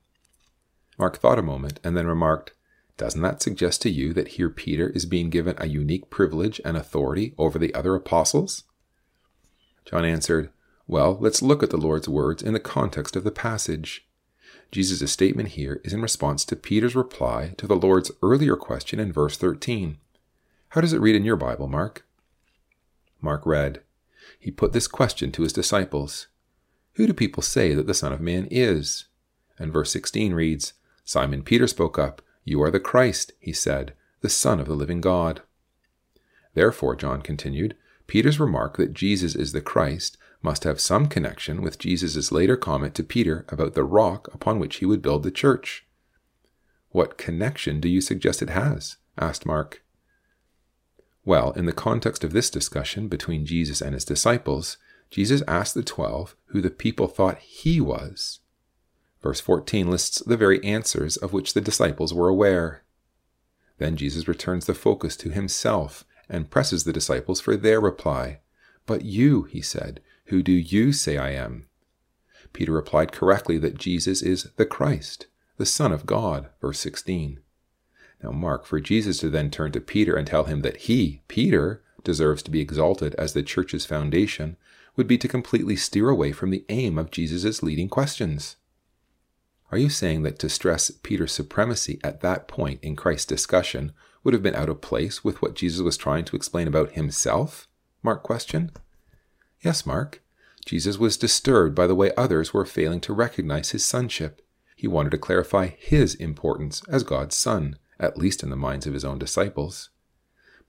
Mark thought a moment and then remarked, Doesn't that suggest to you that here Peter is being given a unique privilege and authority over the other apostles? John answered, Well, let's look at the Lord's words in the context of the passage. Jesus' statement here is in response to Peter's reply to the Lord's earlier question in verse 13. How does it read in your Bible, Mark? Mark read, He put this question to his disciples Who do people say that the Son of Man is? And verse 16 reads, Simon Peter spoke up, You are the Christ, he said, the Son of the living God. Therefore, John continued, Peter's remark that Jesus is the Christ must have some connection with Jesus' later comment to Peter about the rock upon which he would build the church. What connection do you suggest it has? asked Mark. Well, in the context of this discussion between Jesus and his disciples, Jesus asked the twelve who the people thought he was. Verse 14 lists the very answers of which the disciples were aware. Then Jesus returns the focus to himself and presses the disciples for their reply. But you, he said, who do you say I am? Peter replied correctly that Jesus is the Christ, the Son of God. Verse 16. Now, mark, for Jesus to then turn to Peter and tell him that he, Peter, deserves to be exalted as the church's foundation would be to completely steer away from the aim of Jesus' leading questions. Are you saying that to stress Peter's supremacy at that point in Christ's discussion would have been out of place with what Jesus was trying to explain about himself? Mark questioned. Yes, Mark. Jesus was disturbed by the way others were failing to recognize his sonship. He wanted to clarify his importance as God's son, at least in the minds of his own disciples.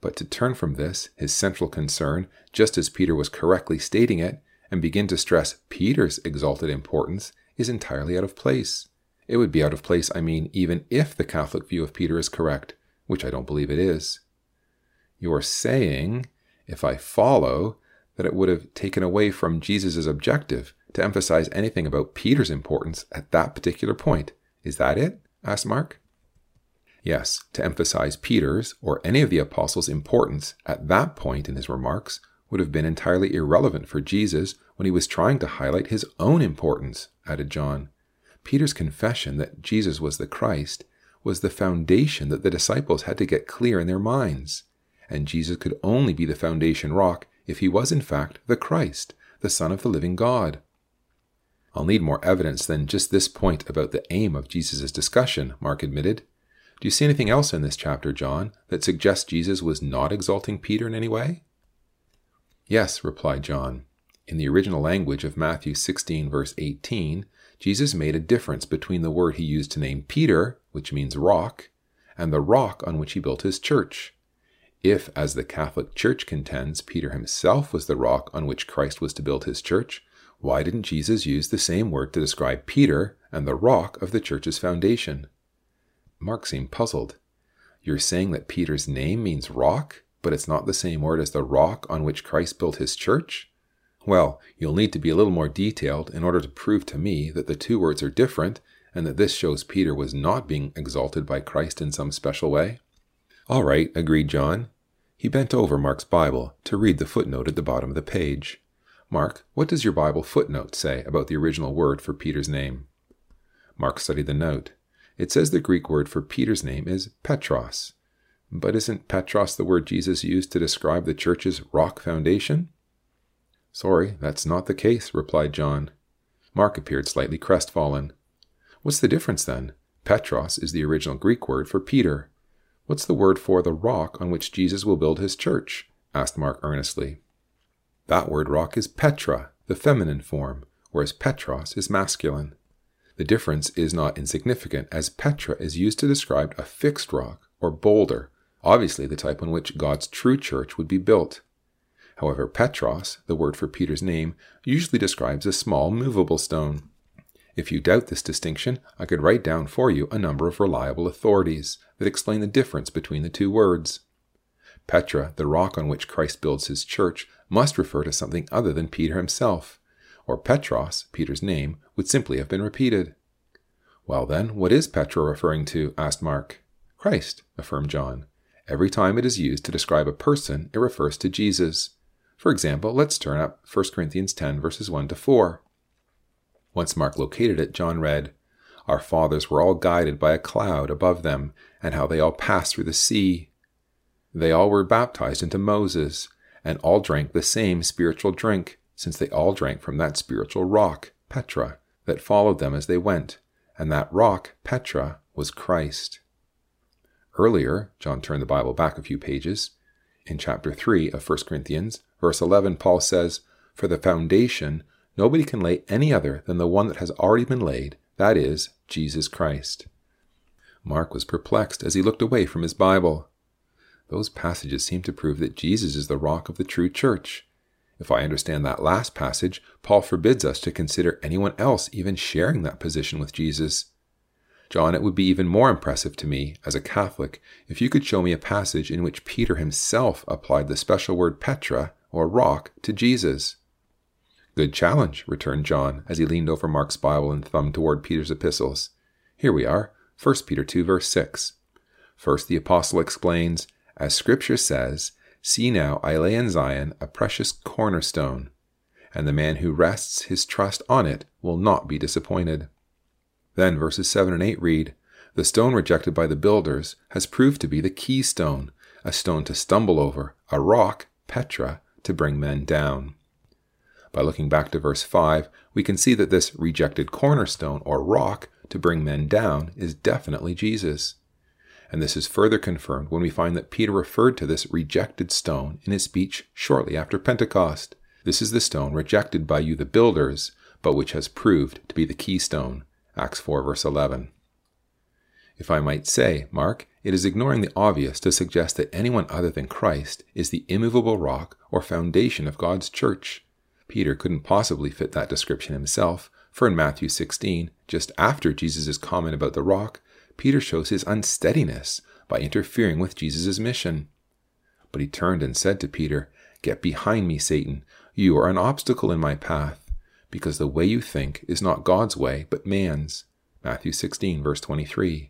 But to turn from this, his central concern, just as Peter was correctly stating it, and begin to stress Peter's exalted importance, is entirely out of place. It would be out of place, I mean, even if the Catholic view of Peter is correct, which I don't believe it is. You're saying, if I follow, that it would have taken away from Jesus' objective to emphasize anything about Peter's importance at that particular point. Is that it? asked Mark. Yes, to emphasize Peter's or any of the apostles' importance at that point in his remarks would have been entirely irrelevant for Jesus when he was trying to highlight his own importance, added John. Peter's confession that Jesus was the Christ was the foundation that the disciples had to get clear in their minds. And Jesus could only be the foundation rock if he was in fact the Christ, the Son of the living God. I'll need more evidence than just this point about the aim of Jesus' discussion, Mark admitted. Do you see anything else in this chapter, John, that suggests Jesus was not exalting Peter in any way? Yes, replied John. In the original language of Matthew 16, verse 18, Jesus made a difference between the word he used to name Peter, which means rock, and the rock on which he built his church. If, as the Catholic Church contends, Peter himself was the rock on which Christ was to build his church, why didn't Jesus use the same word to describe Peter and the rock of the church's foundation? Mark seemed puzzled. You're saying that Peter's name means rock, but it's not the same word as the rock on which Christ built his church? Well, you'll need to be a little more detailed in order to prove to me that the two words are different and that this shows Peter was not being exalted by Christ in some special way. All right, agreed John. He bent over Mark's Bible to read the footnote at the bottom of the page. Mark, what does your Bible footnote say about the original word for Peter's name? Mark studied the note. It says the Greek word for Peter's name is Petros. But isn't Petros the word Jesus used to describe the church's rock foundation? Sorry, that's not the case, replied John. Mark appeared slightly crestfallen. What's the difference then? Petros is the original Greek word for Peter. What's the word for the rock on which Jesus will build his church? asked Mark earnestly. That word rock is Petra, the feminine form, whereas Petros is masculine. The difference is not insignificant, as Petra is used to describe a fixed rock or boulder, obviously the type on which God's true church would be built. However, Petros, the word for Peter's name, usually describes a small movable stone. If you doubt this distinction, I could write down for you a number of reliable authorities that explain the difference between the two words. Petra, the rock on which Christ builds his church, must refer to something other than Peter himself, or Petros, Peter's name, would simply have been repeated. Well, then, what is Petra referring to? asked Mark. Christ, affirmed John. Every time it is used to describe a person, it refers to Jesus. For example, let's turn up 1 Corinthians 10, verses 1 to 4. Once Mark located it, John read, Our fathers were all guided by a cloud above them, and how they all passed through the sea. They all were baptized into Moses, and all drank the same spiritual drink, since they all drank from that spiritual rock, Petra, that followed them as they went, and that rock, Petra, was Christ. Earlier, John turned the Bible back a few pages. In chapter 3 of 1 Corinthians, verse 11, Paul says, For the foundation nobody can lay any other than the one that has already been laid, that is, Jesus Christ. Mark was perplexed as he looked away from his Bible. Those passages seem to prove that Jesus is the rock of the true church. If I understand that last passage, Paul forbids us to consider anyone else even sharing that position with Jesus. John, it would be even more impressive to me, as a Catholic, if you could show me a passage in which Peter himself applied the special word Petra, or rock, to Jesus. Good challenge, returned John, as he leaned over Mark's Bible and thumbed toward Peter's epistles. Here we are, 1 Peter 2, verse 6. First, the apostle explains, as Scripture says, See now, I lay in Zion a precious cornerstone, and the man who rests his trust on it will not be disappointed. Then verses 7 and 8 read, The stone rejected by the builders has proved to be the keystone, a stone to stumble over, a rock, Petra, to bring men down. By looking back to verse 5, we can see that this rejected cornerstone or rock to bring men down is definitely Jesus and this is further confirmed when we find that Peter referred to this rejected stone in his speech shortly after Pentecost. This is the stone rejected by you, the builders, but which has proved to be the keystone. Acts 4, verse 11. If I might say, Mark, it is ignoring the obvious to suggest that anyone other than Christ is the immovable rock or foundation of God's church. Peter couldn't possibly fit that description himself, for in Matthew 16, just after Jesus' comment about the rock, Peter shows his unsteadiness by interfering with Jesus' mission. But he turned and said to Peter, Get behind me, Satan. You are an obstacle in my path, because the way you think is not God's way, but man's. Matthew 16, verse 23.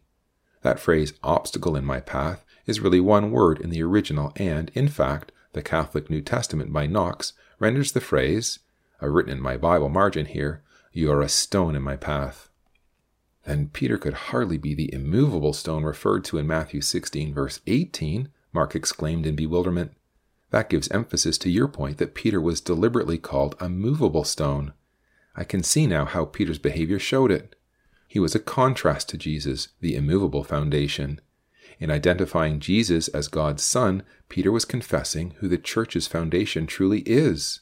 That phrase, obstacle in my path, is really one word in the original, and, in fact, the Catholic New Testament by Knox renders the phrase, I've uh, written in my Bible margin here, you are a stone in my path then Peter could hardly be the immovable stone referred to in Matthew 16, verse 18, Mark exclaimed in bewilderment. That gives emphasis to your point that Peter was deliberately called a movable stone. I can see now how Peter's behavior showed it. He was a contrast to Jesus, the immovable foundation. In identifying Jesus as God's Son, Peter was confessing who the church's foundation truly is.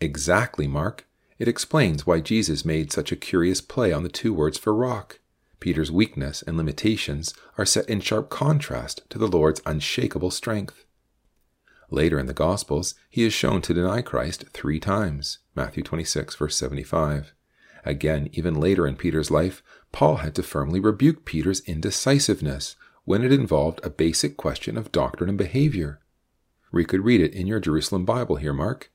Exactly, Mark. It explains why Jesus made such a curious play on the two words for rock. Peter's weakness and limitations are set in sharp contrast to the Lord's unshakable strength. Later in the Gospels, he is shown to deny Christ three times. Matthew 26, verse 75. Again, even later in Peter's life, Paul had to firmly rebuke Peter's indecisiveness when it involved a basic question of doctrine and behavior. We could read it in your Jerusalem Bible here, Mark.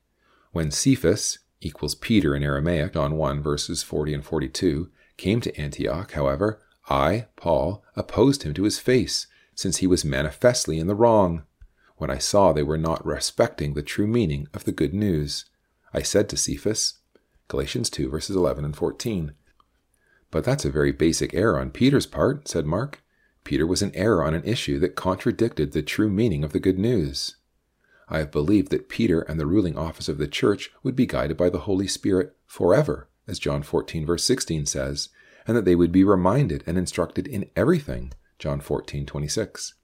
When Cephas, equals Peter in Aramaic, John 1 verses 40 and 42, came to Antioch, however, I, Paul, opposed him to his face, since he was manifestly in the wrong. When I saw they were not respecting the true meaning of the good news, I said to Cephas, Galatians 2 verses 11 and 14. But that's a very basic error on Peter's part, said Mark. Peter was in error on an issue that contradicted the true meaning of the good news. I have believed that Peter and the ruling office of the church would be guided by the Holy Spirit forever, as John 14, verse 16 says, and that they would be reminded and instructed in everything, John 14, 26.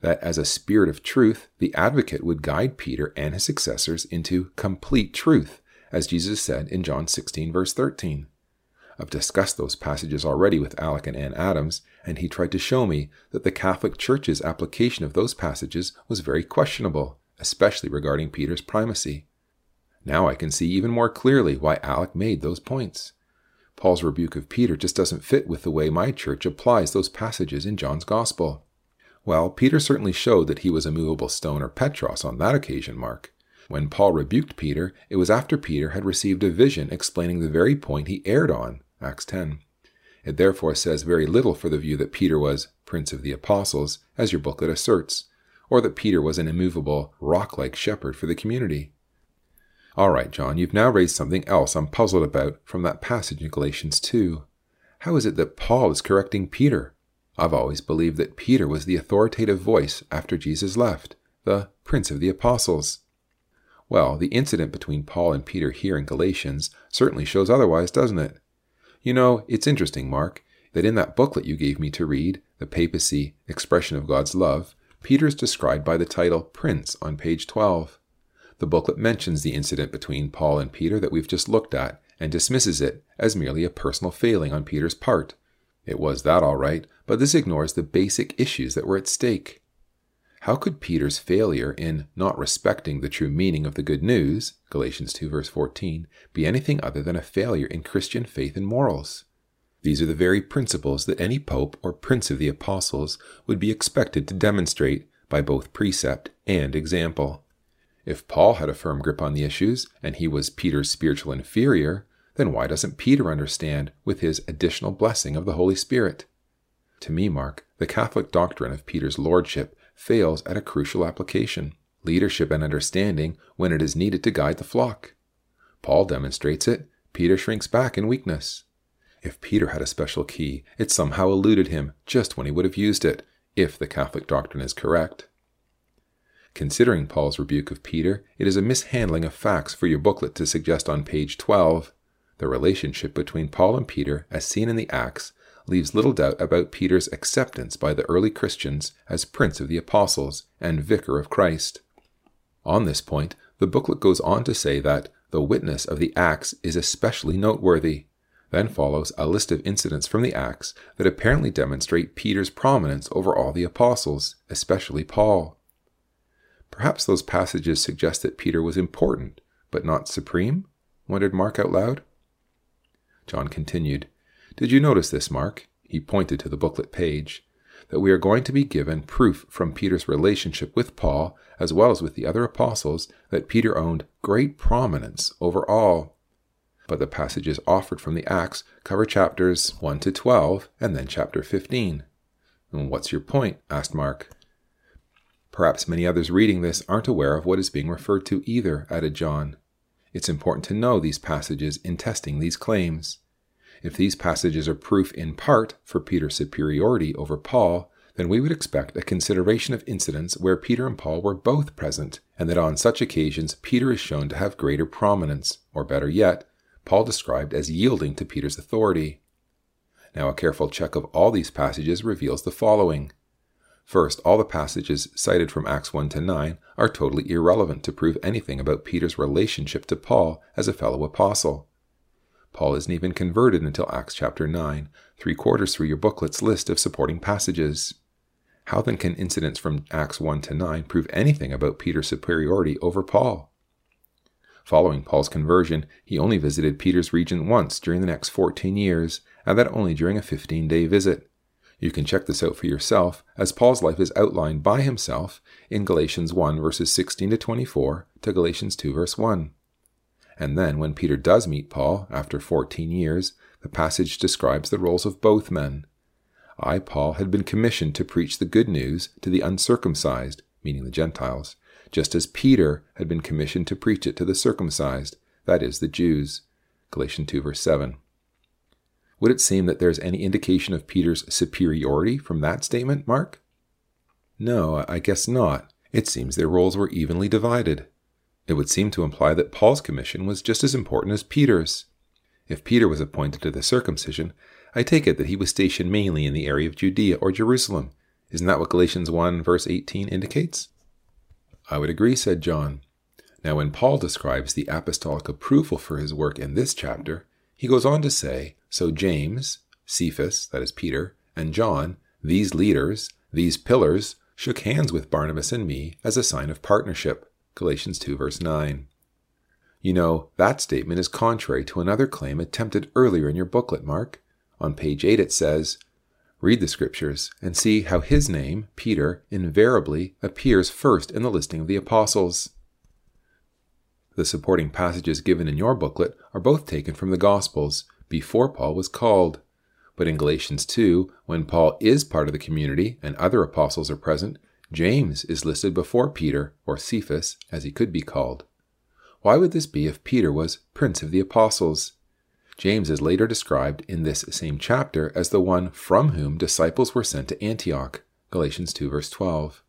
That as a spirit of truth, the advocate would guide Peter and his successors into complete truth, as Jesus said in John 16, verse 13. I've discussed those passages already with Alec and Anne Adams, and he tried to show me that the Catholic Church's application of those passages was very questionable especially regarding Peter's primacy. Now I can see even more clearly why Alec made those points. Paul's rebuke of Peter just doesn't fit with the way my church applies those passages in John's Gospel. Well, Peter certainly showed that he was a movable stone or Petros on that occasion, Mark. When Paul rebuked Peter, it was after Peter had received a vision explaining the very point he erred on, Acts 10. It therefore says very little for the view that Peter was Prince of the Apostles, as your booklet asserts, or that Peter was an immovable, rock like shepherd for the community. All right, John, you've now raised something else I'm puzzled about from that passage in Galatians 2. How is it that Paul is correcting Peter? I've always believed that Peter was the authoritative voice after Jesus left, the Prince of the Apostles. Well, the incident between Paul and Peter here in Galatians certainly shows otherwise, doesn't it? You know, it's interesting, Mark, that in that booklet you gave me to read, The Papacy Expression of God's Love, Peter is described by the title Prince on page 12. The booklet mentions the incident between Paul and Peter that we've just looked at and dismisses it as merely a personal failing on Peter's part. It was that all right, but this ignores the basic issues that were at stake. How could Peter's failure in not respecting the true meaning of the good news, Galatians 2 verse 14, be anything other than a failure in Christian faith and morals? These are the very principles that any pope or prince of the apostles would be expected to demonstrate by both precept and example. If Paul had a firm grip on the issues, and he was Peter's spiritual inferior, then why doesn't Peter understand with his additional blessing of the Holy Spirit? To me, Mark, the Catholic doctrine of Peter's lordship fails at a crucial application leadership and understanding when it is needed to guide the flock. Paul demonstrates it, Peter shrinks back in weakness. If Peter had a special key, it somehow eluded him just when he would have used it, if the Catholic doctrine is correct. Considering Paul's rebuke of Peter, it is a mishandling of facts for your booklet to suggest on page 12 the relationship between Paul and Peter, as seen in the Acts, leaves little doubt about Peter's acceptance by the early Christians as Prince of the Apostles and Vicar of Christ. On this point, the booklet goes on to say that the witness of the Acts is especially noteworthy. Then follows a list of incidents from the Acts that apparently demonstrate Peter's prominence over all the apostles, especially Paul. Perhaps those passages suggest that Peter was important, but not supreme? wondered Mark out loud. John continued, Did you notice this, Mark? He pointed to the booklet page. That we are going to be given proof from Peter's relationship with Paul, as well as with the other apostles, that Peter owned great prominence over all. But the passages offered from the Acts cover chapters 1 to 12 and then chapter 15. And what's your point? asked Mark. Perhaps many others reading this aren't aware of what is being referred to either, added John. It's important to know these passages in testing these claims. If these passages are proof in part for Peter's superiority over Paul, then we would expect a consideration of incidents where Peter and Paul were both present, and that on such occasions Peter is shown to have greater prominence, or better yet, Paul described as yielding to Peter's authority. Now, a careful check of all these passages reveals the following First, all the passages cited from Acts 1 to 9 are totally irrelevant to prove anything about Peter's relationship to Paul as a fellow apostle. Paul isn't even converted until Acts chapter 9, three quarters through your booklet's list of supporting passages. How then can incidents from Acts 1 to 9 prove anything about Peter's superiority over Paul? Following Paul's conversion, he only visited Peter's region once during the next 14 years, and that only during a 15 day visit. You can check this out for yourself, as Paul's life is outlined by himself in Galatians 1 verses 16 to 24 to Galatians 2 verse 1. And then, when Peter does meet Paul after 14 years, the passage describes the roles of both men. I, Paul, had been commissioned to preach the good news to the uncircumcised, meaning the Gentiles, just as Peter had been commissioned to preach it to the circumcised, that is, the Jews. Galatians 2 verse 7. Would it seem that there's any indication of Peter's superiority from that statement, Mark? No, I guess not. It seems their roles were evenly divided. It would seem to imply that Paul's commission was just as important as Peter's. If Peter was appointed to the circumcision, I take it that he was stationed mainly in the area of Judea or Jerusalem. Isn't that what Galatians 1 verse 18 indicates? I would agree, said John. Now, when Paul describes the apostolic approval for his work in this chapter, he goes on to say, So James, Cephas, that is Peter, and John, these leaders, these pillars, shook hands with Barnabas and me as a sign of partnership. Galatians 2, verse 9. You know, that statement is contrary to another claim attempted earlier in your booklet, Mark. On page 8 it says, Read the scriptures and see how his name, Peter, invariably appears first in the listing of the apostles. The supporting passages given in your booklet are both taken from the Gospels, before Paul was called. But in Galatians 2, when Paul is part of the community and other apostles are present, James is listed before Peter, or Cephas, as he could be called. Why would this be if Peter was Prince of the Apostles? James is later described in this same chapter as the one from whom disciples were sent to Antioch. Galatians 2 verse 12.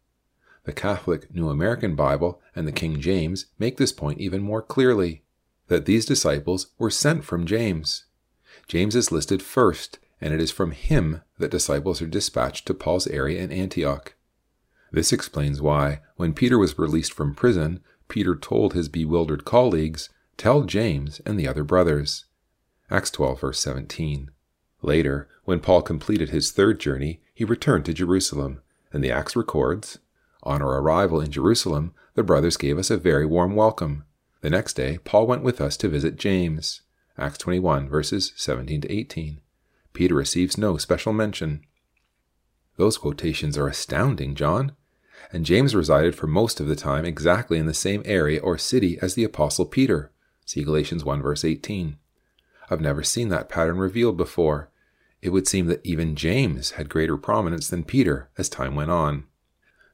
The Catholic New American Bible and the King James make this point even more clearly that these disciples were sent from James. James is listed first, and it is from him that disciples are dispatched to Paul's area in Antioch. This explains why, when Peter was released from prison, Peter told his bewildered colleagues, Tell James and the other brothers. Acts 12, verse 17. Later, when Paul completed his third journey, he returned to Jerusalem, and the Acts records On our arrival in Jerusalem, the brothers gave us a very warm welcome. The next day, Paul went with us to visit James. Acts 21, verses 17 to 18. Peter receives no special mention. Those quotations are astounding, John. And James resided for most of the time exactly in the same area or city as the Apostle Peter. See Galatians 1, verse 18. I've never seen that pattern revealed before. It would seem that even James had greater prominence than Peter as time went on.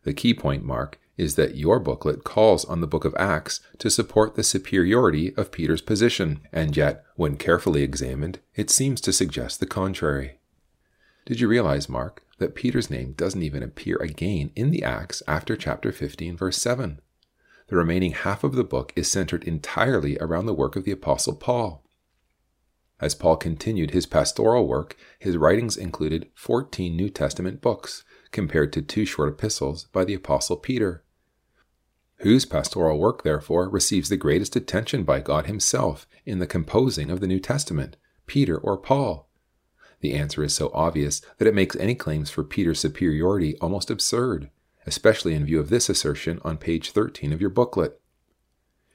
The key point, Mark, is that your booklet calls on the book of Acts to support the superiority of Peter's position, and yet, when carefully examined, it seems to suggest the contrary. Did you realize, Mark, that Peter's name doesn't even appear again in the Acts after chapter 15, verse 7? The remaining half of the book is centered entirely around the work of the Apostle Paul. As Paul continued his pastoral work, his writings included 14 New Testament books, compared to two short epistles by the Apostle Peter. Whose pastoral work, therefore, receives the greatest attention by God Himself in the composing of the New Testament, Peter or Paul? The answer is so obvious that it makes any claims for Peter's superiority almost absurd, especially in view of this assertion on page 13 of your booklet.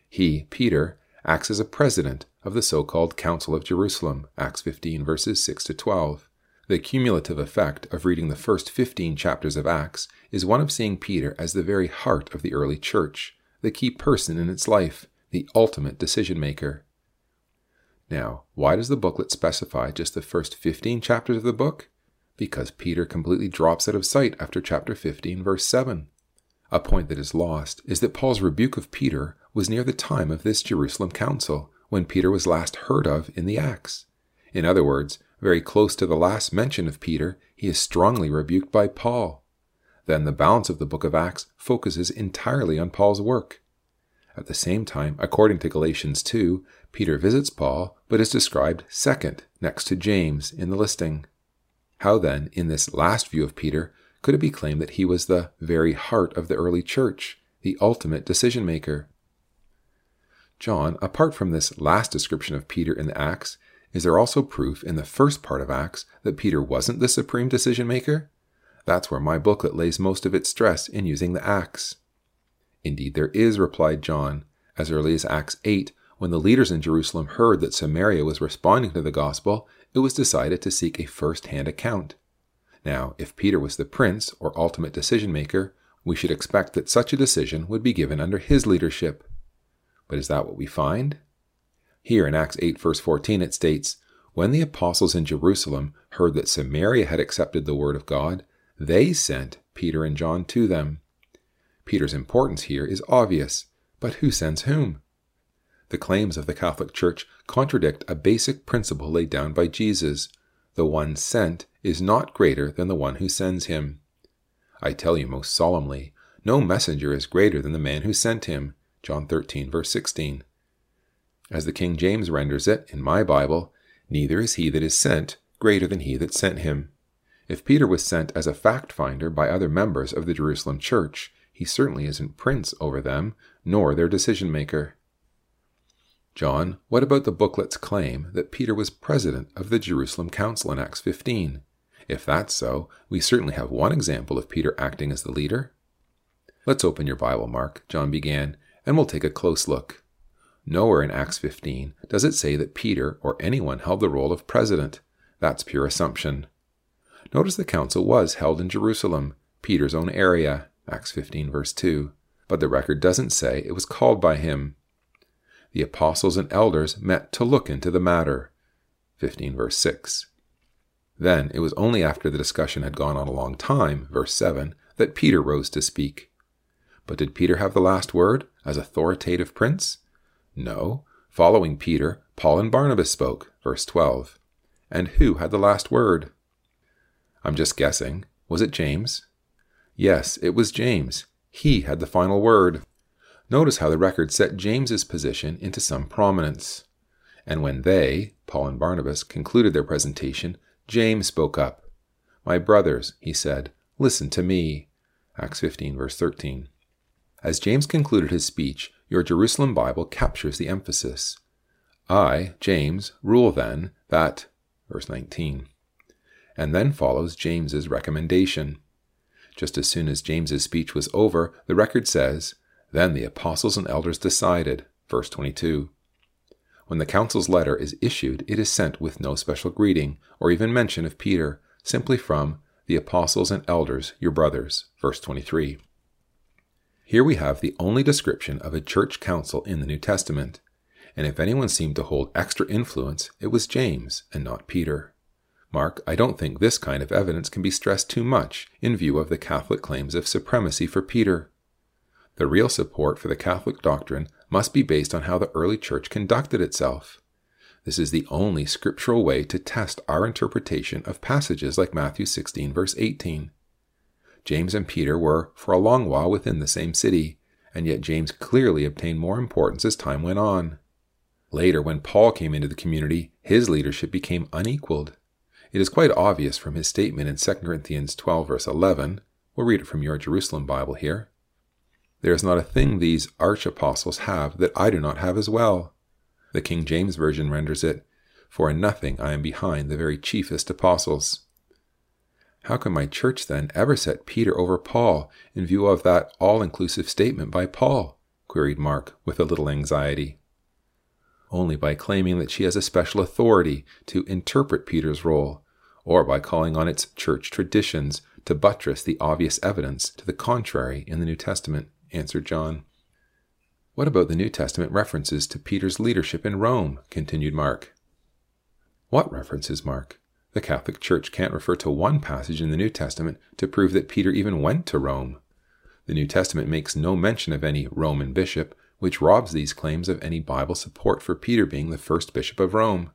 He, Peter, acts as a president of the so called Council of Jerusalem, Acts 15, verses 6 to 12. The cumulative effect of reading the first 15 chapters of Acts is one of seeing Peter as the very heart of the early church, the key person in its life, the ultimate decision maker. Now, why does the booklet specify just the first 15 chapters of the book? Because Peter completely drops out of sight after chapter 15, verse 7. A point that is lost is that Paul's rebuke of Peter was near the time of this Jerusalem council, when Peter was last heard of in the Acts. In other words, very close to the last mention of Peter, he is strongly rebuked by Paul. Then the balance of the book of Acts focuses entirely on Paul's work. At the same time, according to Galatians 2, Peter visits Paul, but is described second, next to James, in the listing. How then, in this last view of Peter, could it be claimed that he was the very heart of the early church, the ultimate decision maker? John, apart from this last description of Peter in the Acts, is there also proof in the first part of Acts that Peter wasn't the supreme decision maker? That's where my booklet lays most of its stress in using the Acts. Indeed, there is, replied John, as early as Acts 8, when the leaders in Jerusalem heard that Samaria was responding to the gospel, it was decided to seek a first hand account. Now, if Peter was the prince or ultimate decision maker, we should expect that such a decision would be given under his leadership. But is that what we find? Here in Acts 8, verse 14, it states, When the apostles in Jerusalem heard that Samaria had accepted the word of God, they sent Peter and John to them. Peter's importance here is obvious, but who sends whom? The claims of the Catholic Church contradict a basic principle laid down by Jesus. The one sent is not greater than the one who sends him. I tell you most solemnly, no messenger is greater than the man who sent him. John 13, verse 16. As the King James renders it in my Bible, neither is he that is sent greater than he that sent him. If Peter was sent as a fact finder by other members of the Jerusalem church, he certainly isn't prince over them, nor their decision maker. John, what about the booklet's claim that Peter was president of the Jerusalem Council in Acts 15? If that's so, we certainly have one example of Peter acting as the leader. Let's open your Bible, Mark, John began, and we'll take a close look. Nowhere in Acts 15 does it say that Peter or anyone held the role of president. That's pure assumption. Notice the council was held in Jerusalem, Peter's own area, Acts 15, verse 2, but the record doesn't say it was called by him. The apostles and elders met to look into the matter, 15, verse 6. Then it was only after the discussion had gone on a long time, verse 7, that Peter rose to speak. But did Peter have the last word as authoritative prince? No. Following Peter, Paul and Barnabas spoke, verse 12. And who had the last word? I'm just guessing. Was it James? Yes, it was James. He had the final word. Notice how the record set James's position into some prominence. And when they, Paul and Barnabas, concluded their presentation, James spoke up. My brothers, he said, listen to me. Acts 15, verse 13. As James concluded his speech, your Jerusalem Bible captures the emphasis. I, James, rule then that, verse 19. And then follows James's recommendation. Just as soon as James's speech was over, the record says, Then the apostles and elders decided, verse 22. When the council's letter is issued, it is sent with no special greeting or even mention of Peter, simply from the apostles and elders, your brothers, verse 23. Here we have the only description of a church council in the New Testament, and if anyone seemed to hold extra influence, it was James and not Peter. Mark, I don't think this kind of evidence can be stressed too much in view of the Catholic claims of supremacy for Peter. The real support for the Catholic doctrine must be based on how the early church conducted itself. This is the only scriptural way to test our interpretation of passages like Matthew 16, verse 18. James and Peter were for a long while within the same city, and yet James clearly obtained more importance as time went on. Later, when Paul came into the community, his leadership became unequaled. It is quite obvious from his statement in 2 Corinthians 12, verse 11. We'll read it from your Jerusalem Bible here. There is not a thing these arch apostles have that I do not have as well. The King James Version renders it, For in nothing I am behind the very chiefest apostles. How can my church then ever set Peter over Paul in view of that all inclusive statement by Paul? queried Mark with a little anxiety. Only by claiming that she has a special authority to interpret Peter's role, or by calling on its church traditions to buttress the obvious evidence to the contrary in the New Testament, answered John. What about the New Testament references to Peter's leadership in Rome? continued Mark. What references, Mark? The Catholic Church can't refer to one passage in the New Testament to prove that Peter even went to Rome. The New Testament makes no mention of any Roman bishop, which robs these claims of any Bible support for Peter being the first bishop of Rome.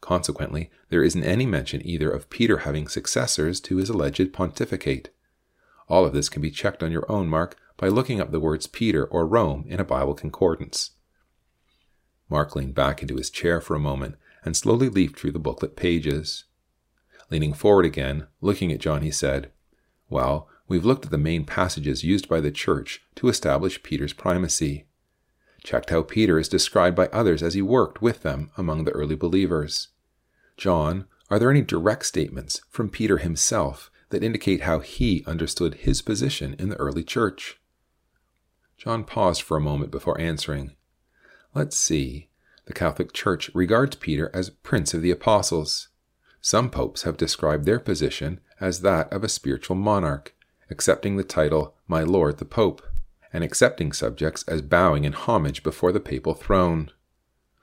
Consequently, there isn't any mention either of Peter having successors to his alleged pontificate. All of this can be checked on your own, Mark, by looking up the words Peter or Rome in a Bible concordance. Mark leaned back into his chair for a moment and slowly leafed through the booklet pages. Leaning forward again, looking at John, he said, Well, we've looked at the main passages used by the church to establish Peter's primacy. Checked how Peter is described by others as he worked with them among the early believers. John, are there any direct statements from Peter himself that indicate how he understood his position in the early church? John paused for a moment before answering. Let's see. The Catholic Church regards Peter as Prince of the Apostles. Some popes have described their position as that of a spiritual monarch, accepting the title My Lord the Pope, and accepting subjects as bowing in homage before the papal throne.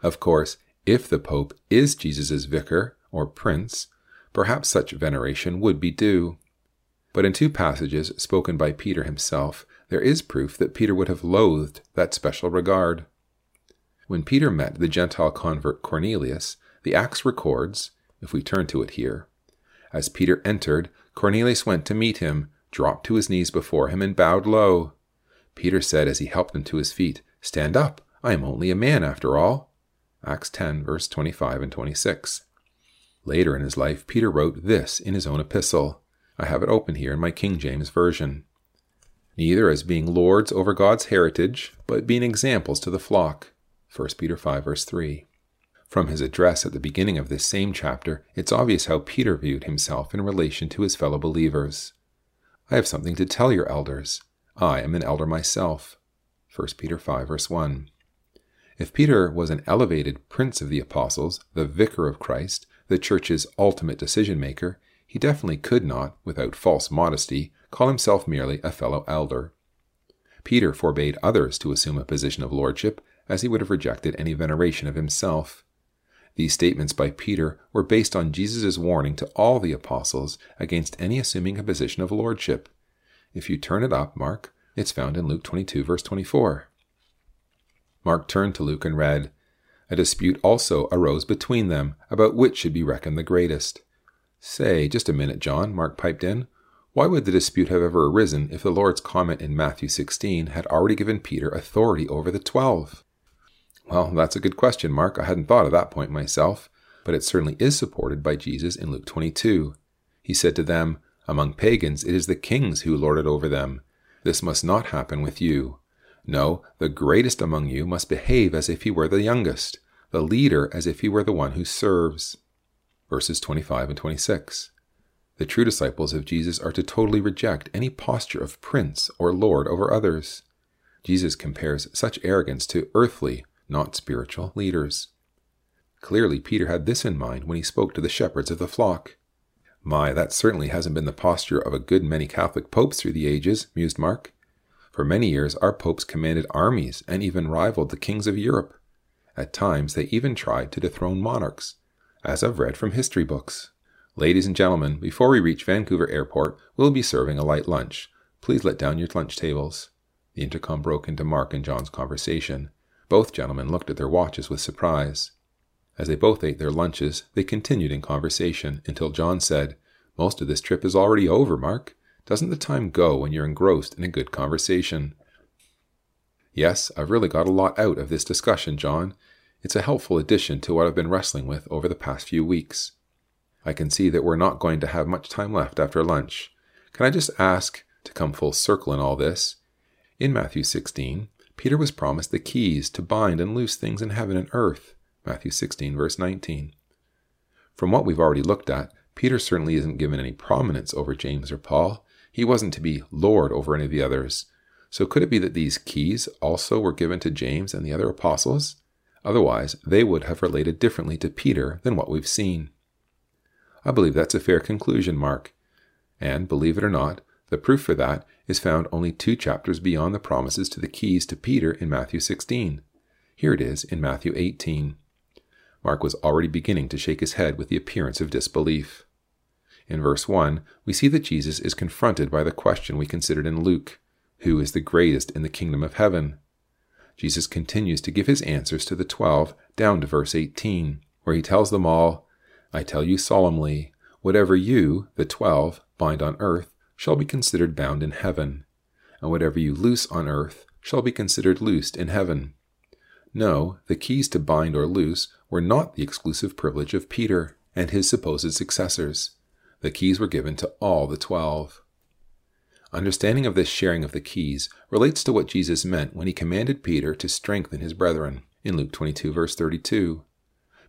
Of course, if the Pope is Jesus' vicar or prince, perhaps such veneration would be due. But in two passages spoken by Peter himself, there is proof that Peter would have loathed that special regard. When Peter met the Gentile convert Cornelius, the Acts records if we turn to it here. As Peter entered, Cornelius went to meet him, dropped to his knees before him, and bowed low. Peter said as he helped him to his feet, Stand up, I am only a man after all. Acts 10, verse 25 and 26. Later in his life, Peter wrote this in his own epistle. I have it open here in my King James Version. Neither as being lords over God's heritage, but being examples to the flock. 1 Peter 5, verse 3. From his address at the beginning of this same chapter, it's obvious how Peter viewed himself in relation to his fellow believers. I have something to tell your elders. I am an elder myself. 1 Peter 5, verse 1. If Peter was an elevated prince of the apostles, the vicar of Christ, the church's ultimate decision maker, he definitely could not, without false modesty, call himself merely a fellow elder. Peter forbade others to assume a position of lordship, as he would have rejected any veneration of himself. These statements by Peter were based on Jesus' warning to all the apostles against any assuming a position of lordship. If you turn it up, Mark, it's found in Luke 22, verse 24. Mark turned to Luke and read, A dispute also arose between them about which should be reckoned the greatest. Say, just a minute, John, Mark piped in. Why would the dispute have ever arisen if the Lord's comment in Matthew 16 had already given Peter authority over the twelve? Well, that's a good question, Mark. I hadn't thought of that point myself, but it certainly is supported by Jesus in Luke 22. He said to them, Among pagans it is the kings who lord it over them. This must not happen with you. No, the greatest among you must behave as if he were the youngest, the leader as if he were the one who serves. Verses 25 and 26. The true disciples of Jesus are to totally reject any posture of prince or lord over others. Jesus compares such arrogance to earthly, not spiritual leaders. Clearly, Peter had this in mind when he spoke to the shepherds of the flock. My, that certainly hasn't been the posture of a good many Catholic popes through the ages, mused Mark. For many years, our popes commanded armies and even rivaled the kings of Europe. At times, they even tried to dethrone monarchs, as I've read from history books. Ladies and gentlemen, before we reach Vancouver Airport, we'll be serving a light lunch. Please let down your lunch tables. The intercom broke into Mark and John's conversation. Both gentlemen looked at their watches with surprise. As they both ate their lunches, they continued in conversation until John said, Most of this trip is already over, Mark. Doesn't the time go when you're engrossed in a good conversation? Yes, I've really got a lot out of this discussion, John. It's a helpful addition to what I've been wrestling with over the past few weeks. I can see that we're not going to have much time left after lunch. Can I just ask, to come full circle in all this? In Matthew 16, Peter was promised the keys to bind and loose things in heaven and earth. Matthew 16, verse 19. From what we've already looked at, Peter certainly isn't given any prominence over James or Paul. He wasn't to be Lord over any of the others. So could it be that these keys also were given to James and the other apostles? Otherwise, they would have related differently to Peter than what we've seen. I believe that's a fair conclusion, Mark. And, believe it or not, the proof for that is found only two chapters beyond the promises to the keys to Peter in Matthew 16. Here it is in Matthew 18. Mark was already beginning to shake his head with the appearance of disbelief. In verse 1, we see that Jesus is confronted by the question we considered in Luke Who is the greatest in the kingdom of heaven? Jesus continues to give his answers to the twelve down to verse 18, where he tells them all, I tell you solemnly, whatever you, the twelve, bind on earth shall be considered bound in heaven, and whatever you loose on earth shall be considered loosed in heaven. No, the keys to bind or loose were not the exclusive privilege of Peter and his supposed successors. The keys were given to all the twelve. Understanding of this sharing of the keys relates to what Jesus meant when he commanded Peter to strengthen his brethren in Luke 22, verse 32.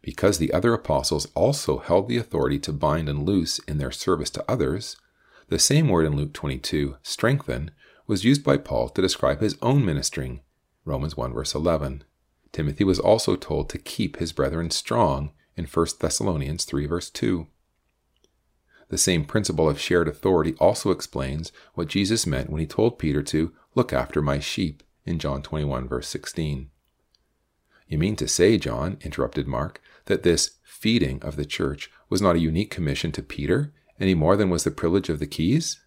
Because the other apostles also held the authority to bind and loose in their service to others, the same word in Luke 22, strengthen, was used by Paul to describe his own ministering. Romans 1 verse 11. Timothy was also told to keep his brethren strong in 1 Thessalonians 3 verse 2. The same principle of shared authority also explains what Jesus meant when he told Peter to look after my sheep in John 21 verse 16. You mean to say, John, interrupted Mark, that this feeding of the church was not a unique commission to Peter any more than was the privilege of the keys?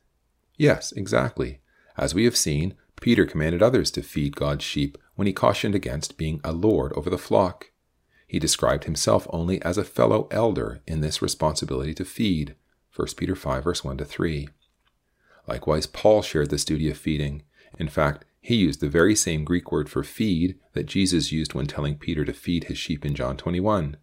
Yes, exactly. As we have seen, Peter commanded others to feed God's sheep when he cautioned against being a lord over the flock. He described himself only as a fellow elder in this responsibility to feed. 1 Peter 5 verse 1 to 3. Likewise, Paul shared this duty of feeding. In fact, he used the very same Greek word for feed that Jesus used when telling Peter to feed his sheep in John 21.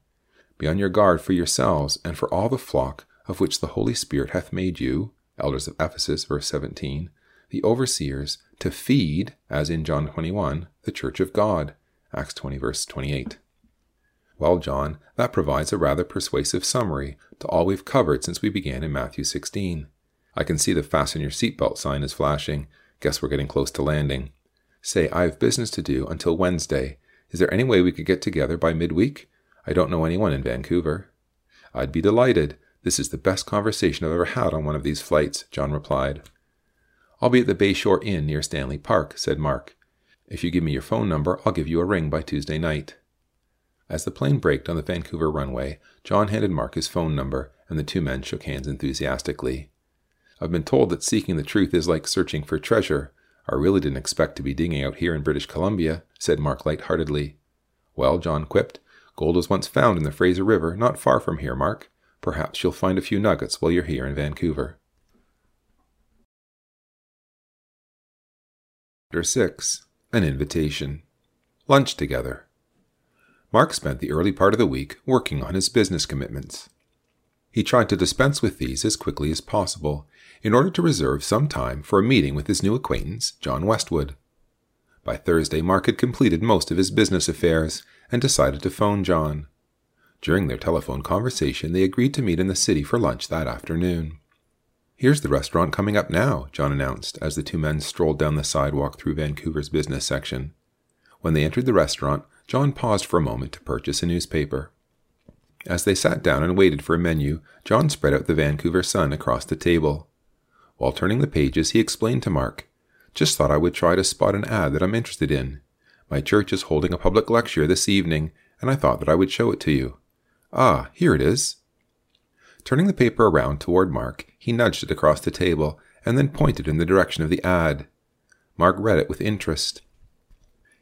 Be on your guard for yourselves and for all the flock of which the Holy Spirit hath made you, elders of Ephesus, verse 17, the overseers, to feed, as in John 21, the church of God, Acts 20, verse 28. Well, John, that provides a rather persuasive summary to all we've covered since we began in Matthew 16. I can see the fasten your seatbelt sign is flashing. Guess we're getting close to landing. Say, I have business to do until Wednesday. Is there any way we could get together by midweek? I don't know anyone in Vancouver. I'd be delighted. This is the best conversation I've ever had on one of these flights, John replied. I'll be at the Bayshore Inn near Stanley Park, said Mark. If you give me your phone number, I'll give you a ring by Tuesday night. As the plane braked on the Vancouver runway, John handed Mark his phone number, and the two men shook hands enthusiastically. I've been told that seeking the truth is like searching for treasure. I really didn't expect to be digging out here in British Columbia, said Mark light-heartedly. Well, John quipped, gold was once found in the Fraser River, not far from here, Mark. Perhaps you'll find a few nuggets while you're here in Vancouver. Chapter 6 An Invitation Lunch Together Mark spent the early part of the week working on his business commitments. He tried to dispense with these as quickly as possible in order to reserve some time for a meeting with his new acquaintance, John Westwood. By Thursday, Mark had completed most of his business affairs and decided to phone John. During their telephone conversation, they agreed to meet in the city for lunch that afternoon. Here's the restaurant coming up now, John announced as the two men strolled down the sidewalk through Vancouver's business section. When they entered the restaurant, John paused for a moment to purchase a newspaper. As they sat down and waited for a menu, John spread out the Vancouver Sun across the table. While turning the pages, he explained to Mark, Just thought I would try to spot an ad that I'm interested in. My church is holding a public lecture this evening, and I thought that I would show it to you. Ah, here it is. Turning the paper around toward Mark, he nudged it across the table and then pointed in the direction of the ad. Mark read it with interest.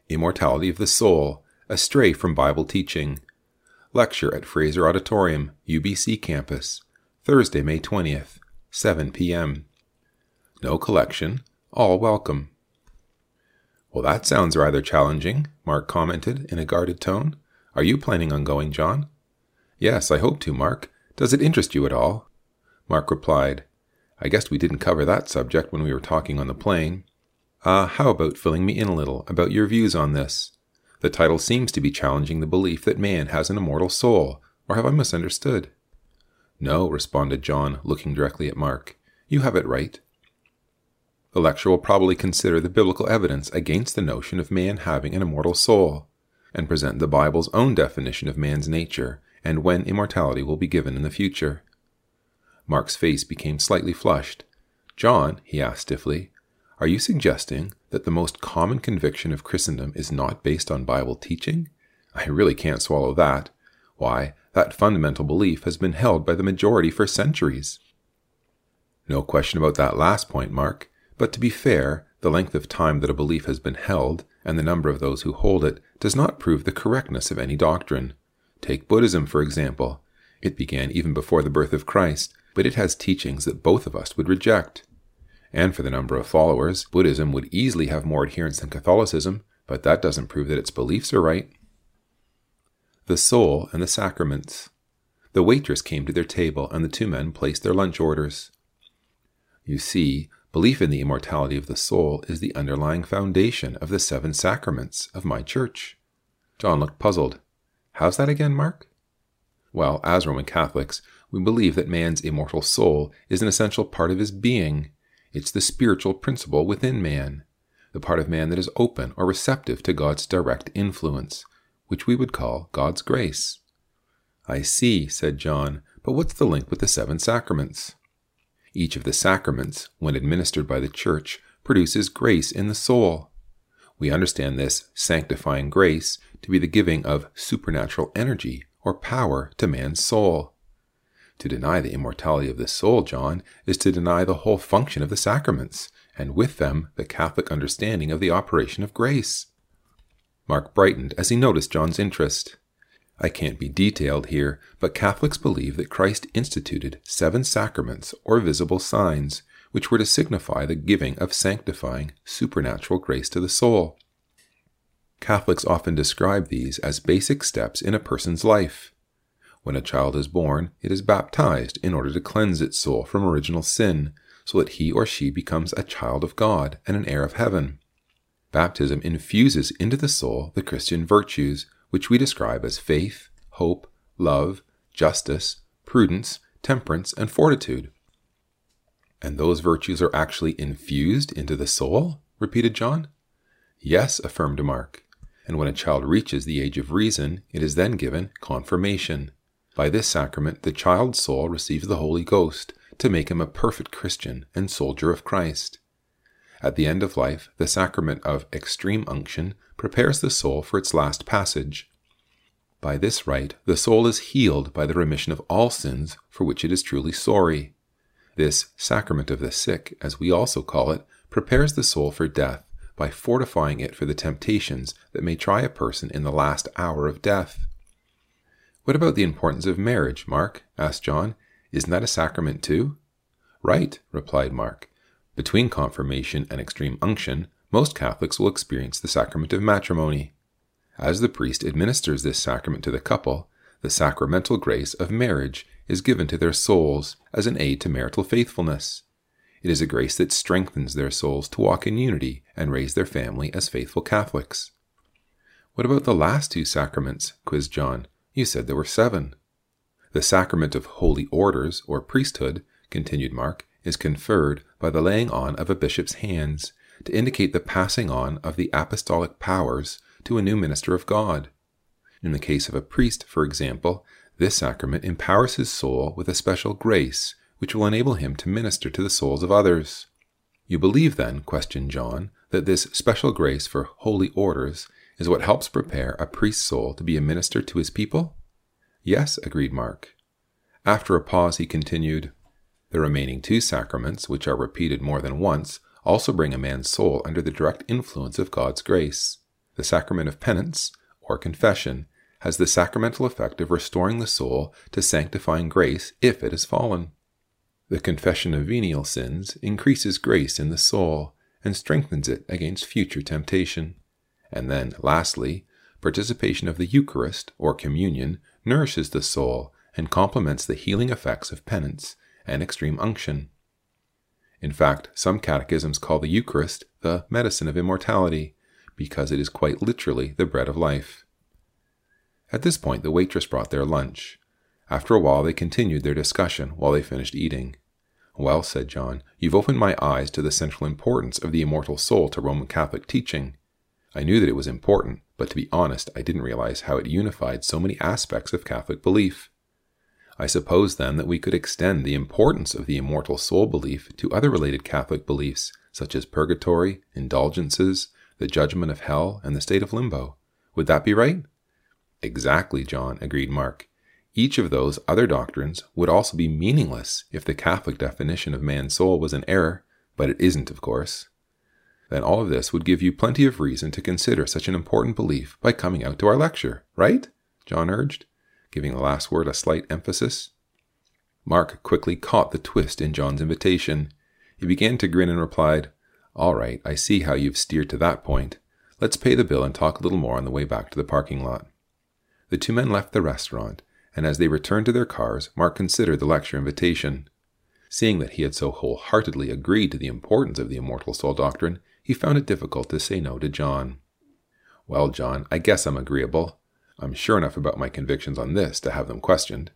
Immortality of the Soul, Astray from Bible Teaching. Lecture at Fraser Auditorium, UBC campus, Thursday, May 20th, 7 p.m. No collection, all welcome. Well, that sounds rather challenging, Mark commented in a guarded tone. Are you planning on going, John? Yes, I hope to, Mark. Does it interest you at all? Mark replied, I guess we didn't cover that subject when we were talking on the plane. Ah, uh, how about filling me in a little about your views on this? The title seems to be challenging the belief that man has an immortal soul, or have I misunderstood? No, responded John, looking directly at Mark. You have it right. The lecture will probably consider the biblical evidence against the notion of man having an immortal soul, and present the Bible's own definition of man's nature and when immortality will be given in the future. Mark's face became slightly flushed. John, he asked stiffly, are you suggesting that the most common conviction of Christendom is not based on Bible teaching? I really can't swallow that. Why, that fundamental belief has been held by the majority for centuries. No question about that last point, Mark, but to be fair, the length of time that a belief has been held and the number of those who hold it does not prove the correctness of any doctrine. Take Buddhism, for example. It began even before the birth of Christ, but it has teachings that both of us would reject and for the number of followers, Buddhism would easily have more adherents than Catholicism, but that doesn't prove that its beliefs are right. The soul and the sacraments. The waitress came to their table, and the two men placed their lunch orders. You see, belief in the immortality of the soul is the underlying foundation of the seven sacraments of my church. John looked puzzled. How's that again, Mark? Well, as Roman Catholics, we believe that man's immortal soul is an essential part of his being it's the spiritual principle within man, the part of man that is open or receptive to God's direct influence, which we would call God's grace. I see, said John, but what's the link with the seven sacraments? Each of the sacraments, when administered by the Church, produces grace in the soul. We understand this sanctifying grace to be the giving of supernatural energy or power to man's soul. To deny the immortality of the soul, John, is to deny the whole function of the sacraments, and with them the Catholic understanding of the operation of grace. Mark brightened as he noticed John's interest. I can't be detailed here, but Catholics believe that Christ instituted seven sacraments or visible signs, which were to signify the giving of sanctifying, supernatural grace to the soul. Catholics often describe these as basic steps in a person's life. When a child is born, it is baptized in order to cleanse its soul from original sin, so that he or she becomes a child of God and an heir of heaven. Baptism infuses into the soul the Christian virtues, which we describe as faith, hope, love, justice, prudence, temperance, and fortitude. And those virtues are actually infused into the soul? repeated John. Yes, affirmed Mark. and when a child reaches the age of reason, it is then given confirmation. By this sacrament, the child's soul receives the Holy Ghost to make him a perfect Christian and soldier of Christ. At the end of life, the sacrament of extreme unction prepares the soul for its last passage. By this rite, the soul is healed by the remission of all sins for which it is truly sorry. This sacrament of the sick, as we also call it, prepares the soul for death by fortifying it for the temptations that may try a person in the last hour of death. What about the importance of marriage, Mark? asked John. Isn't that a sacrament too? Right, replied Mark. Between confirmation and extreme unction, most Catholics will experience the sacrament of matrimony. As the priest administers this sacrament to the couple, the sacramental grace of marriage is given to their souls as an aid to marital faithfulness. It is a grace that strengthens their souls to walk in unity and raise their family as faithful Catholics. What about the last two sacraments? quizzed John. You said there were seven. The sacrament of holy orders, or priesthood, continued Mark, is conferred by the laying on of a bishop's hands to indicate the passing on of the apostolic powers to a new minister of God. In the case of a priest, for example, this sacrament empowers his soul with a special grace which will enable him to minister to the souls of others. You believe, then, questioned John, that this special grace for holy orders is what helps prepare a priest's soul to be a minister to his people? Yes, agreed Mark. After a pause, he continued, the remaining two sacraments, which are repeated more than once, also bring a man's soul under the direct influence of God's grace. The sacrament of penance, or confession, has the sacramental effect of restoring the soul to sanctifying grace if it has fallen. The confession of venial sins increases grace in the soul and strengthens it against future temptation. And then, lastly, participation of the Eucharist, or communion, nourishes the soul and complements the healing effects of penance and extreme unction. In fact, some catechisms call the Eucharist the medicine of immortality, because it is quite literally the bread of life. At this point, the waitress brought their lunch. After a while, they continued their discussion while they finished eating. Well, said John, you've opened my eyes to the central importance of the immortal soul to Roman Catholic teaching. I knew that it was important, but to be honest, I didn't realize how it unified so many aspects of Catholic belief. I suppose then that we could extend the importance of the immortal soul belief to other related Catholic beliefs, such as purgatory, indulgences, the judgment of hell, and the state of limbo. Would that be right? Exactly, John, agreed Mark. Each of those other doctrines would also be meaningless if the Catholic definition of man's soul was an error, but it isn't, of course. Then all of this would give you plenty of reason to consider such an important belief by coming out to our lecture, right? John urged giving the last word a slight emphasis. Mark quickly caught the twist in John's invitation. He began to grin and replied, All right, I see how you've steered to that point. Let's pay the bill and talk a little more on the way back to the parking lot. The two men left the restaurant, and as they returned to their cars, Mark considered the lecture invitation. Seeing that he had so wholeheartedly agreed to the importance of the immortal soul doctrine, he found it difficult to say no to John. Well, John, I guess I'm agreeable. I'm sure enough about my convictions on this to have them questioned.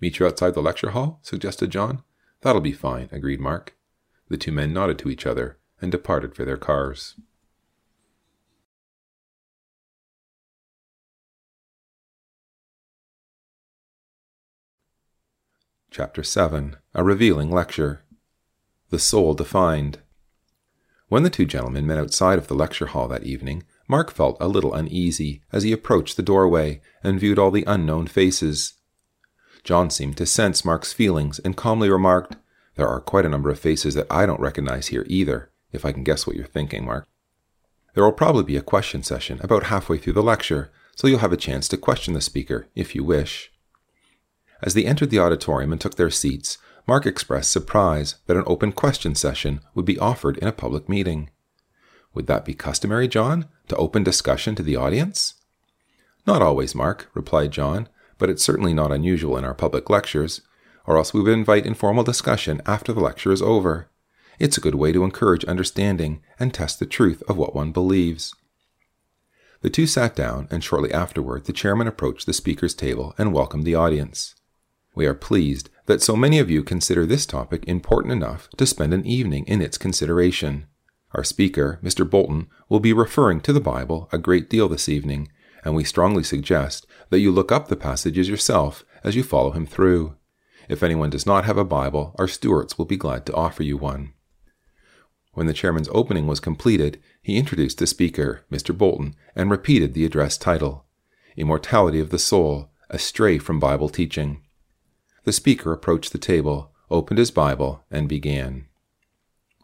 Meet you outside the lecture hall? suggested John. That'll be fine, agreed Mark. The two men nodded to each other and departed for their cars. Chapter 7 A Revealing Lecture The Soul Defined. When the two gentlemen met outside of the lecture hall that evening, Mark felt a little uneasy as he approached the doorway and viewed all the unknown faces. John seemed to sense Mark's feelings and calmly remarked, There are quite a number of faces that I don't recognize here either, if I can guess what you're thinking, Mark. There will probably be a question session about halfway through the lecture, so you'll have a chance to question the speaker if you wish. As they entered the auditorium and took their seats, Mark expressed surprise that an open question session would be offered in a public meeting. Would that be customary, John, to open discussion to the audience? Not always, Mark, replied John, but it's certainly not unusual in our public lectures, or else we would invite informal discussion after the lecture is over. It's a good way to encourage understanding and test the truth of what one believes. The two sat down, and shortly afterward the chairman approached the speaker's table and welcomed the audience. We are pleased that so many of you consider this topic important enough to spend an evening in its consideration. Our speaker, Mr. Bolton, will be referring to the Bible a great deal this evening, and we strongly suggest that you look up the passages yourself as you follow him through. If anyone does not have a Bible, our stewards will be glad to offer you one. When the chairman's opening was completed, he introduced the speaker, Mr. Bolton, and repeated the address title Immortality of the Soul, Astray from Bible Teaching. The speaker approached the table, opened his Bible, and began.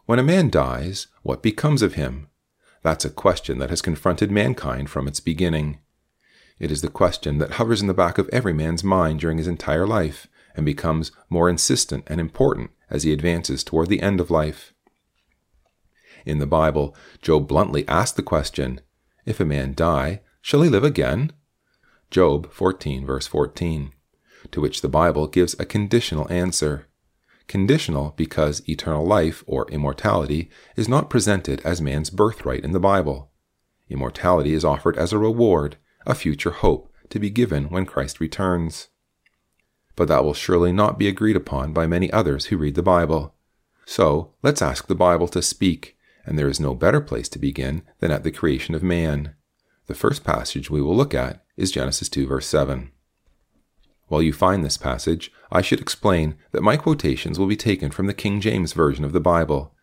When a man dies, what becomes of him? That's a question that has confronted mankind from its beginning. It is the question that hovers in the back of every man's mind during his entire life and becomes more insistent and important as he advances toward the end of life. In the Bible, Job bluntly asked the question If a man die, shall he live again? Job 14, verse 14, to which the Bible gives a conditional answer. Conditional because eternal life, or immortality, is not presented as man's birthright in the Bible. Immortality is offered as a reward, a future hope to be given when Christ returns. But that will surely not be agreed upon by many others who read the Bible. So let's ask the Bible to speak and there is no better place to begin than at the creation of man. The first passage we will look at is Genesis 2, verse 7. While you find this passage, I should explain that my quotations will be taken from the King James Version of the Bible.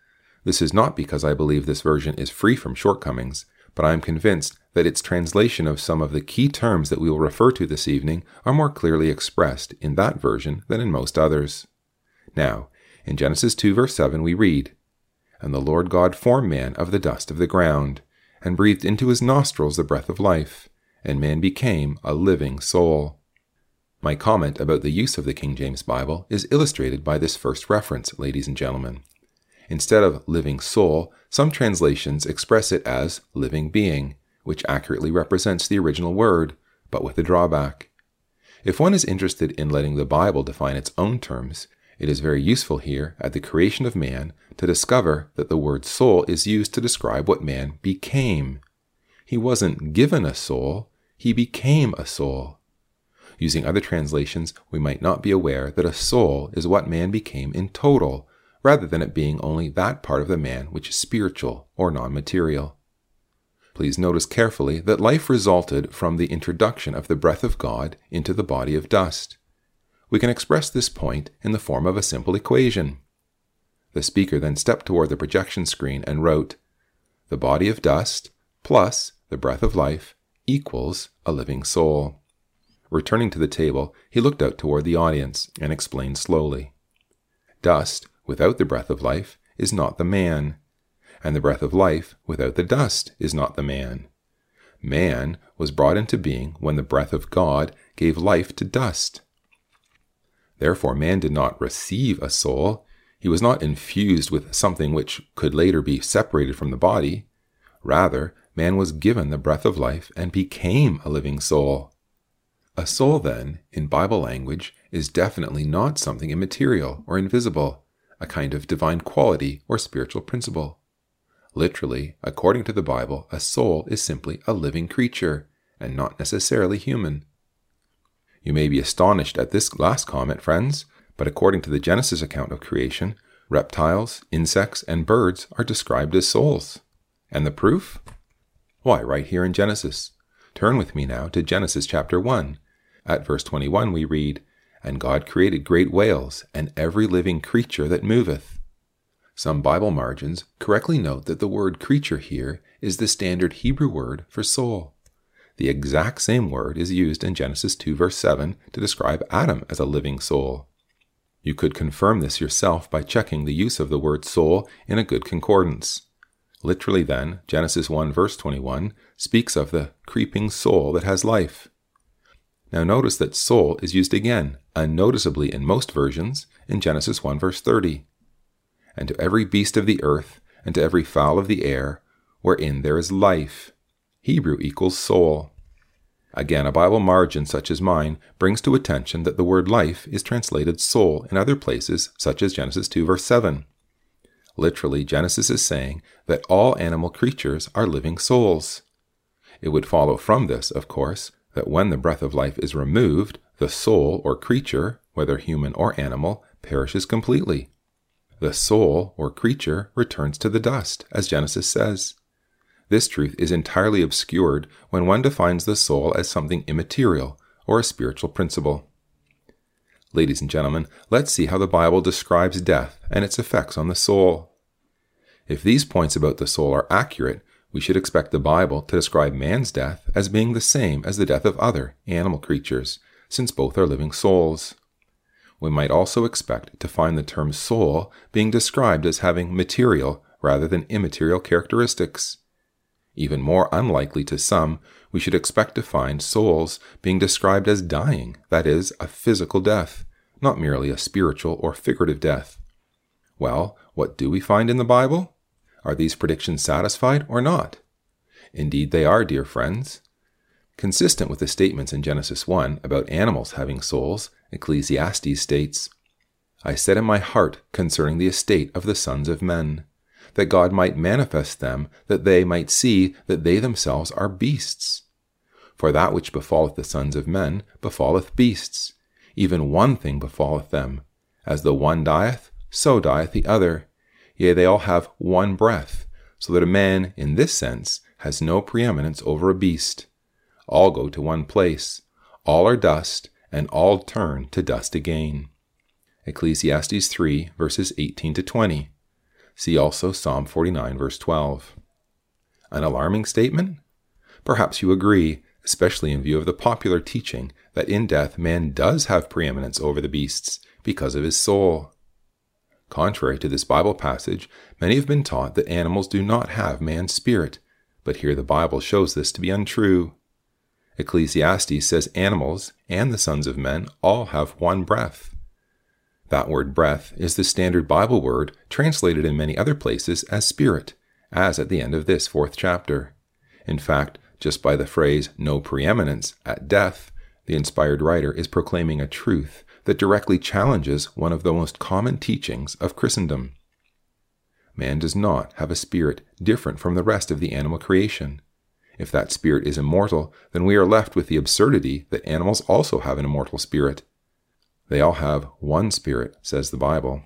This is not because I believe this version is free from shortcomings, but I am convinced that its translation of some of the key terms that we will refer to this evening are more clearly expressed in that version than in most others. Now, in Genesis 2, verse 7, we read, and the Lord God formed man of the dust of the ground, and breathed into his nostrils the breath of life, and man became a living soul. My comment about the use of the King James Bible is illustrated by this first reference, ladies and gentlemen. Instead of living soul, some translations express it as living being, which accurately represents the original word, but with a drawback. If one is interested in letting the Bible define its own terms, it is very useful here at the creation of man to discover that the word soul is used to describe what man became. He wasn't given a soul, he became a soul. Using other translations, we might not be aware that a soul is what man became in total, rather than it being only that part of the man which is spiritual or non material. Please notice carefully that life resulted from the introduction of the breath of God into the body of dust we can express this point in the form of a simple equation. The speaker then stepped toward the projection screen and wrote, The body of dust plus the breath of life equals a living soul. Returning to the table, he looked out toward the audience and explained slowly. Dust without the breath of life is not the man, and the breath of life without the dust is not the man. Man was brought into being when the breath of God gave life to dust. Therefore, man did not receive a soul. He was not infused with something which could later be separated from the body. Rather, man was given the breath of life and became a living soul. A soul, then, in Bible language, is definitely not something immaterial or invisible, a kind of divine quality or spiritual principle. Literally, according to the Bible, a soul is simply a living creature, and not necessarily human. You may be astonished at this last comment, friends, but according to the Genesis account of creation, reptiles, insects, and birds are described as souls. And the proof? Why, right here in Genesis. Turn with me now to Genesis chapter 1. At verse 21, we read, And God created great whales, and every living creature that moveth. Some Bible margins correctly note that the word creature here is the standard Hebrew word for soul. The exact same word is used in Genesis 2, verse 7 to describe Adam as a living soul. You could confirm this yourself by checking the use of the word soul in a good concordance. Literally, then, Genesis 1, verse 21 speaks of the creeping soul that has life. Now, notice that soul is used again, unnoticeably in most versions, in Genesis 1, verse 30. And to every beast of the earth, and to every fowl of the air, wherein there is life, Hebrew equals soul. Again, a Bible margin such as mine brings to attention that the word life is translated soul in other places, such as Genesis 2, verse 7. Literally, Genesis is saying that all animal creatures are living souls. It would follow from this, of course, that when the breath of life is removed, the soul or creature, whether human or animal, perishes completely. The soul, or creature, returns to the dust, as Genesis says. This truth is entirely obscured when one defines the soul as something immaterial or a spiritual principle. Ladies and gentlemen, let's see how the Bible describes death and its effects on the soul. If these points about the soul are accurate, we should expect the Bible to describe man's death as being the same as the death of other animal creatures, since both are living souls. We might also expect to find the term soul being described as having material rather than immaterial characteristics. Even more unlikely to some, we should expect to find souls being described as dying, that is, a physical death, not merely a spiritual or figurative death. Well, what do we find in the Bible? Are these predictions satisfied or not? Indeed, they are, dear friends. Consistent with the statements in Genesis 1 about animals having souls, Ecclesiastes states, I said in my heart concerning the estate of the sons of men, that God might manifest them, that they might see that they themselves are beasts. For that which befalleth the sons of men befalleth beasts. Even one thing befalleth them. As the one dieth, so dieth the other. Yea, they all have one breath, so that a man, in this sense, has no preeminence over a beast. All go to one place. All are dust, and all turn to dust again. Ecclesiastes 3, verses 18 to 20. See also Psalm 49, verse 12. An alarming statement? Perhaps you agree, especially in view of the popular teaching that in death man does have preeminence over the beasts because of his soul. Contrary to this Bible passage, many have been taught that animals do not have man's spirit, but here the Bible shows this to be untrue. Ecclesiastes says animals and the sons of men all have one breath. That word breath is the standard Bible word translated in many other places as spirit, as at the end of this fourth chapter. In fact, just by the phrase no preeminence at death, the inspired writer is proclaiming a truth that directly challenges one of the most common teachings of Christendom. Man does not have a spirit different from the rest of the animal creation. If that spirit is immortal, then we are left with the absurdity that animals also have an immortal spirit. They all have one spirit, says the Bible.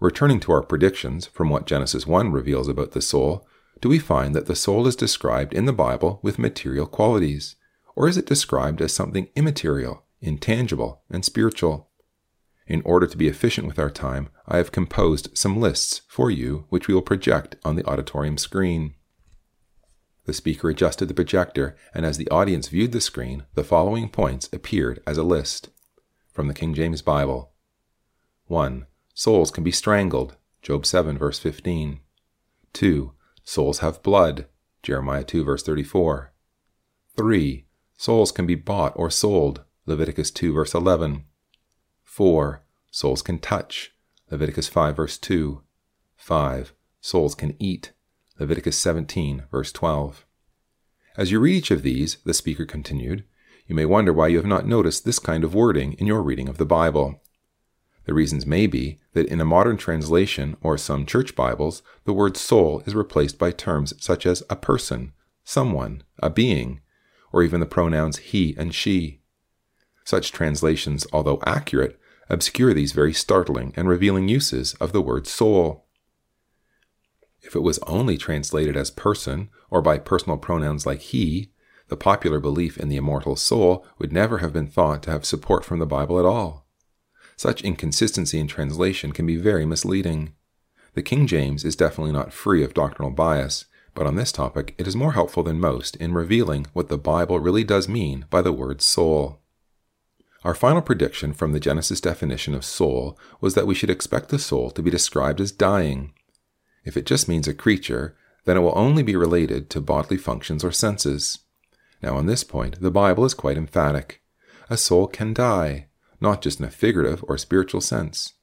Returning to our predictions from what Genesis 1 reveals about the soul, do we find that the soul is described in the Bible with material qualities? Or is it described as something immaterial, intangible, and spiritual. In order to be efficient with our time, I have composed some lists for you which we will project on the auditorium screen. The speaker adjusted the projector, and as the audience viewed the screen, the following points appeared as a list. From the King James Bible 1. Souls can be strangled. Job 7, verse 15. 2. Souls have blood. Jeremiah 2, verse 34. 3. Souls can be bought or sold. Leviticus 2, verse 11. 4. Souls can touch. Leviticus 5, verse 2. 5. Souls can eat. Leviticus 17, verse 12. As you read each of these, the speaker continued, you may wonder why you have not noticed this kind of wording in your reading of the Bible. The reasons may be that in a modern translation or some church Bibles, the word soul is replaced by terms such as a person, someone, a being, or even the pronouns he and she. Such translations, although accurate, obscure these very startling and revealing uses of the word soul. If it was only translated as person or by personal pronouns like he, the popular belief in the immortal soul would never have been thought to have support from the Bible at all. Such inconsistency in translation can be very misleading. The King James is definitely not free of doctrinal bias, but on this topic it is more helpful than most in revealing what the Bible really does mean by the word soul. Our final prediction from the Genesis definition of soul was that we should expect the soul to be described as dying. If it just means a creature, then it will only be related to bodily functions or senses. Now, on this point, the Bible is quite emphatic. A soul can die, not just in a figurative or spiritual sense.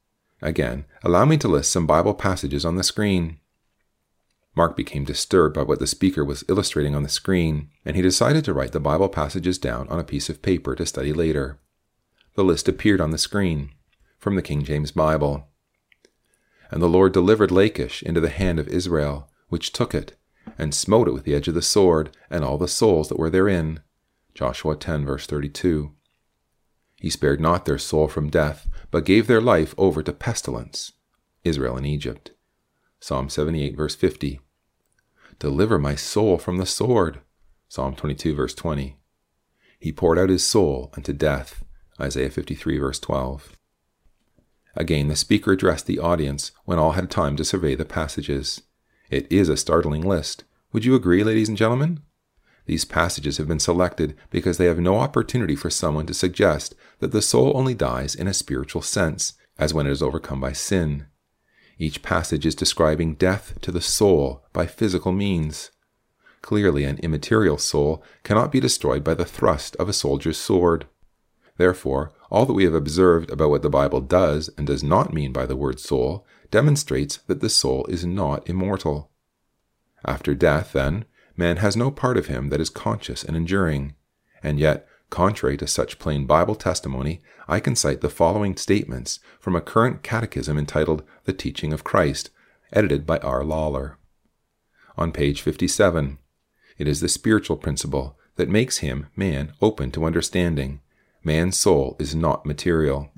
Again, allow me to list some Bible passages on the screen. Mark became disturbed by what the speaker was illustrating on the screen, and he decided to write the Bible passages down on a piece of paper to study later. The list appeared on the screen from the King James Bible. And the Lord delivered Lachish into the hand of Israel, which took it, and smote it with the edge of the sword, and all the souls that were therein. Joshua 10, verse 32. He spared not their soul from death, but gave their life over to pestilence. Israel in Egypt. Psalm 78, verse 50. Deliver my soul from the sword. Psalm 22, verse 20. He poured out his soul unto death. Isaiah 53, verse 12. Again, the speaker addressed the audience when all had time to survey the passages. It is a startling list. Would you agree, ladies and gentlemen? These passages have been selected because they have no opportunity for someone to suggest that the soul only dies in a spiritual sense, as when it is overcome by sin. Each passage is describing death to the soul by physical means. Clearly, an immaterial soul cannot be destroyed by the thrust of a soldier's sword. Therefore, all that we have observed about what the Bible does and does not mean by the word soul demonstrates that the soul is not immortal. After death, then, man has no part of him that is conscious and enduring. And yet, contrary to such plain Bible testimony, I can cite the following statements from a current catechism entitled The Teaching of Christ, edited by R. Lawler. On page 57, it is the spiritual principle that makes him, man, open to understanding. Man's soul is not material.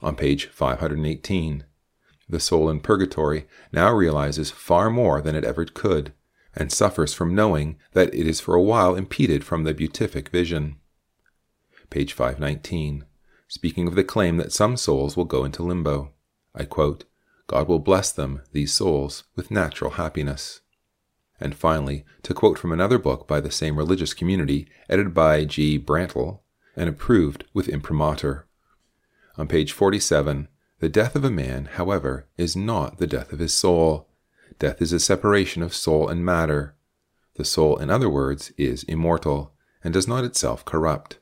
On page 518, the soul in purgatory now realizes far more than it ever could, and suffers from knowing that it is for a while impeded from the beatific vision. Page 519, speaking of the claim that some souls will go into limbo. I quote, God will bless them, these souls, with natural happiness. And finally, to quote from another book by the same religious community, edited by G. Brantl, and approved with imprimatur. On page 47, the death of a man, however, is not the death of his soul. Death is a separation of soul and matter. The soul, in other words, is immortal, and does not itself corrupt.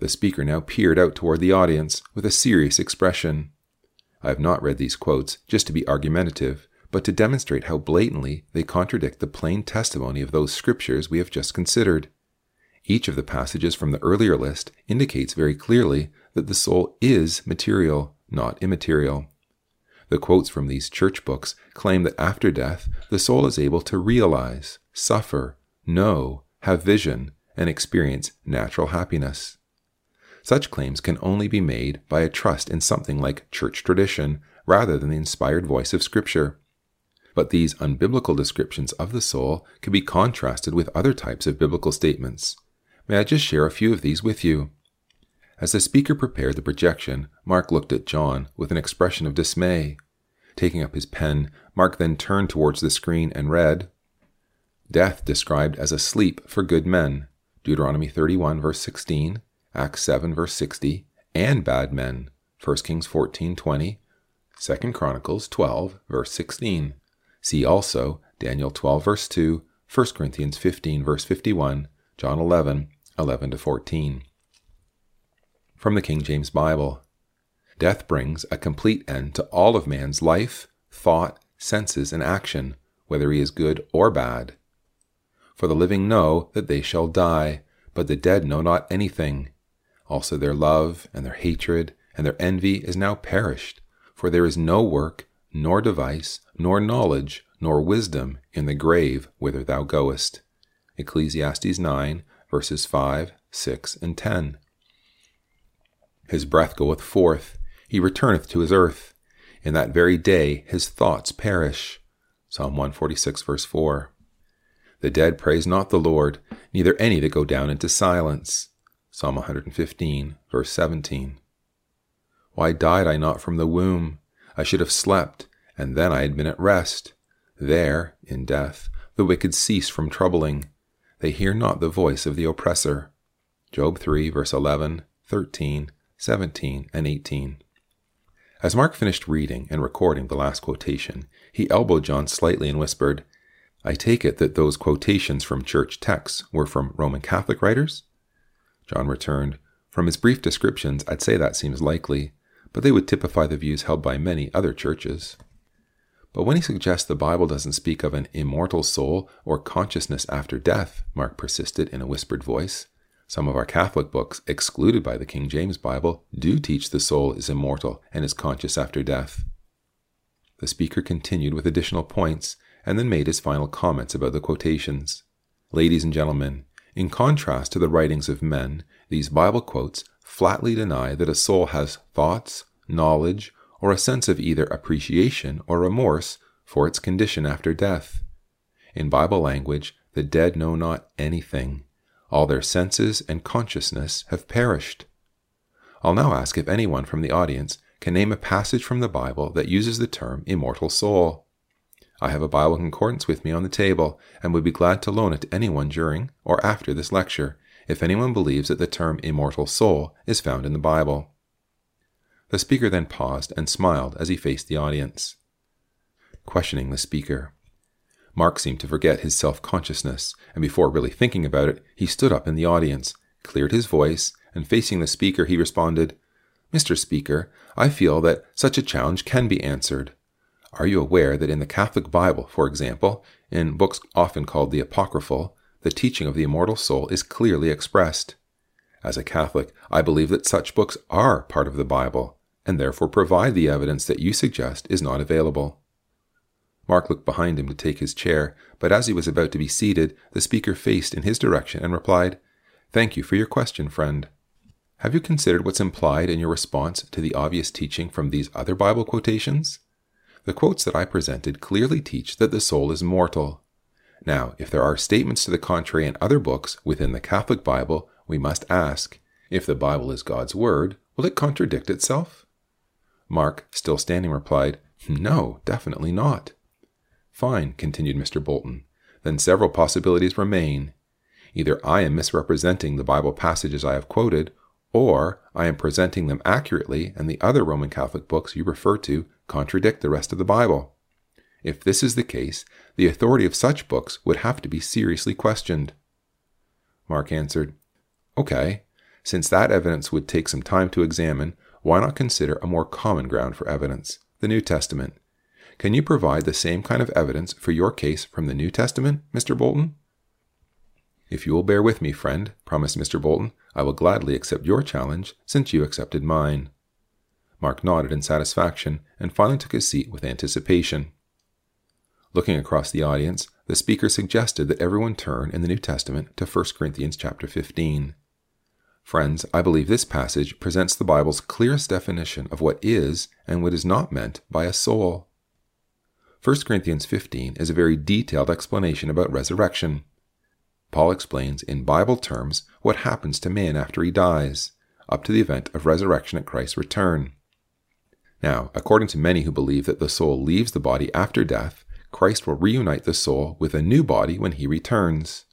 The speaker now peered out toward the audience with a serious expression. I have not read these quotes just to be argumentative, but to demonstrate how blatantly they contradict the plain testimony of those scriptures we have just considered. Each of the passages from the earlier list indicates very clearly that the soul is material, not immaterial. The quotes from these church books claim that after death, the soul is able to realize, suffer, know, have vision, and experience natural happiness. Such claims can only be made by a trust in something like church tradition rather than the inspired voice of Scripture. But these unbiblical descriptions of the soul can be contrasted with other types of biblical statements. May I just share a few of these with you? As the speaker prepared the projection, Mark looked at John with an expression of dismay. Taking up his pen, Mark then turned towards the screen and read, Death described as a sleep for good men, Deuteronomy 31, verse 16, Acts 7, verse 60, and bad men, 1 Kings 14, 20, 2 Chronicles 12, verse 16. See also Daniel 12, verse 2, 1 Corinthians 15, verse 51, John 11, 11 to 14. From the King James Bible. Death brings a complete end to all of man's life, thought, senses, and action, whether he is good or bad. For the living know that they shall die, but the dead know not anything. Also their love, and their hatred, and their envy is now perished, for there is no work, nor device, nor knowledge, nor wisdom in the grave whither thou goest. Ecclesiastes 9, verses 5, 6, and 10. His breath goeth forth, he returneth to his earth. In that very day his thoughts perish. Psalm 146, verse 4. The dead praise not the Lord, neither any that go down into silence. Psalm 115, verse 17. Why died I not from the womb? I should have slept, and then I had been at rest. There, in death, the wicked cease from troubling they hear not the voice of the oppressor. Job 3, verse 11, 13, 17, and 18. As Mark finished reading and recording the last quotation, he elbowed John slightly and whispered, I take it that those quotations from church texts were from Roman Catholic writers? John returned, From his brief descriptions, I'd say that seems likely, but they would typify the views held by many other churches. But when he suggests the Bible doesn't speak of an immortal soul or consciousness after death, Mark persisted in a whispered voice. Some of our Catholic books, excluded by the King James Bible, do teach the soul is immortal and is conscious after death. The speaker continued with additional points and then made his final comments about the quotations. Ladies and gentlemen, in contrast to the writings of men, these Bible quotes flatly deny that a soul has thoughts, knowledge, or a sense of either appreciation or remorse for its condition after death. In Bible language, the dead know not anything. All their senses and consciousness have perished. I'll now ask if anyone from the audience can name a passage from the Bible that uses the term immortal soul. I have a Bible concordance with me on the table and would be glad to loan it to anyone during or after this lecture if anyone believes that the term immortal soul is found in the Bible. The speaker then paused and smiled as he faced the audience. Questioning the speaker. Mark seemed to forget his self consciousness, and before really thinking about it, he stood up in the audience, cleared his voice, and facing the speaker, he responded, Mr. Speaker, I feel that such a challenge can be answered. Are you aware that in the Catholic Bible, for example, in books often called the Apocryphal, the teaching of the immortal soul is clearly expressed? As a Catholic, I believe that such books are part of the Bible, and therefore provide the evidence that you suggest is not available. Mark looked behind him to take his chair, but as he was about to be seated, the speaker faced in his direction and replied, Thank you for your question, friend. Have you considered what's implied in your response to the obvious teaching from these other Bible quotations? The quotes that I presented clearly teach that the soul is mortal. Now, if there are statements to the contrary in other books within the Catholic Bible, we must ask if the Bible is God's Word, will it contradict itself? Mark, still standing, replied, No, definitely not. Fine, continued Mr. Bolton. Then several possibilities remain. Either I am misrepresenting the Bible passages I have quoted, or I am presenting them accurately and the other Roman Catholic books you refer to contradict the rest of the Bible. If this is the case, the authority of such books would have to be seriously questioned. Mark answered, Okay, since that evidence would take some time to examine, why not consider a more common ground for evidence, the New Testament? Can you provide the same kind of evidence for your case from the New Testament, Mr. Bolton? If you will bear with me, friend, promised Mr. Bolton, I will gladly accept your challenge since you accepted mine. Mark nodded in satisfaction and finally took his seat with anticipation. Looking across the audience, the speaker suggested that everyone turn in the New Testament to 1 Corinthians chapter 15. Friends, I believe this passage presents the Bible's clearest definition of what is and what is not meant by a soul. 1 Corinthians 15 is a very detailed explanation about resurrection. Paul explains in Bible terms what happens to man after he dies, up to the event of resurrection at Christ's return. Now, according to many who believe that the soul leaves the body after death, Christ will reunite the soul with a new body when he returns.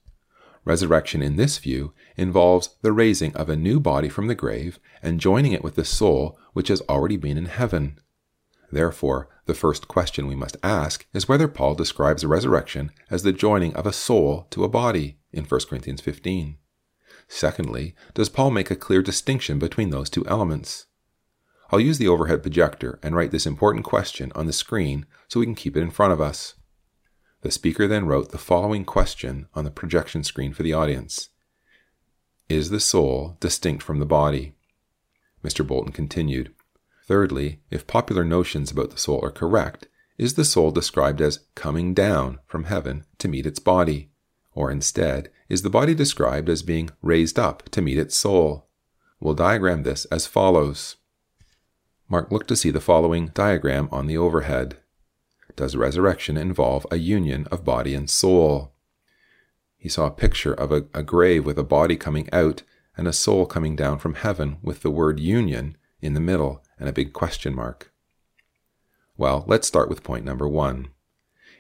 Resurrection in this view involves the raising of a new body from the grave and joining it with the soul which has already been in heaven. Therefore, the first question we must ask is whether Paul describes resurrection as the joining of a soul to a body in 1 Corinthians 15. Secondly, does Paul make a clear distinction between those two elements? I'll use the overhead projector and write this important question on the screen so we can keep it in front of us. The speaker then wrote the following question on the projection screen for the audience Is the soul distinct from the body? Mr. Bolton continued Thirdly, if popular notions about the soul are correct, is the soul described as coming down from heaven to meet its body? Or instead, is the body described as being raised up to meet its soul? We'll diagram this as follows. Mark looked to see the following diagram on the overhead. Does resurrection involve a union of body and soul? He saw a picture of a, a grave with a body coming out and a soul coming down from heaven with the word union in the middle and a big question mark. Well, let's start with point number one.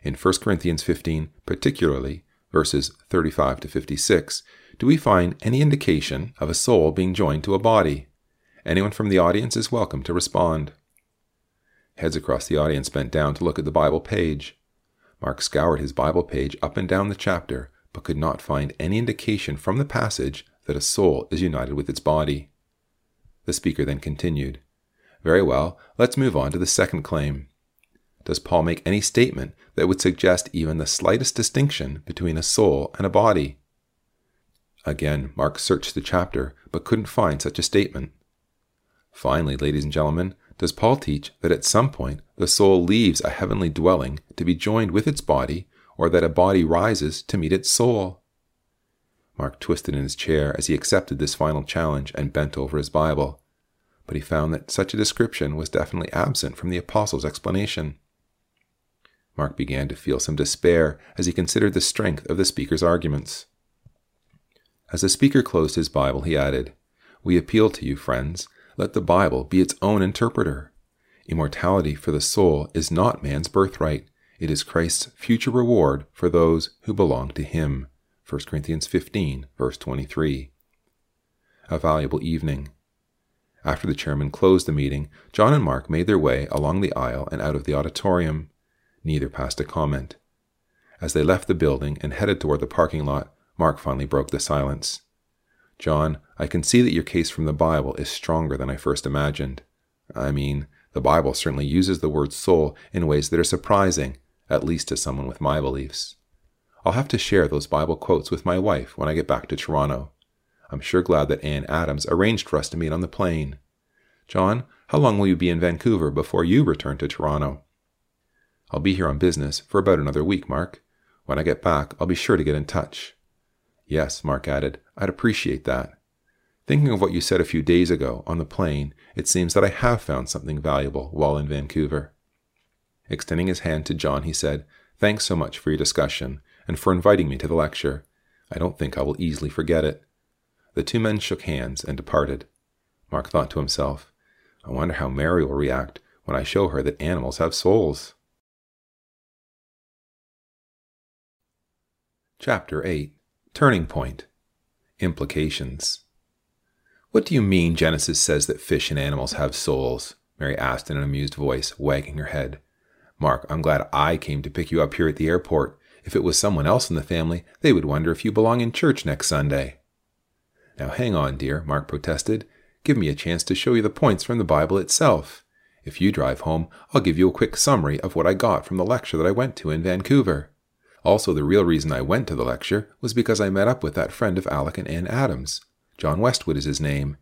In 1 Corinthians 15, particularly verses 35 to 56, do we find any indication of a soul being joined to a body? Anyone from the audience is welcome to respond. Heads across the audience bent down to look at the Bible page. Mark scoured his Bible page up and down the chapter, but could not find any indication from the passage that a soul is united with its body. The speaker then continued. Very well, let's move on to the second claim. Does Paul make any statement that would suggest even the slightest distinction between a soul and a body? Again, Mark searched the chapter, but couldn't find such a statement. Finally, ladies and gentlemen, does Paul teach that at some point the soul leaves a heavenly dwelling to be joined with its body, or that a body rises to meet its soul? Mark twisted in his chair as he accepted this final challenge and bent over his Bible. but he found that such a description was definitely absent from the apostle's explanation. Mark began to feel some despair as he considered the strength of the speaker's arguments. As the speaker closed his Bible, he added, We appeal to you, friends, let the Bible be its own interpreter. Immortality for the soul is not man's birthright, it is Christ's future reward for those who belong to him. 1 Corinthians 15, verse 23. A valuable evening. After the chairman closed the meeting, John and Mark made their way along the aisle and out of the auditorium. Neither passed a comment. As they left the building and headed toward the parking lot, Mark finally broke the silence. John, I can see that your case from the Bible is stronger than I first imagined. I mean, the Bible certainly uses the word soul in ways that are surprising, at least to someone with my beliefs. I'll have to share those Bible quotes with my wife when I get back to Toronto. I'm sure glad that Anne Adams arranged for us to meet on the plane. John, how long will you be in Vancouver before you return to Toronto? I'll be here on business for about another week, Mark. When I get back, I'll be sure to get in touch. Yes, Mark added, I'd appreciate that. Thinking of what you said a few days ago on the plane, it seems that I have found something valuable while in Vancouver. Extending his hand to John, he said, Thanks so much for your discussion and for inviting me to the lecture. I don't think I will easily forget it. The two men shook hands and departed. Mark thought to himself, I wonder how Mary will react when I show her that animals have souls. Chapter 8 Turning Point Implications What do you mean Genesis says that fish and animals have souls? Mary asked in an amused voice, wagging her head. Mark, I'm glad I came to pick you up here at the airport. If it was someone else in the family, they would wonder if you belong in church next Sunday. Now hang on, dear, Mark protested. Give me a chance to show you the points from the Bible itself. If you drive home, I'll give you a quick summary of what I got from the lecture that I went to in Vancouver. Also, the real reason I went to the lecture was because I met up with that friend of Alec and Anne Adams. John Westwood is his name.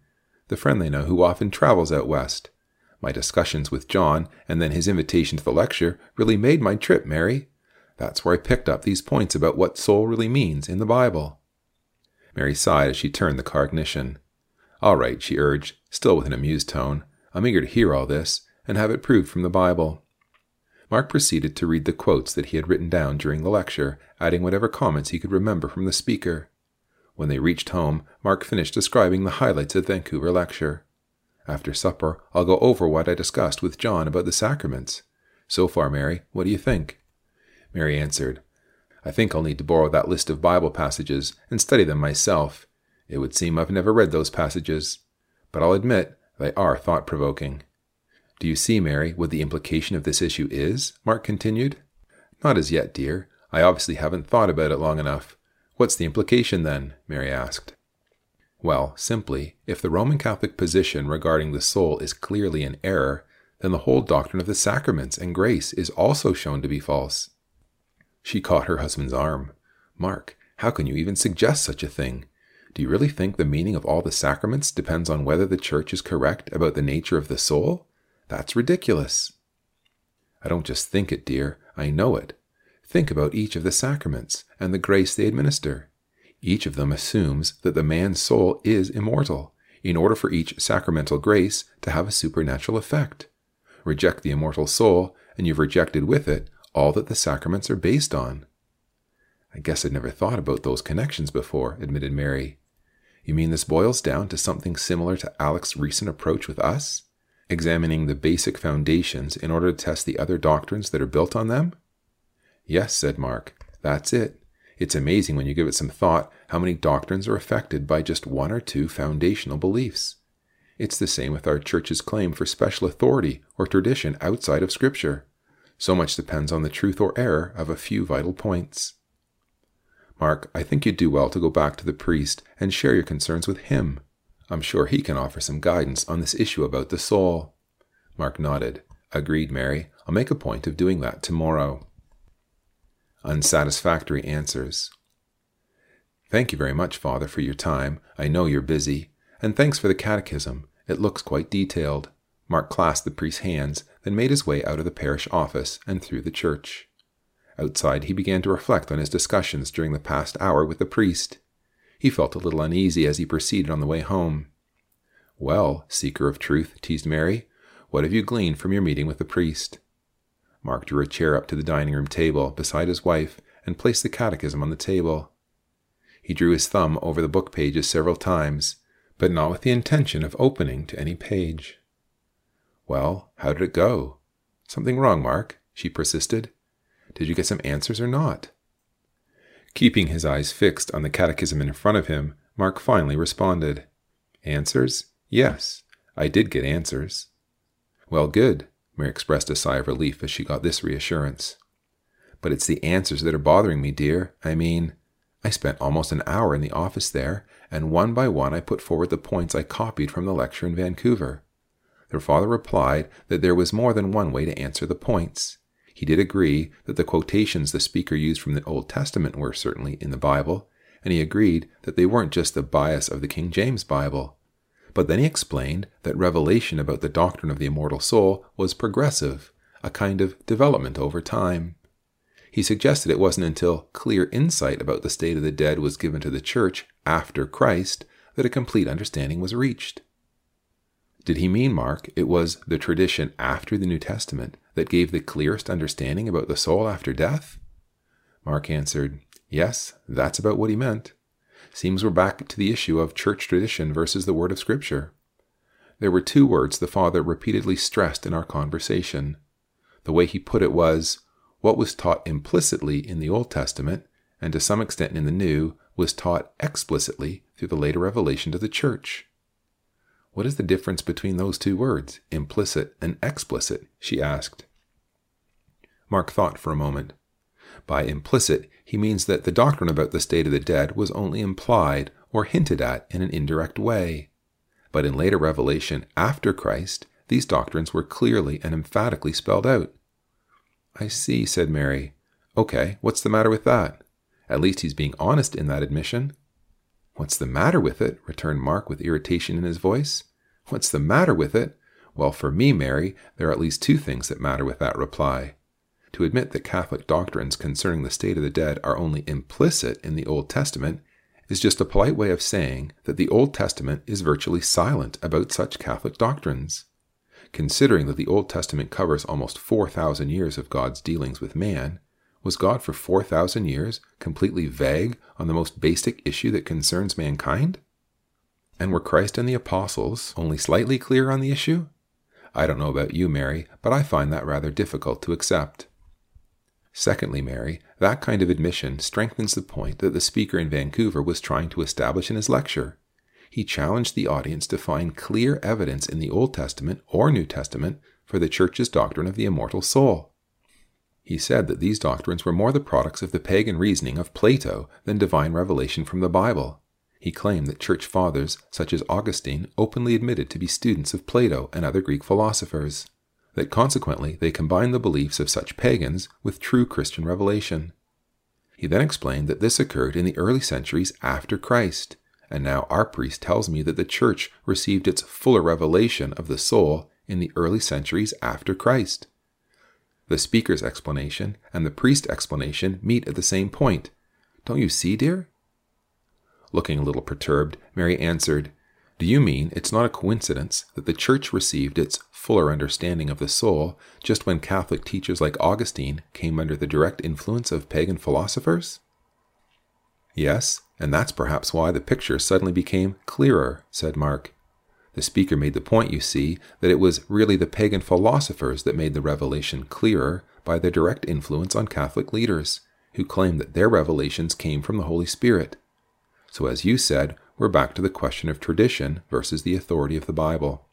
The friend they know who often travels out west. My discussions with John and then his invitation to the lecture really made my trip, Mary. That's where I picked up these points about what soul really means in the Bible. Mary sighed as she turned the car ignition. All right, she urged, still with an amused tone. I'm eager to hear all this and have it proved from the Bible. Mark proceeded to read the quotes that he had written down during the lecture, adding whatever comments he could remember from the speaker. When they reached home, Mark finished describing the highlights of the Vancouver lecture. After supper, I'll go over what I discussed with John about the sacraments. So far, Mary, what do you think? Mary answered, I think I'll need to borrow that list of Bible passages and study them myself. It would seem I've never read those passages. But I'll admit they are thought provoking. Do you see, Mary, what the implication of this issue is? Mark continued. Not as yet, dear. I obviously haven't thought about it long enough. What's the implication then? Mary asked. Well, simply, if the Roman Catholic position regarding the soul is clearly in error, then the whole doctrine of the sacraments and grace is also shown to be false. She caught her husband's arm. Mark, how can you even suggest such a thing? Do you really think the meaning of all the sacraments depends on whether the Church is correct about the nature of the soul? That's ridiculous. I don't just think it, dear, I know it. Think about each of the sacraments and the grace they administer. Each of them assumes that the man's soul is immortal, in order for each sacramental grace to have a supernatural effect. Reject the immortal soul, and you've rejected with it all that the sacraments are based on. I guess I'd never thought about those connections before, admitted Mary. You mean this boils down to something similar to Alec's recent approach with us? examining the basic foundations in order to test the other doctrines that are built on them? Yes, said Mark, that's it. It's amazing when you give it some thought how many doctrines are affected by just one or two foundational beliefs. It's the same with our church's claim for special authority or tradition outside of Scripture. So much depends on the truth or error of a few vital points. Mark, I think you'd do well to go back to the priest and share your concerns with him. I'm sure he can offer some guidance on this issue about the soul. Mark nodded. Agreed, Mary. I'll make a point of doing that tomorrow. Unsatisfactory answers. Thank you very much, Father, for your time. I know you're busy. And thanks for the catechism. It looks quite detailed. Mark clasped the priest's hands, then made his way out of the parish office and through the church. Outside, he began to reflect on his discussions during the past hour with the priest. He felt a little uneasy as he proceeded on the way home. Well, seeker of truth, teased Mary, what have you gleaned from your meeting with the priest? Mark drew a chair up to the dining room table beside his wife and placed the catechism on the table. He drew his thumb over the book pages several times, but not with the intention of opening to any page. Well, how did it go? Something wrong, Mark? she persisted. Did you get some answers or not? Keeping his eyes fixed on the catechism in front of him, Mark finally responded. Answers? Yes, I did get answers. Well, good. Mary expressed a sigh of relief as she got this reassurance. But it's the answers that are bothering me, dear. I mean, I spent almost an hour in the office there, and one by one I put forward the points I copied from the lecture in Vancouver. Their father replied that there was more than one way to answer the points. He did agree that the quotations the speaker used from the Old Testament were certainly in the Bible, and he agreed that they weren't just the bias of the King James Bible. But then he explained that revelation about the doctrine of the immortal soul was progressive, a kind of development over time. He suggested it wasn't until clear insight about the state of the dead was given to the church after Christ that a complete understanding was reached. Did he mean, Mark, it was the tradition after the New Testament that gave the clearest understanding about the soul after death? Mark answered, Yes, that's about what he meant. Seems we're back to the issue of church tradition versus the word of Scripture. There were two words the father repeatedly stressed in our conversation. The way he put it was, what was taught implicitly in the Old Testament, and to some extent in the New, was taught explicitly through the later revelation to the church. What is the difference between those two words, implicit and explicit? she asked. Mark thought for a moment. By implicit, he means that the doctrine about the state of the dead was only implied or hinted at in an indirect way. But in later revelation after Christ, these doctrines were clearly and emphatically spelled out. I see, said Mary. Okay, what's the matter with that? At least he's being honest in that admission. What's the matter with it? returned Mark with irritation in his voice. What's the matter with it? Well, for me, Mary, there are at least two things that matter with that reply. To admit that Catholic doctrines concerning the state of the dead are only implicit in the Old Testament is just a polite way of saying that the Old Testament is virtually silent about such Catholic doctrines. Considering that the Old Testament covers almost 4,000 years of God's dealings with man, was God for 4,000 years completely vague on the most basic issue that concerns mankind? And were Christ and the apostles only slightly clear on the issue? I don't know about you, Mary, but I find that rather difficult to accept. Secondly, Mary, that kind of admission strengthens the point that the speaker in Vancouver was trying to establish in his lecture. He challenged the audience to find clear evidence in the Old Testament or New Testament for the Church's doctrine of the immortal soul. He said that these doctrines were more the products of the pagan reasoning of Plato than divine revelation from the Bible. He claimed that church fathers, such as Augustine, openly admitted to be students of Plato and other Greek philosophers, that consequently they combined the beliefs of such pagans with true Christian revelation. He then explained that this occurred in the early centuries after Christ, and now our priest tells me that the church received its fuller revelation of the soul in the early centuries after Christ. The speaker's explanation and the priest's explanation meet at the same point. Don't you see, dear? Looking a little perturbed, Mary answered, Do you mean it's not a coincidence that the Church received its fuller understanding of the soul just when Catholic teachers like Augustine came under the direct influence of pagan philosophers? Yes, and that's perhaps why the picture suddenly became clearer, said Mark. The speaker made the point, you see, that it was really the pagan philosophers that made the revelation clearer by their direct influence on Catholic leaders, who claimed that their revelations came from the Holy Spirit. So, as you said, we're back to the question of tradition versus the authority of the Bible.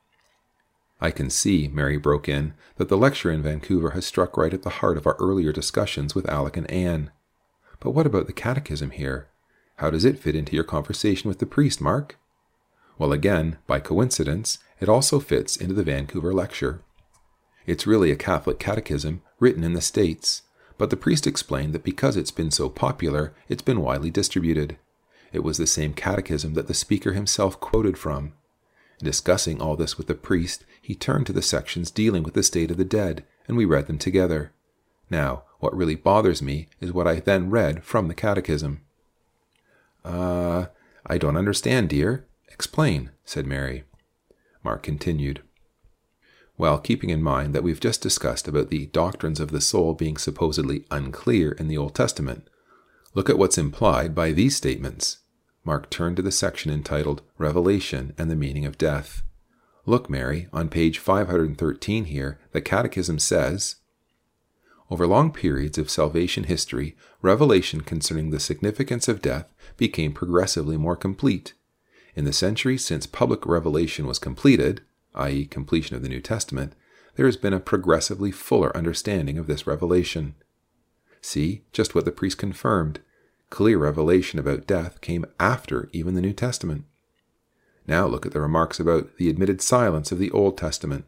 I can see, Mary broke in, that the lecture in Vancouver has struck right at the heart of our earlier discussions with Alec and Anne. But what about the catechism here? How does it fit into your conversation with the priest, Mark? Well, again, by coincidence, it also fits into the Vancouver lecture. It's really a Catholic catechism written in the States, but the priest explained that because it's been so popular, it's been widely distributed. It was the same catechism that the speaker himself quoted from. Discussing all this with the priest, he turned to the sections dealing with the state of the dead, and we read them together. Now, what really bothers me is what I then read from the catechism. Uh, I don't understand, dear, Explain, said Mary. Mark continued. Well, keeping in mind that we've just discussed about the doctrines of the soul being supposedly unclear in the Old Testament, look at what's implied by these statements. Mark turned to the section entitled Revelation and the Meaning of Death. Look, Mary, on page 513 here, the Catechism says Over long periods of salvation history, revelation concerning the significance of death became progressively more complete. In the centuries since public revelation was completed, i.e., completion of the New Testament, there has been a progressively fuller understanding of this revelation. See just what the priest confirmed clear revelation about death came after even the New Testament. Now look at the remarks about the admitted silence of the Old Testament.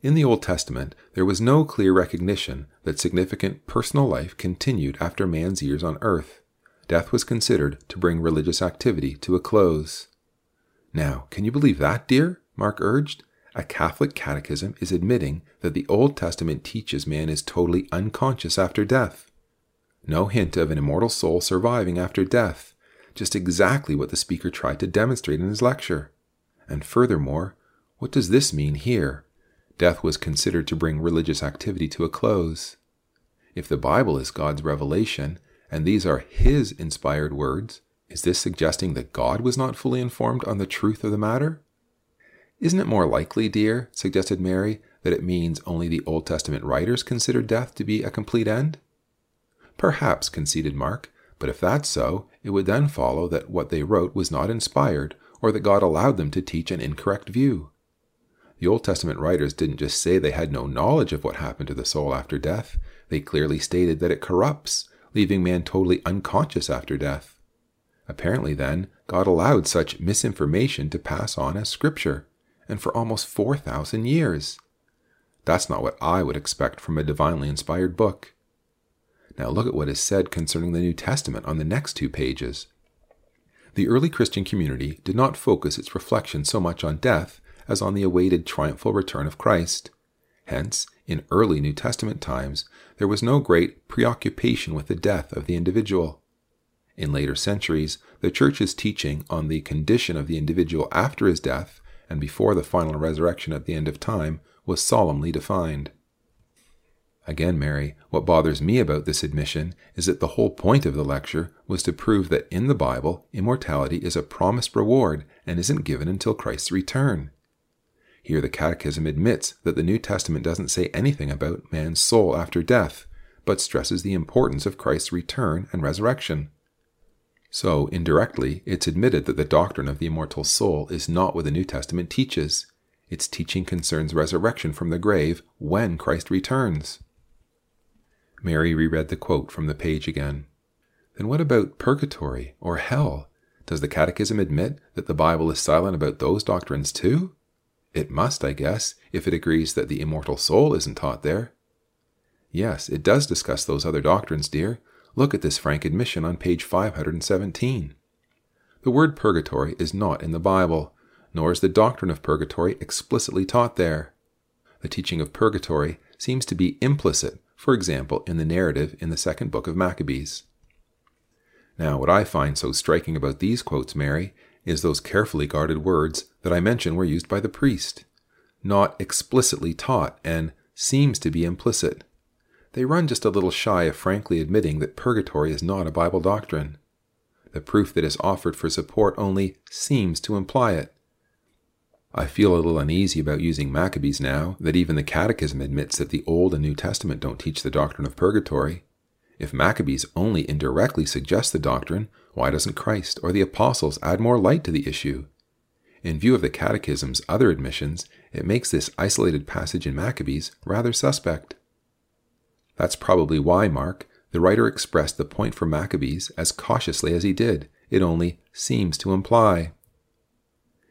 In the Old Testament, there was no clear recognition that significant personal life continued after man's years on earth. Death was considered to bring religious activity to a close. Now, can you believe that, dear? Mark urged. A Catholic catechism is admitting that the Old Testament teaches man is totally unconscious after death. No hint of an immortal soul surviving after death, just exactly what the speaker tried to demonstrate in his lecture. And furthermore, what does this mean here? Death was considered to bring religious activity to a close. If the Bible is God's revelation, and these are His inspired words, is this suggesting that God was not fully informed on the truth of the matter? Isn't it more likely, dear, suggested Mary, that it means only the Old Testament writers considered death to be a complete end? Perhaps, conceded Mark, but if that's so, it would then follow that what they wrote was not inspired, or that God allowed them to teach an incorrect view. The Old Testament writers didn't just say they had no knowledge of what happened to the soul after death, they clearly stated that it corrupts, leaving man totally unconscious after death. Apparently, then, God allowed such misinformation to pass on as Scripture, and for almost 4,000 years. That's not what I would expect from a divinely inspired book. Now look at what is said concerning the New Testament on the next two pages. The early Christian community did not focus its reflection so much on death as on the awaited triumphal return of Christ. Hence, in early New Testament times, there was no great preoccupation with the death of the individual. In later centuries, the Church's teaching on the condition of the individual after his death and before the final resurrection at the end of time was solemnly defined. Again, Mary, what bothers me about this admission is that the whole point of the lecture was to prove that in the Bible, immortality is a promised reward and isn't given until Christ's return. Here, the Catechism admits that the New Testament doesn't say anything about man's soul after death, but stresses the importance of Christ's return and resurrection. So, indirectly, it's admitted that the doctrine of the immortal soul is not what the New Testament teaches. Its teaching concerns resurrection from the grave when Christ returns. Mary reread the quote from the page again. Then what about purgatory or hell? Does the Catechism admit that the Bible is silent about those doctrines too? It must, I guess, if it agrees that the immortal soul isn't taught there. Yes, it does discuss those other doctrines, dear. Look at this frank admission on page 517. The word purgatory is not in the Bible, nor is the doctrine of purgatory explicitly taught there. The teaching of purgatory seems to be implicit for example, in the narrative in the second book of Maccabees. Now, what I find so striking about these quotes, Mary, is those carefully guarded words that I mentioned were used by the priest. Not explicitly taught and seems to be implicit. They run just a little shy of frankly admitting that purgatory is not a Bible doctrine. The proof that is offered for support only seems to imply it. I feel a little uneasy about using Maccabees now that even the Catechism admits that the Old and New Testament don't teach the doctrine of purgatory. If Maccabees only indirectly suggests the doctrine, why doesn't Christ or the apostles add more light to the issue? In view of the Catechism's other admissions, it makes this isolated passage in Maccabees rather suspect. That's probably why, Mark, the writer expressed the point for Maccabees as cautiously as he did. It only seems to imply.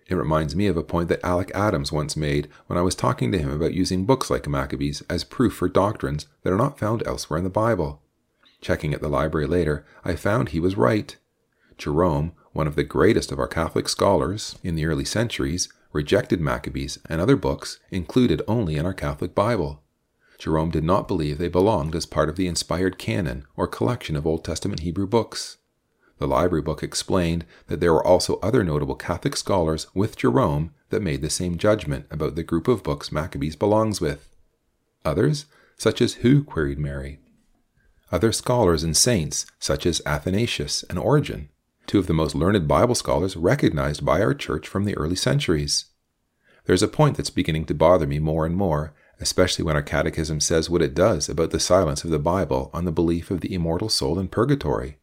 It reminds me of a point that Alec Adams once made when I was talking to him about using books like Maccabees as proof for doctrines that are not found elsewhere in the Bible. Checking at the library later, I found he was right. Jerome, one of the greatest of our Catholic scholars in the early centuries, rejected Maccabees and other books included only in our Catholic Bible. Jerome did not believe they belonged as part of the inspired canon or collection of Old Testament Hebrew books. The library book explained that there were also other notable Catholic scholars with Jerome that made the same judgment about the group of books Maccabees belongs with. Others, such as who? queried Mary. Other scholars and saints, such as Athanasius and Origen, two of the most learned Bible scholars recognized by our church from the early centuries. There's a point that's beginning to bother me more and more, especially when our catechism says what it does about the silence of the Bible on the belief of the immortal soul in purgatory.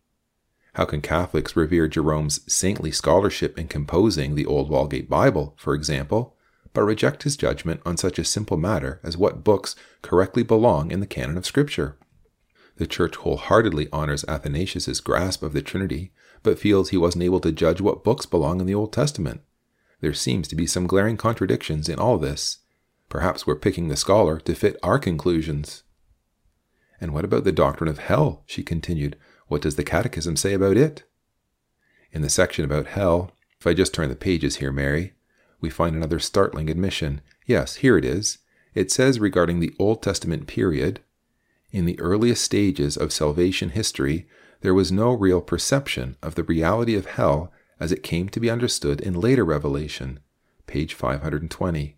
How can Catholics revere Jerome's saintly scholarship in composing the Old Vulgate Bible, for example, but reject his judgment on such a simple matter as what books correctly belong in the canon of Scripture? The Church wholeheartedly honors Athanasius's grasp of the Trinity, but feels he wasn't able to judge what books belong in the Old Testament. There seems to be some glaring contradictions in all this. Perhaps we're picking the scholar to fit our conclusions. And what about the doctrine of hell? she continued, what does the Catechism say about it? In the section about hell, if I just turn the pages here, Mary, we find another startling admission. Yes, here it is. It says regarding the Old Testament period In the earliest stages of salvation history, there was no real perception of the reality of hell as it came to be understood in later revelation. Page 520.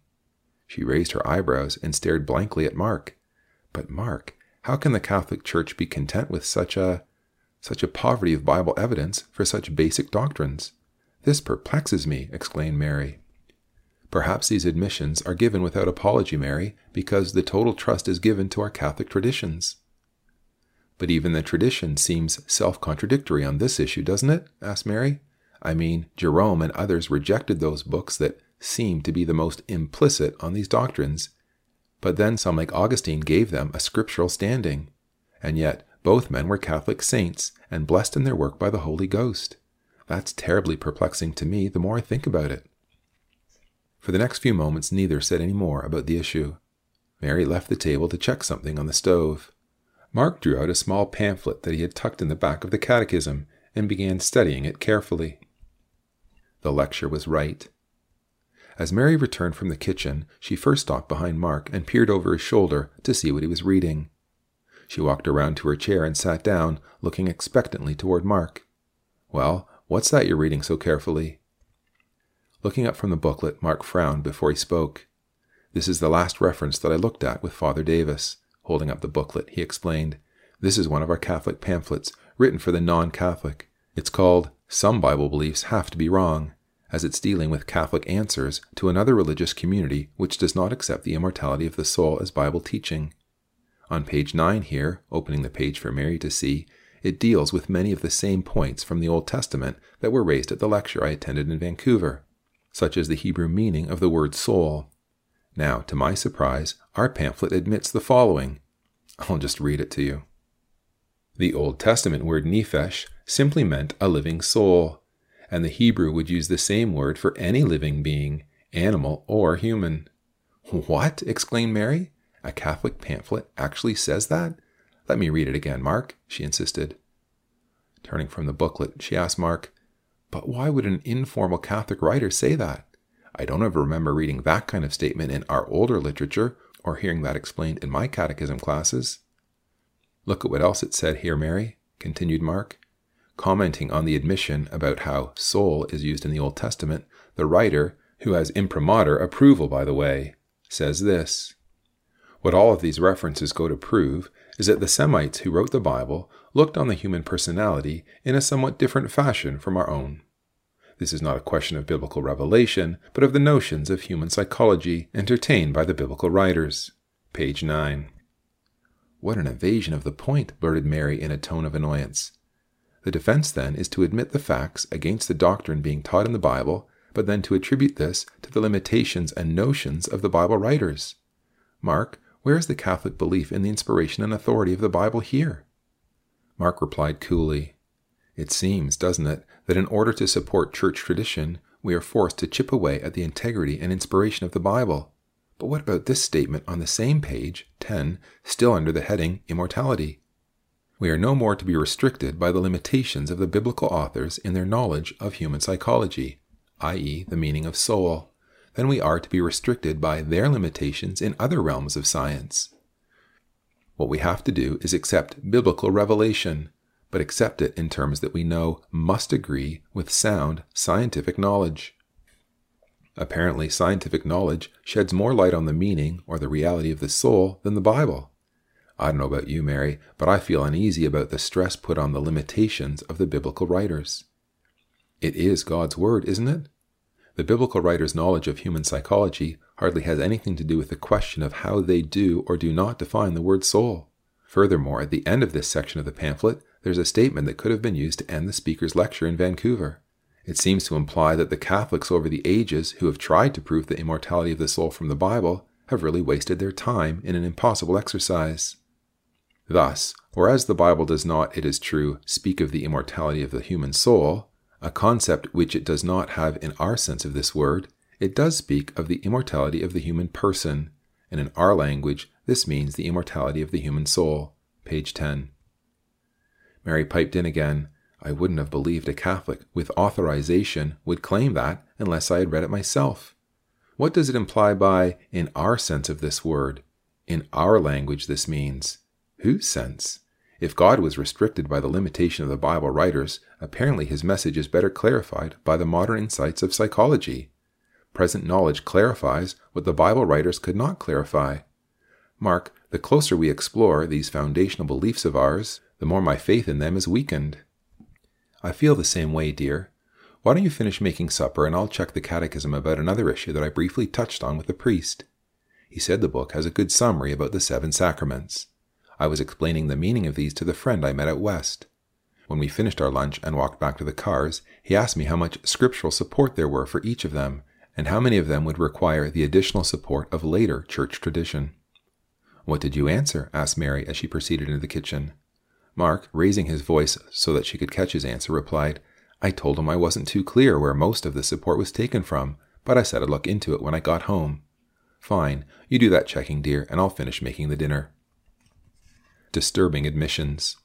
She raised her eyebrows and stared blankly at Mark. But, Mark, how can the Catholic Church be content with such a such a poverty of Bible evidence for such basic doctrines. This perplexes me, exclaimed Mary. Perhaps these admissions are given without apology, Mary, because the total trust is given to our Catholic traditions. But even the tradition seems self contradictory on this issue, doesn't it? asked Mary. I mean, Jerome and others rejected those books that seem to be the most implicit on these doctrines, but then some like Augustine gave them a scriptural standing. And yet, both men were Catholic saints and blessed in their work by the Holy Ghost. That's terribly perplexing to me the more I think about it. For the next few moments, neither said any more about the issue. Mary left the table to check something on the stove. Mark drew out a small pamphlet that he had tucked in the back of the catechism and began studying it carefully. The lecture was right. As Mary returned from the kitchen, she first stopped behind Mark and peered over his shoulder to see what he was reading. She walked around to her chair and sat down, looking expectantly toward Mark. Well, what's that you're reading so carefully? Looking up from the booklet, Mark frowned before he spoke. This is the last reference that I looked at with Father Davis. Holding up the booklet, he explained, This is one of our Catholic pamphlets, written for the non Catholic. It's called Some Bible Beliefs Have to Be Wrong, as it's dealing with Catholic answers to another religious community which does not accept the immortality of the soul as Bible teaching. On page 9 here, opening the page for Mary to see, it deals with many of the same points from the Old Testament that were raised at the lecture I attended in Vancouver, such as the Hebrew meaning of the word soul. Now, to my surprise, our pamphlet admits the following. I'll just read it to you. The Old Testament word nephesh simply meant a living soul, and the Hebrew would use the same word for any living being, animal or human. What? exclaimed Mary. A Catholic pamphlet actually says that? Let me read it again, Mark, she insisted. Turning from the booklet, she asked Mark, But why would an informal Catholic writer say that? I don't ever remember reading that kind of statement in our older literature or hearing that explained in my catechism classes. Look at what else it said here, Mary, continued Mark. Commenting on the admission about how soul is used in the Old Testament, the writer, who has imprimatur approval, by the way, says this what all of these references go to prove is that the Semites who wrote the Bible looked on the human personality in a somewhat different fashion from our own. This is not a question of biblical revelation, but of the notions of human psychology entertained by the biblical writers. Page 9. What an evasion of the point, blurted Mary in a tone of annoyance. The defense, then, is to admit the facts against the doctrine being taught in the Bible, but then to attribute this to the limitations and notions of the Bible writers. Mark, where is the Catholic belief in the inspiration and authority of the Bible here? Mark replied coolly, It seems, doesn't it, that in order to support church tradition, we are forced to chip away at the integrity and inspiration of the Bible. But what about this statement on the same page, 10, still under the heading Immortality? We are no more to be restricted by the limitations of the biblical authors in their knowledge of human psychology, i.e., the meaning of soul then we are to be restricted by their limitations in other realms of science. What we have to do is accept biblical revelation, but accept it in terms that we know must agree with sound scientific knowledge. Apparently, scientific knowledge sheds more light on the meaning or the reality of the soul than the Bible. I don't know about you, Mary, but I feel uneasy about the stress put on the limitations of the biblical writers. It is God's Word, isn't it? The biblical writers' knowledge of human psychology hardly has anything to do with the question of how they do or do not define the word soul. Furthermore, at the end of this section of the pamphlet, there's a statement that could have been used to end the speaker's lecture in Vancouver. It seems to imply that the Catholics over the ages who have tried to prove the immortality of the soul from the Bible have really wasted their time in an impossible exercise. Thus, whereas the Bible does not, it is true, speak of the immortality of the human soul, a concept which it does not have in our sense of this word, it does speak of the immortality of the human person, and in our language, this means the immortality of the human soul. Page 10. Mary piped in again. I wouldn't have believed a Catholic with authorization would claim that unless I had read it myself. What does it imply by in our sense of this word? In our language, this means. Whose sense? If God was restricted by the limitation of the Bible writers, apparently his message is better clarified by the modern insights of psychology. Present knowledge clarifies what the Bible writers could not clarify. Mark, the closer we explore these foundational beliefs of ours, the more my faith in them is weakened. I feel the same way, dear. Why don't you finish making supper and I'll check the catechism about another issue that I briefly touched on with the priest? He said the book has a good summary about the seven sacraments. I was explaining the meaning of these to the friend I met at west. When we finished our lunch and walked back to the cars, he asked me how much scriptural support there were for each of them, and how many of them would require the additional support of later church tradition. What did you answer? asked Mary as she proceeded into the kitchen. Mark, raising his voice so that she could catch his answer, replied, I told him I wasn't too clear where most of the support was taken from, but I said I'd look into it when I got home. Fine, you do that checking, dear, and I'll finish making the dinner disturbing admissions.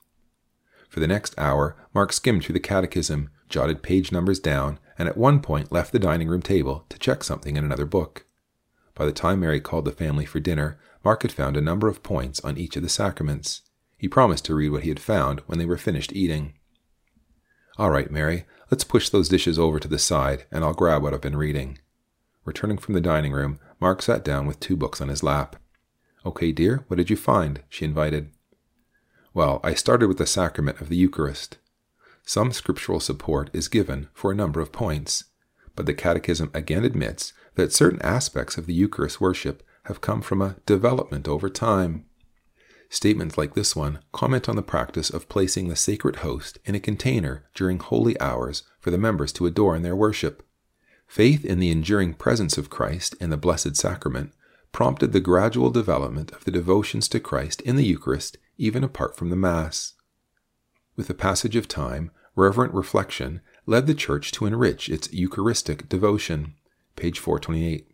For the next hour, Mark skimmed through the catechism, jotted page numbers down, and at one point left the dining room table to check something in another book. By the time Mary called the family for dinner, Mark had found a number of points on each of the sacraments. He promised to read what he had found when they were finished eating. All right, Mary, let's push those dishes over to the side, and I'll grab what I've been reading. Returning from the dining room, Mark sat down with two books on his lap. Okay, dear, what did you find? she invited. Well, I started with the sacrament of the Eucharist. Some scriptural support is given for a number of points, but the Catechism again admits that certain aspects of the Eucharist worship have come from a development over time. Statements like this one comment on the practice of placing the sacred host in a container during holy hours for the members to adore in their worship. Faith in the enduring presence of Christ in the Blessed Sacrament prompted the gradual development of the devotions to Christ in the Eucharist even apart from the Mass. With the passage of time, reverent reflection led the Church to enrich its Eucharistic devotion. Page 428.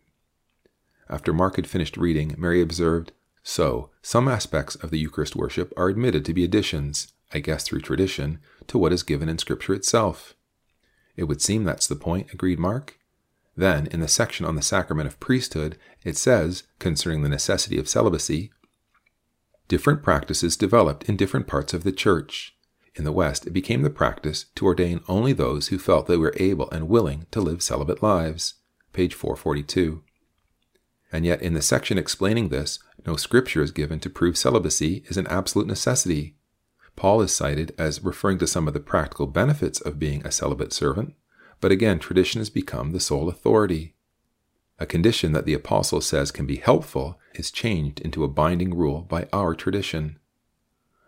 After Mark had finished reading, Mary observed, So, some aspects of the Eucharist worship are admitted to be additions, I guess through tradition, to what is given in Scripture itself. It would seem that's the point, agreed Mark. Then, in the section on the sacrament of priesthood, it says, concerning the necessity of celibacy, different practices developed in different parts of the church. In the West, it became the practice to ordain only those who felt they were able and willing to live celibate lives. Page 442. And yet, in the section explaining this, no scripture is given to prove celibacy is an absolute necessity. Paul is cited as referring to some of the practical benefits of being a celibate servant, but again, tradition has become the sole authority. A condition that the apostle says can be helpful is changed into a binding rule by our tradition.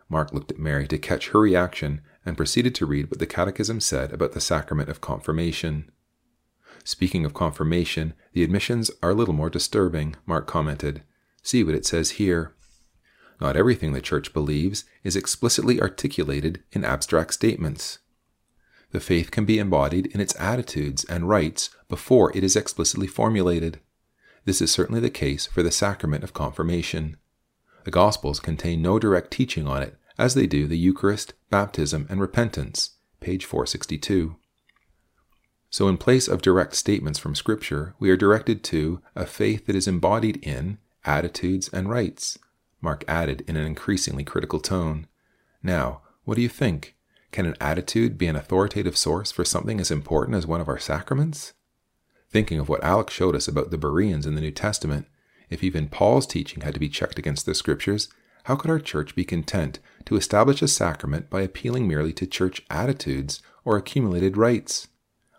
Mark looked at Mary to catch her reaction and proceeded to read what the Catechism said about the sacrament of confirmation. Speaking of confirmation, the admissions are a little more disturbing, Mark commented. See what it says here. Not everything the Church believes is explicitly articulated in abstract statements. The faith can be embodied in its attitudes and rites before it is explicitly formulated. This is certainly the case for the sacrament of confirmation. The Gospels contain no direct teaching on it, as they do the Eucharist, baptism, and repentance, page 462. So, in place of direct statements from Scripture, we are directed to a faith that is embodied in attitudes and rites, Mark added in an increasingly critical tone. Now, what do you think? Can an attitude be an authoritative source for something as important as one of our sacraments? Thinking of what Alec showed us about the Bereans in the New Testament, if even Paul's teaching had to be checked against the scriptures, how could our church be content to establish a sacrament by appealing merely to church attitudes or accumulated rites?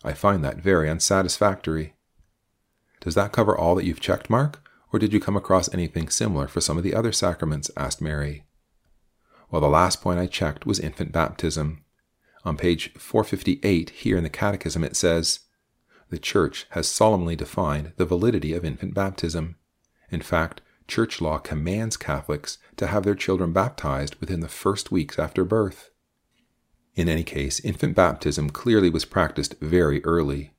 I find that very unsatisfactory. Does that cover all that you've checked, Mark? Or did you come across anything similar for some of the other sacraments? asked Mary. Well, the last point I checked was infant baptism. On page 458 here in the Catechism it says, The Church has solemnly defined the validity of infant baptism. In fact, church law commands Catholics to have their children baptized within the first weeks after birth. In any case, infant baptism clearly was practiced very early.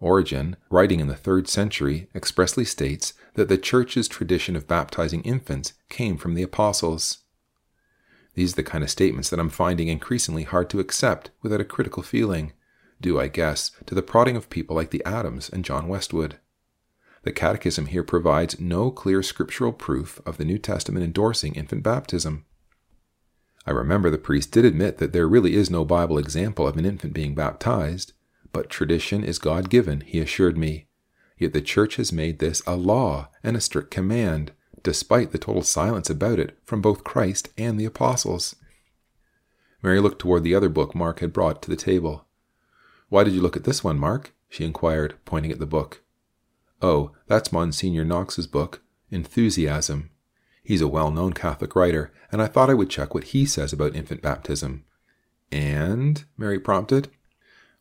Origen, writing in the third century, expressly states that the Church's tradition of baptizing infants came from the apostles. These are the kind of statements that I'm finding increasingly hard to accept without a critical feeling, due, I guess, to the prodding of people like the Adams and John Westwood. The Catechism here provides no clear scriptural proof of the New Testament endorsing infant baptism. I remember the priest did admit that there really is no Bible example of an infant being baptized, but tradition is God given, he assured me. Yet the Church has made this a law and a strict command, despite the total silence about it from both Christ and the apostles. Mary looked toward the other book Mark had brought to the table. Why did you look at this one, Mark? she inquired, pointing at the book. Oh, that's Monsignor Knox's book, Enthusiasm. He's a well known Catholic writer, and I thought I would check what he says about infant baptism. And? Mary prompted.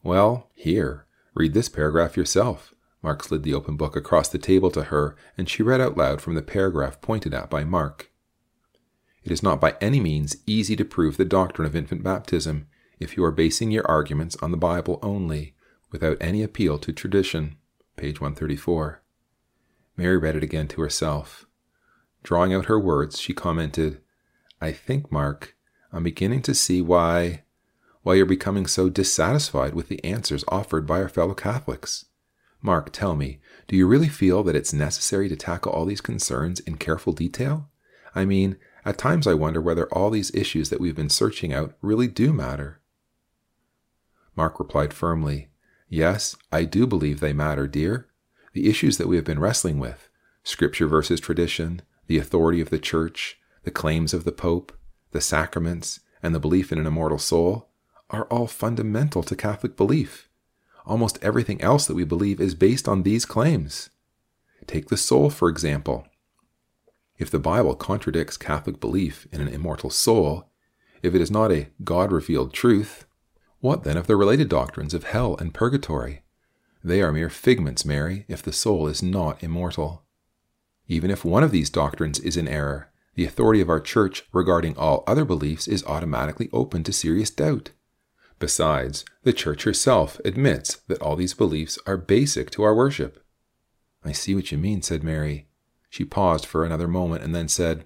Well, here, read this paragraph yourself. Mark slid the open book across the table to her, and she read out loud from the paragraph pointed at by Mark. It is not by any means easy to prove the doctrine of infant baptism if you are basing your arguments on the Bible only, without any appeal to tradition page 134. Mary read it again to herself. Drawing out her words, she commented, I think, Mark, I'm beginning to see why why you're becoming so dissatisfied with the answers offered by our fellow Catholics. Mark, tell me, do you really feel that it's necessary to tackle all these concerns in careful detail? I mean, at times I wonder whether all these issues that we've been searching out really do matter. Mark replied firmly, Yes, I do believe they matter, dear. The issues that we have been wrestling with Scripture versus tradition, the authority of the Church, the claims of the Pope, the sacraments, and the belief in an immortal soul are all fundamental to Catholic belief. Almost everything else that we believe is based on these claims. Take the soul, for example. If the Bible contradicts Catholic belief in an immortal soul, if it is not a God revealed truth, what then of the related doctrines of hell and purgatory? They are mere figments, Mary, if the soul is not immortal. Even if one of these doctrines is in error, the authority of our Church regarding all other beliefs is automatically open to serious doubt. Besides, the Church herself admits that all these beliefs are basic to our worship. I see what you mean, said Mary. She paused for another moment and then said,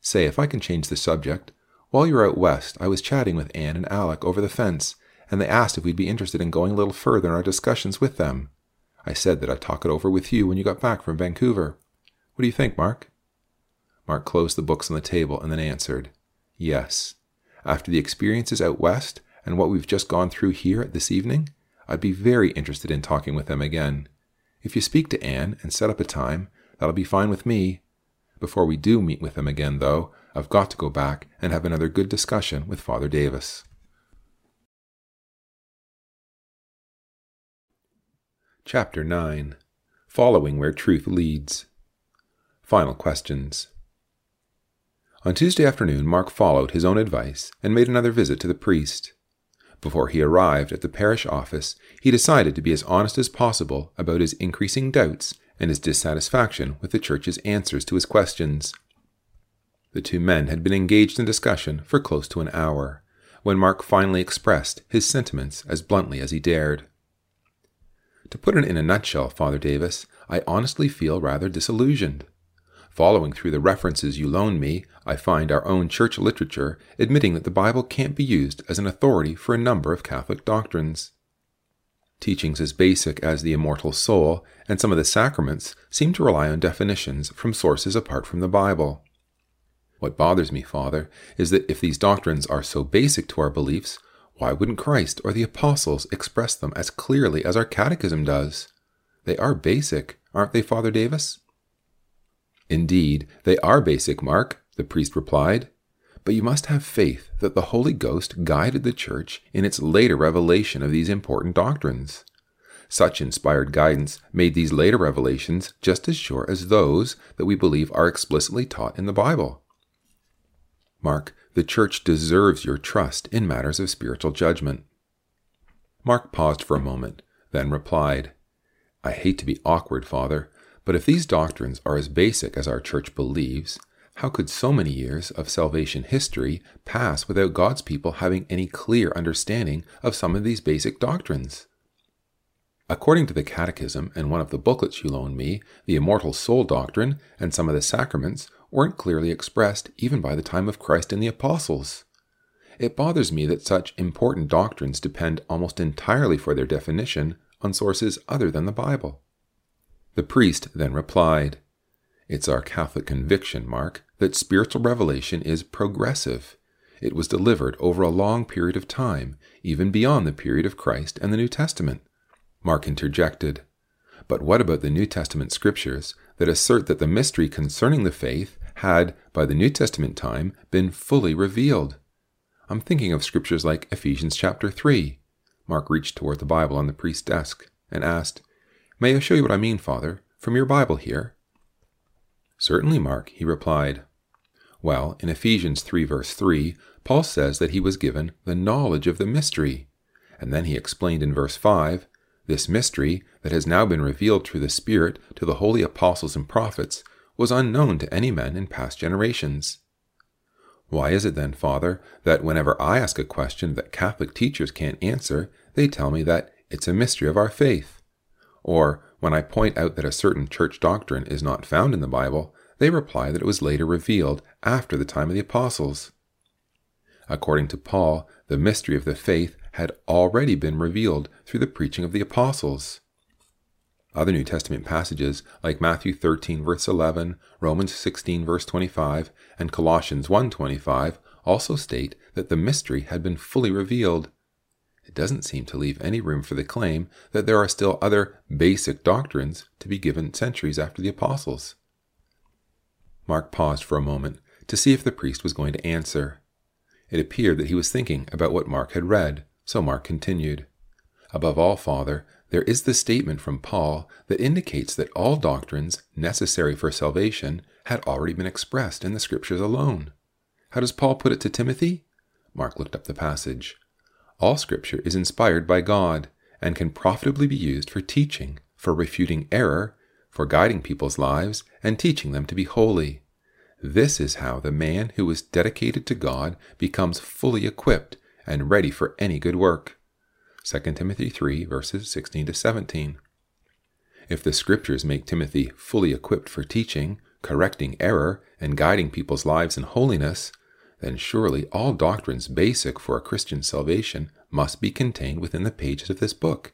Say, if I can change the subject, while you were out west, I was chatting with Anne and Alec over the fence, and they asked if we'd be interested in going a little further in our discussions with them. I said that I'd talk it over with you when you got back from Vancouver. What do you think, Mark? Mark closed the books on the table and then answered, Yes. After the experiences out west and what we've just gone through here this evening, I'd be very interested in talking with them again. If you speak to Anne and set up a time, that'll be fine with me. Before we do meet with them again, though, I've got to go back and have another good discussion with Father Davis. Chapter 9 Following Where Truth Leads. Final questions. On Tuesday afternoon, Mark followed his own advice and made another visit to the priest. Before he arrived at the parish office, he decided to be as honest as possible about his increasing doubts and his dissatisfaction with the Church's answers to his questions. The two men had been engaged in discussion for close to an hour, when Mark finally expressed his sentiments as bluntly as he dared. To put it in a nutshell, Father Davis, I honestly feel rather disillusioned. Following through the references you loan me, I find our own church literature admitting that the Bible can't be used as an authority for a number of Catholic doctrines. Teachings as basic as the immortal soul and some of the sacraments seem to rely on definitions from sources apart from the Bible. What bothers me, Father, is that if these doctrines are so basic to our beliefs, Why wouldn't Christ or the apostles express them as clearly as our catechism does? They are basic, aren't they, Father Davis? Indeed, they are basic, Mark, the priest replied. But you must have faith that the Holy Ghost guided the Church in its later revelation of these important doctrines. Such inspired guidance made these later revelations just as sure as those that we believe are explicitly taught in the Bible. Mark, the Church deserves your trust in matters of spiritual judgment. Mark paused for a moment, then replied, I hate to be awkward, Father, but if these doctrines are as basic as our church believes, how could so many years of salvation history pass without God's people having any clear understanding of some of these basic doctrines? According to the Catechism and one of the booklets you loaned me, the immortal soul doctrine and some of the sacraments weren't clearly expressed even by the time of Christ and the apostles. It bothers me that such important doctrines depend almost entirely for their definition on sources other than the Bible. The priest then replied, It's our Catholic conviction, Mark, that spiritual revelation is progressive. It was delivered over a long period of time, even beyond the period of Christ and the New Testament. Mark interjected, But what about the New Testament scriptures that assert that the mystery concerning the faith had, by the New Testament time, been fully revealed? I'm thinking of scriptures like Ephesians chapter 3. Mark reached toward the Bible on the priest's desk and asked, May I show you what I mean, Father, from your Bible here? Certainly, Mark, he replied. Well, in Ephesians 3, verse 3, Paul says that he was given the knowledge of the mystery. And then he explained in verse 5 this mystery, that has now been revealed through the Spirit to the holy apostles and prophets, was unknown to any men in past generations. Why is it then, Father, that whenever I ask a question that Catholic teachers can't answer, they tell me that it's a mystery of our faith? Or, when I point out that a certain church doctrine is not found in the Bible, they reply that it was later revealed after the time of the apostles. According to Paul, the mystery of the faith had already been revealed through the preaching of the apostles. Other New Testament passages, like Matthew 13 verse 11, Romans 16 verse 25, and Colossians 1:25, also state that the mystery had been fully revealed it doesn't seem to leave any room for the claim that there are still other basic doctrines to be given centuries after the apostles. Mark paused for a moment to see if the priest was going to answer. It appeared that he was thinking about what Mark had read, so Mark continued. Above all, Father, there is the statement from Paul that indicates that all doctrines necessary for salvation had already been expressed in the Scriptures alone. How does Paul put it to Timothy? Mark looked up the passage. All Scripture is inspired by God and can profitably be used for teaching, for refuting error, for guiding people's lives, and teaching them to be holy. This is how the man who is dedicated to God becomes fully equipped and ready for any good work. 2 Timothy 3, verses 16 to 17. If the Scriptures make Timothy fully equipped for teaching, correcting error, and guiding people's lives in holiness, then surely all doctrines basic for a Christian salvation must be contained within the pages of this book.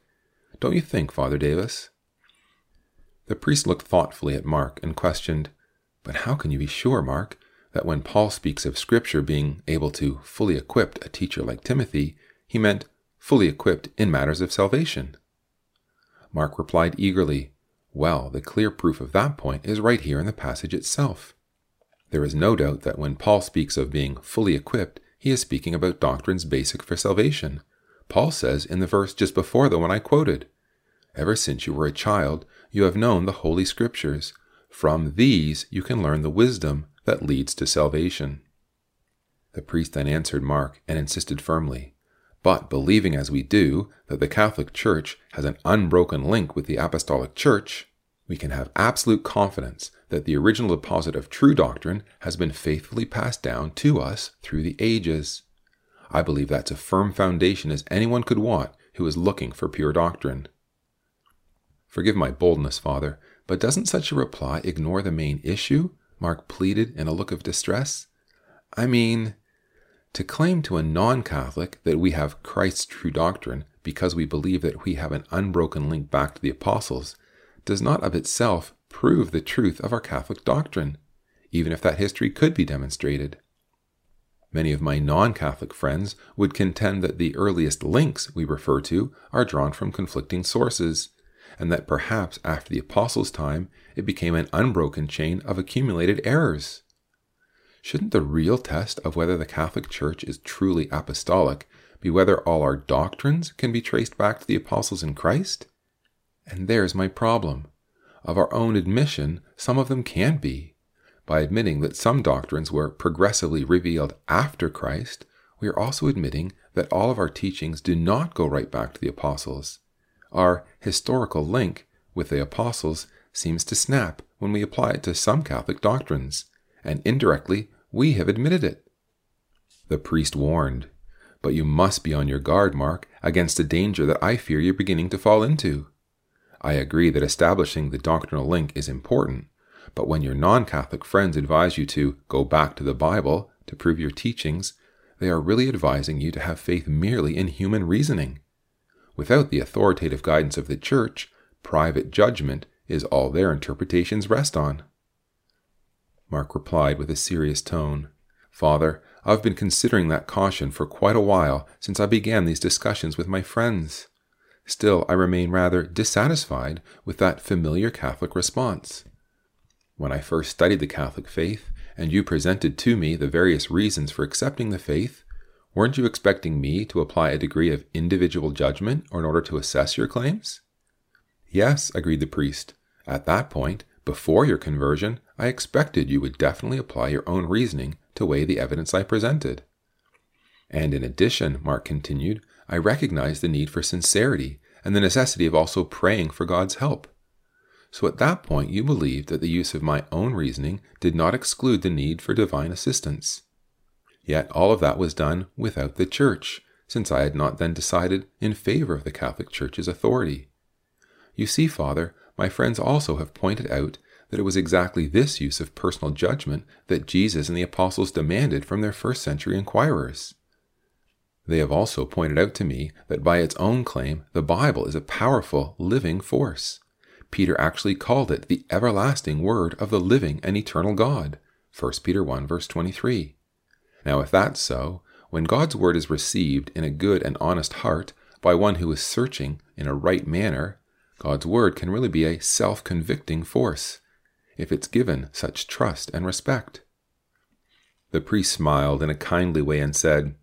Don't you think, Father Davis? The priest looked thoughtfully at Mark and questioned, But how can you be sure, Mark, that when Paul speaks of Scripture being able to fully equip a teacher like Timothy, he meant fully equipped in matters of salvation? Mark replied eagerly, Well, the clear proof of that point is right here in the passage itself. There is no doubt that when Paul speaks of being fully equipped, he is speaking about doctrines basic for salvation. Paul says in the verse just before the one I quoted, Ever since you were a child, you have known the Holy Scriptures. From these you can learn the wisdom that leads to salvation. The priest then answered Mark and insisted firmly, But believing as we do that the Catholic Church has an unbroken link with the Apostolic Church, we can have absolute confidence that the original deposit of true doctrine has been faithfully passed down to us through the ages. I believe that's a firm foundation as anyone could want who is looking for pure doctrine. Forgive my boldness, Father, but doesn't such a reply ignore the main issue? Mark pleaded in a look of distress. I mean, to claim to a non Catholic that we have Christ's true doctrine because we believe that we have an unbroken link back to the apostles does not of itself prove the truth of our Catholic doctrine, even if that history could be demonstrated. Many of my non Catholic friends would contend that the earliest links we refer to are drawn from conflicting sources, and that perhaps after the Apostles' time it became an unbroken chain of accumulated errors. Shouldn't the real test of whether the Catholic Church is truly apostolic be whether all our doctrines can be traced back to the Apostles in Christ? And there's my problem. Of our own admission, some of them can be. By admitting that some doctrines were progressively revealed after Christ, we are also admitting that all of our teachings do not go right back to the apostles. Our historical link with the apostles seems to snap when we apply it to some Catholic doctrines, and indirectly we have admitted it. The priest warned, But you must be on your guard, Mark, against a danger that I fear you're beginning to fall into. I agree that establishing the doctrinal link is important, but when your non Catholic friends advise you to go back to the Bible to prove your teachings, they are really advising you to have faith merely in human reasoning. Without the authoritative guidance of the Church, private judgment is all their interpretations rest on. Mark replied with a serious tone Father, I've been considering that caution for quite a while since I began these discussions with my friends. Still, I remain rather dissatisfied with that familiar Catholic response. When I first studied the Catholic faith, and you presented to me the various reasons for accepting the faith, weren't you expecting me to apply a degree of individual judgment in order to assess your claims? Yes, agreed the priest. At that point, before your conversion, I expected you would definitely apply your own reasoning to weigh the evidence I presented. And in addition, Mark continued, I recognized the need for sincerity and the necessity of also praying for God's help. So at that point, you believed that the use of my own reasoning did not exclude the need for divine assistance. Yet all of that was done without the Church, since I had not then decided in favor of the Catholic Church's authority. You see, Father, my friends also have pointed out that it was exactly this use of personal judgment that Jesus and the apostles demanded from their first century inquirers. They have also pointed out to me that by its own claim, the Bible is a powerful, living force. Peter actually called it the everlasting word of the living and eternal God. 1 Peter 1 verse 23. Now if that's so, when God's word is received in a good and honest heart by one who is searching in a right manner, God's word can really be a self-convicting force, if it's given such trust and respect. The priest smiled in a kindly way and said,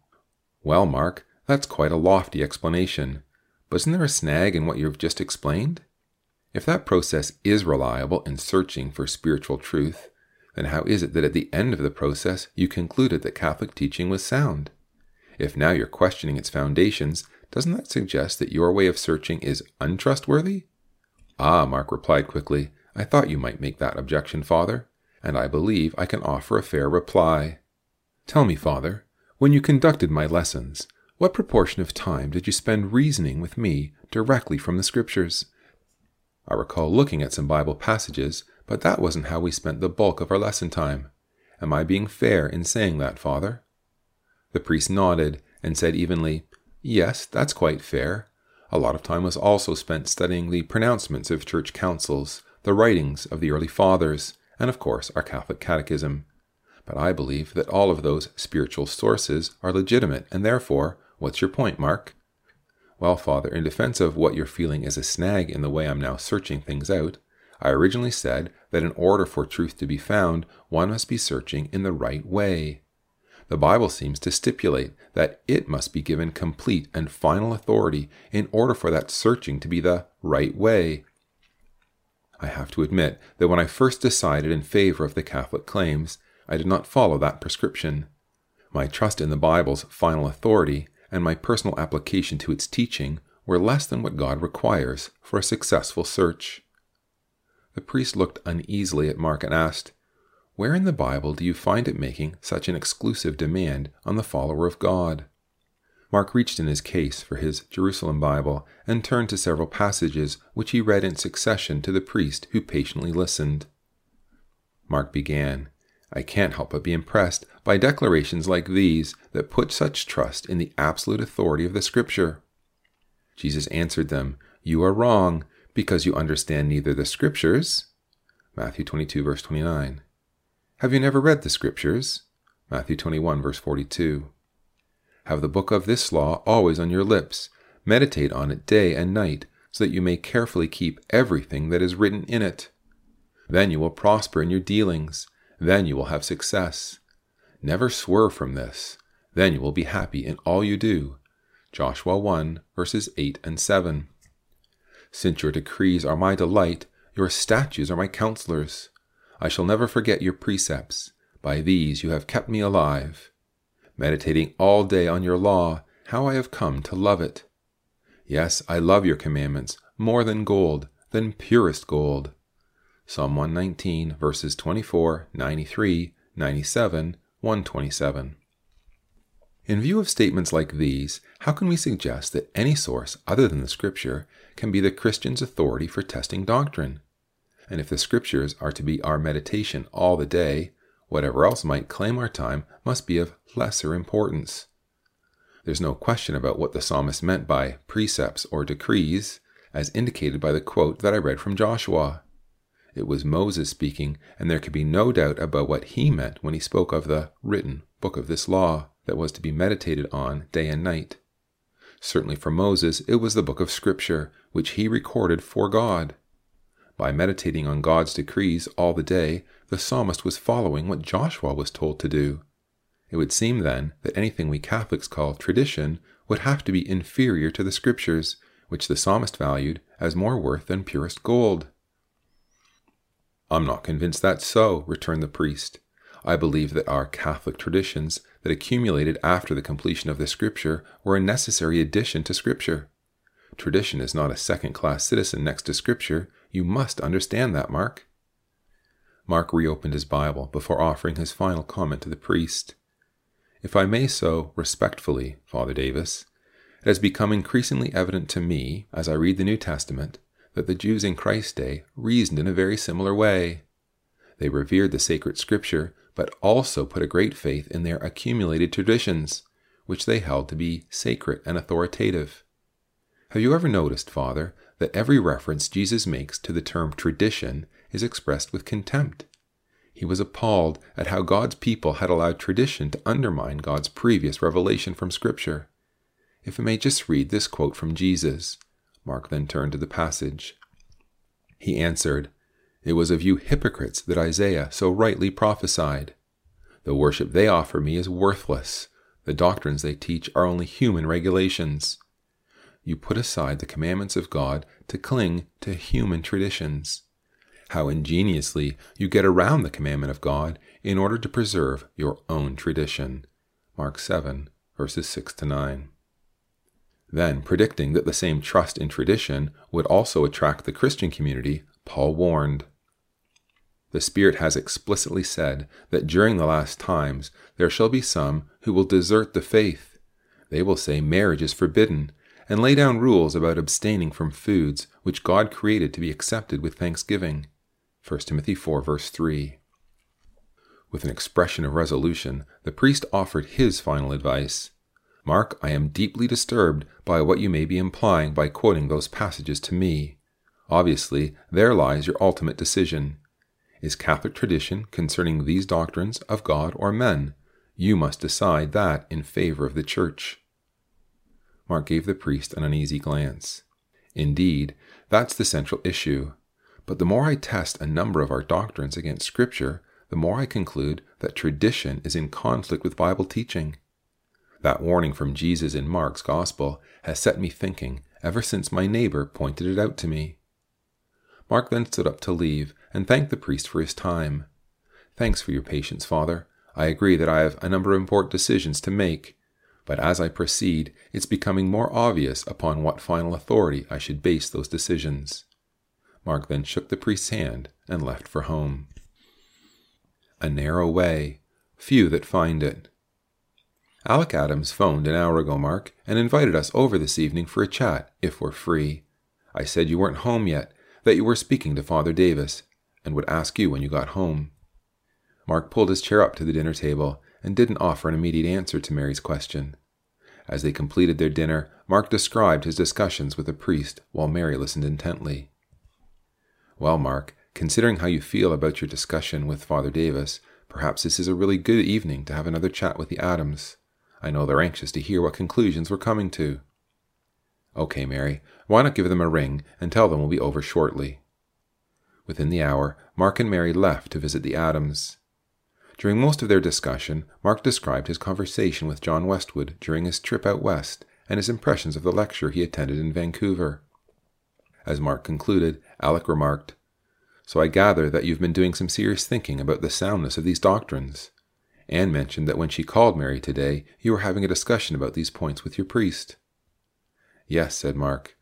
Well, Mark, that's quite a lofty explanation. But isn't there a snag in what you've just explained? If that process is reliable in searching for spiritual truth, then how is it that at the end of the process you concluded that Catholic teaching was sound? If now you're questioning its foundations, doesn't that suggest that your way of searching is untrustworthy? Ah, Mark replied quickly, I thought you might make that objection, Father, and I believe I can offer a fair reply. Tell me, Father, when you conducted my lessons, what proportion of time did you spend reasoning with me directly from the Scriptures? I recall looking at some Bible passages, but that wasn't how we spent the bulk of our lesson time. Am I being fair in saying that, Father? The priest nodded and said evenly, Yes, that's quite fair. A lot of time was also spent studying the pronouncements of church councils, the writings of the early fathers, and of course our Catholic catechism. But I believe that all of those spiritual sources are legitimate, and therefore, what's your point, Mark? Well, Father, in defense of what you're feeling is a snag in the way I'm now searching things out, I originally said that in order for truth to be found, one must be searching in the right way. The Bible seems to stipulate that it must be given complete and final authority in order for that searching to be the right way. I have to admit that when I first decided in favor of the Catholic claims, I did not follow that prescription. My trust in the Bible's final authority and my personal application to its teaching were less than what God requires for a successful search. The priest looked uneasily at Mark and asked, Where in the Bible do you find it making such an exclusive demand on the follower of God? Mark reached in his case for his Jerusalem Bible and turned to several passages which he read in succession to the priest who patiently listened. Mark began, I can't help but be impressed by declarations like these that put such trust in the absolute authority of the Scripture. Jesus answered them, You are wrong, because you understand neither the Scriptures, Matthew 22, verse 29. Have you never read the Scriptures? Matthew 21, verse 42. Have the book of this law always on your lips. Meditate on it day and night, so that you may carefully keep everything that is written in it. Then you will prosper in your dealings. Then you will have success. Never swerve from this. Then you will be happy in all you do. Joshua 1, verses 8 and 7. Since your decrees are my delight, your statutes are my counselors. I shall never forget your precepts. By these you have kept me alive. Meditating all day on your law, how I have come to love it. Yes, I love your commandments more than gold, than purest gold. Psalm 119, verses 24, 93, 97, 127. In view of statements like these, how can we suggest that any source other than the Scripture can be the Christian's authority for testing doctrine? And if the Scriptures are to be our meditation all the day, whatever else might claim our time must be of lesser importance. There's no question about what the psalmist meant by precepts or decrees, as indicated by the quote that I read from Joshua. It was Moses speaking, and there could be no doubt about what he meant when he spoke of the written book of this law that was to be meditated on day and night. Certainly for Moses, it was the book of Scripture, which he recorded for God. By meditating on God's decrees all the day, the psalmist was following what Joshua was told to do. It would seem then that anything we Catholics call tradition would have to be inferior to the Scriptures, which the psalmist valued as more worth than purest gold. I'm not convinced that's so, returned the priest. I believe that our Catholic traditions that accumulated after the completion of the Scripture were a necessary addition to Scripture. Tradition is not a second class citizen next to Scripture. You must understand that, Mark. Mark reopened his Bible before offering his final comment to the priest. If I may so respectfully, Father Davis, it has become increasingly evident to me, as I read the New Testament, that the Jews in Christ's day reasoned in a very similar way. They revered the sacred scripture, but also put a great faith in their accumulated traditions, which they held to be sacred and authoritative. Have you ever noticed, Father, that every reference Jesus makes to the term tradition is expressed with contempt? He was appalled at how God's people had allowed tradition to undermine God's previous revelation from Scripture. If I may just read this quote from Jesus, Mark then turned to the passage. He answered, It was of you hypocrites that Isaiah so rightly prophesied. The worship they offer me is worthless. The doctrines they teach are only human regulations. You put aside the commandments of God to cling to human traditions. How ingeniously you get around the commandment of God in order to preserve your own tradition. Mark 7, verses 6 to 9. Then, predicting that the same trust in tradition would also attract the Christian community, Paul warned. The Spirit has explicitly said that during the last times there shall be some who will desert the faith. They will say marriage is forbidden, and lay down rules about abstaining from foods which God created to be accepted with thanksgiving. 1 Timothy 4, verse 3. With an expression of resolution, the priest offered his final advice. Mark, I am deeply disturbed by what you may be implying by quoting those passages to me. Obviously, there lies your ultimate decision. Is Catholic tradition concerning these doctrines of God or men? You must decide that in favor of the Church. Mark gave the priest an uneasy glance. Indeed, that's the central issue. But the more I test a number of our doctrines against Scripture, the more I conclude that tradition is in conflict with Bible teaching. That warning from Jesus in Mark's Gospel has set me thinking ever since my neighbor pointed it out to me. Mark then stood up to leave and thanked the priest for his time. Thanks for your patience, Father. I agree that I have a number of important decisions to make, but as I proceed, it's becoming more obvious upon what final authority I should base those decisions. Mark then shook the priest's hand and left for home. A narrow way, few that find it. Alec Adams phoned an hour ago, Mark, and invited us over this evening for a chat, if we're free. I said you weren't home yet, that you were speaking to Father Davis, and would ask you when you got home. Mark pulled his chair up to the dinner table and didn't offer an immediate answer to Mary's question. As they completed their dinner, Mark described his discussions with the priest while Mary listened intently. Well, Mark, considering how you feel about your discussion with Father Davis, Perhaps this is a really good evening to have another chat with the Adams. I know they're anxious to hear what conclusions we're coming to. Okay, Mary, why not give them a ring and tell them we'll be over shortly? Within the hour, Mark and Mary left to visit the Adams. During most of their discussion, Mark described his conversation with John Westwood during his trip out west and his impressions of the lecture he attended in Vancouver. As Mark concluded, Alec remarked, so I gather that you've been doing some serious thinking about the soundness of these doctrines. Anne mentioned that when she called Mary today, you were having a discussion about these points with your priest. Yes, said Mark.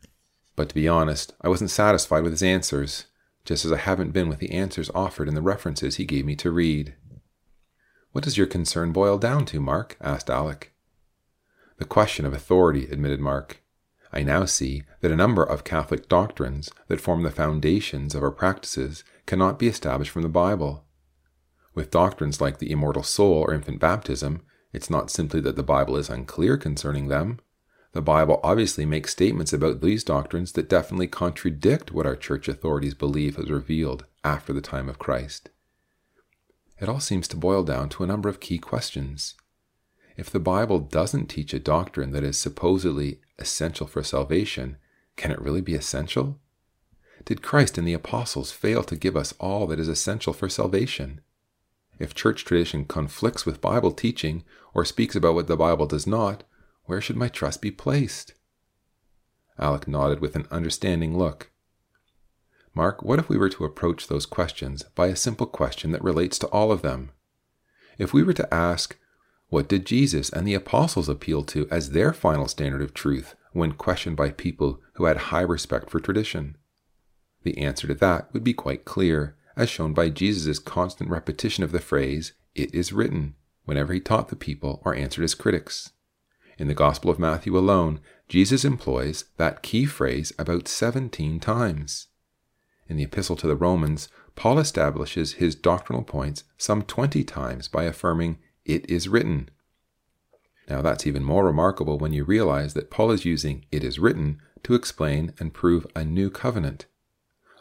But to be honest, I wasn't satisfied with his answers, just as I haven't been with the answers offered in the references he gave me to read. What does your concern boil down to, Mark? asked Alec. The question of authority, admitted Mark. I now see that a number of Catholic doctrines that form the foundations of our practices cannot be established from the Bible. With doctrines like the immortal soul or infant baptism, it's not simply that the Bible is unclear concerning them. The Bible obviously makes statements about these doctrines that definitely contradict what our church authorities believe has revealed after the time of Christ. It all seems to boil down to a number of key questions. If the Bible doesn't teach a doctrine that is supposedly essential for salvation, can it really be essential? Did Christ and the apostles fail to give us all that is essential for salvation? If church tradition conflicts with Bible teaching or speaks about what the Bible does not, where should my trust be placed? Alec nodded with an understanding look. Mark, what if we were to approach those questions by a simple question that relates to all of them? If we were to ask, what did Jesus and the apostles appeal to as their final standard of truth when questioned by people who had high respect for tradition? The answer to that would be quite clear, as shown by Jesus' constant repetition of the phrase, It is written, whenever he taught the people or answered his critics. In the Gospel of Matthew alone, Jesus employs that key phrase about 17 times. In the Epistle to the Romans, Paul establishes his doctrinal points some 20 times by affirming, it is written. Now, that's even more remarkable when you realize that Paul is using it is written to explain and prove a new covenant.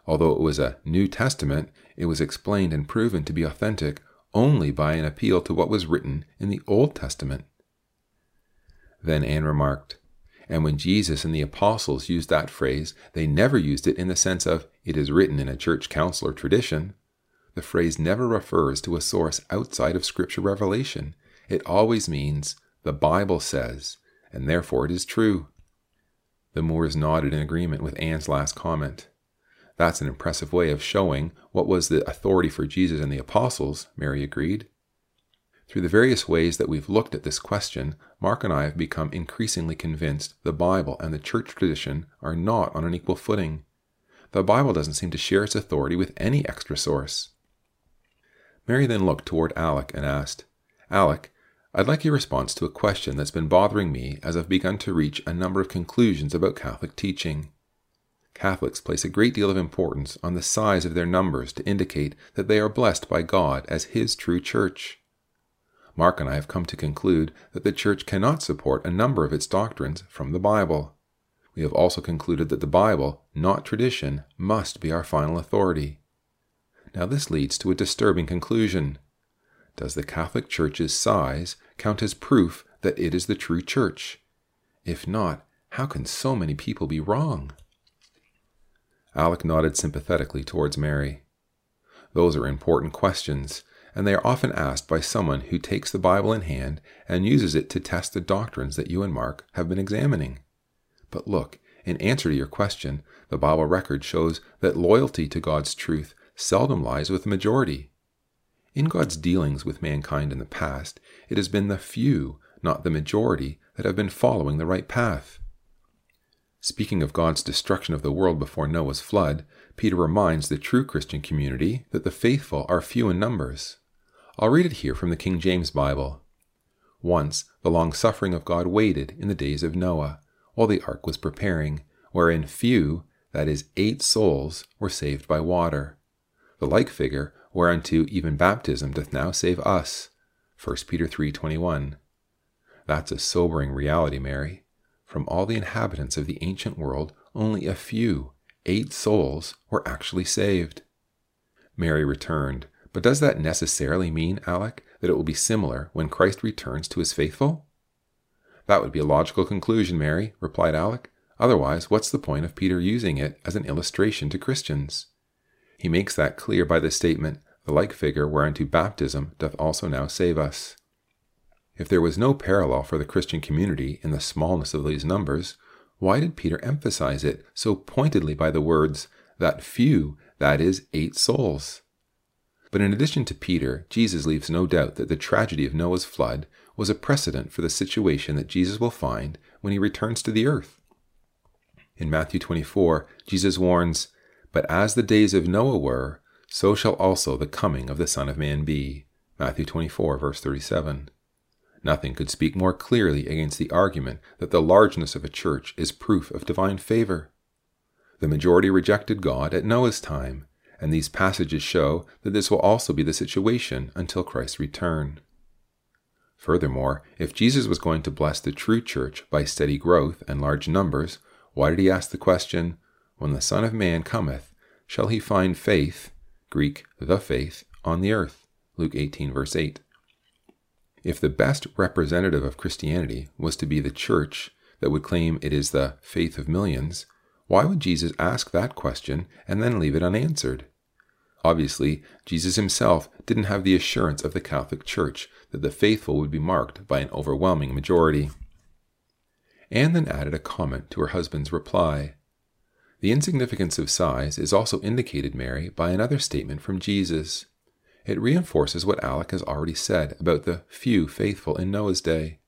Although it was a New Testament, it was explained and proven to be authentic only by an appeal to what was written in the Old Testament. Then Anne remarked, and when Jesus and the apostles used that phrase, they never used it in the sense of it is written in a church council or tradition. The phrase never refers to a source outside of Scripture revelation. It always means, the Bible says, and therefore it is true. The Moores nodded in agreement with Anne's last comment. That's an impressive way of showing what was the authority for Jesus and the apostles, Mary agreed. Through the various ways that we've looked at this question, Mark and I have become increasingly convinced the Bible and the church tradition are not on an equal footing. The Bible doesn't seem to share its authority with any extra source. Mary then looked toward Alec and asked, Alec, I'd like your response to a question that's been bothering me as I've begun to reach a number of conclusions about Catholic teaching. Catholics place a great deal of importance on the size of their numbers to indicate that they are blessed by God as His true church. Mark and I have come to conclude that the Church cannot support a number of its doctrines from the Bible. We have also concluded that the Bible, not tradition, must be our final authority. Now, this leads to a disturbing conclusion. Does the Catholic Church's size count as proof that it is the true Church? If not, how can so many people be wrong? Alec nodded sympathetically towards Mary. Those are important questions, and they are often asked by someone who takes the Bible in hand and uses it to test the doctrines that you and Mark have been examining. But look, in answer to your question, the Bible record shows that loyalty to God's truth seldom lies with the majority. In God's dealings with mankind in the past, it has been the few, not the majority, that have been following the right path. Speaking of God's destruction of the world before Noah's flood, Peter reminds the true Christian community that the faithful are few in numbers. I'll read it here from the King James Bible. Once the long suffering of God waited in the days of Noah, while the ark was preparing, wherein few, that is, eight souls, were saved by water the like figure whereunto even baptism doth now save us. 1 Peter 3:21. That's a sobering reality, Mary. From all the inhabitants of the ancient world, only a few, eight souls, were actually saved. Mary returned, But does that necessarily mean, Alec, that it will be similar when Christ returns to his faithful? That would be a logical conclusion, Mary, replied Alec. Otherwise, what's the point of Peter using it as an illustration to Christians? He makes that clear by the statement, The like figure whereunto baptism doth also now save us. If there was no parallel for the Christian community in the smallness of these numbers, why did Peter emphasize it so pointedly by the words, that few, that is, eight souls? But in addition to Peter, Jesus leaves no doubt that the tragedy of Noah's flood was a precedent for the situation that Jesus will find when he returns to the earth. In Matthew 24, Jesus warns, But as the days of Noah were, so shall also the coming of the Son of Man be. Matthew 24, verse 37. Nothing could speak more clearly against the argument that the largeness of a church is proof of divine favor. The majority rejected God at Noah's time, and these passages show that this will also be the situation until Christ's return. Furthermore, if Jesus was going to bless the true church by steady growth and large numbers, why did he ask the question, When the Son of Man cometh, shall he find faith, Greek, the faith, on the earth? Luke 18, verse 8. If the best representative of Christianity was to be the church that would claim it is the faith of millions, why would Jesus ask that question and then leave it unanswered? Obviously, Jesus himself didn't have the assurance of the Catholic Church that the faithful would be marked by an overwhelming majority. Anne then added a comment to her husband's reply. The insignificance of size is also indicated, Mary, by another statement from Jesus. It reinforces what Alec has already said about the few faithful in Noah's day.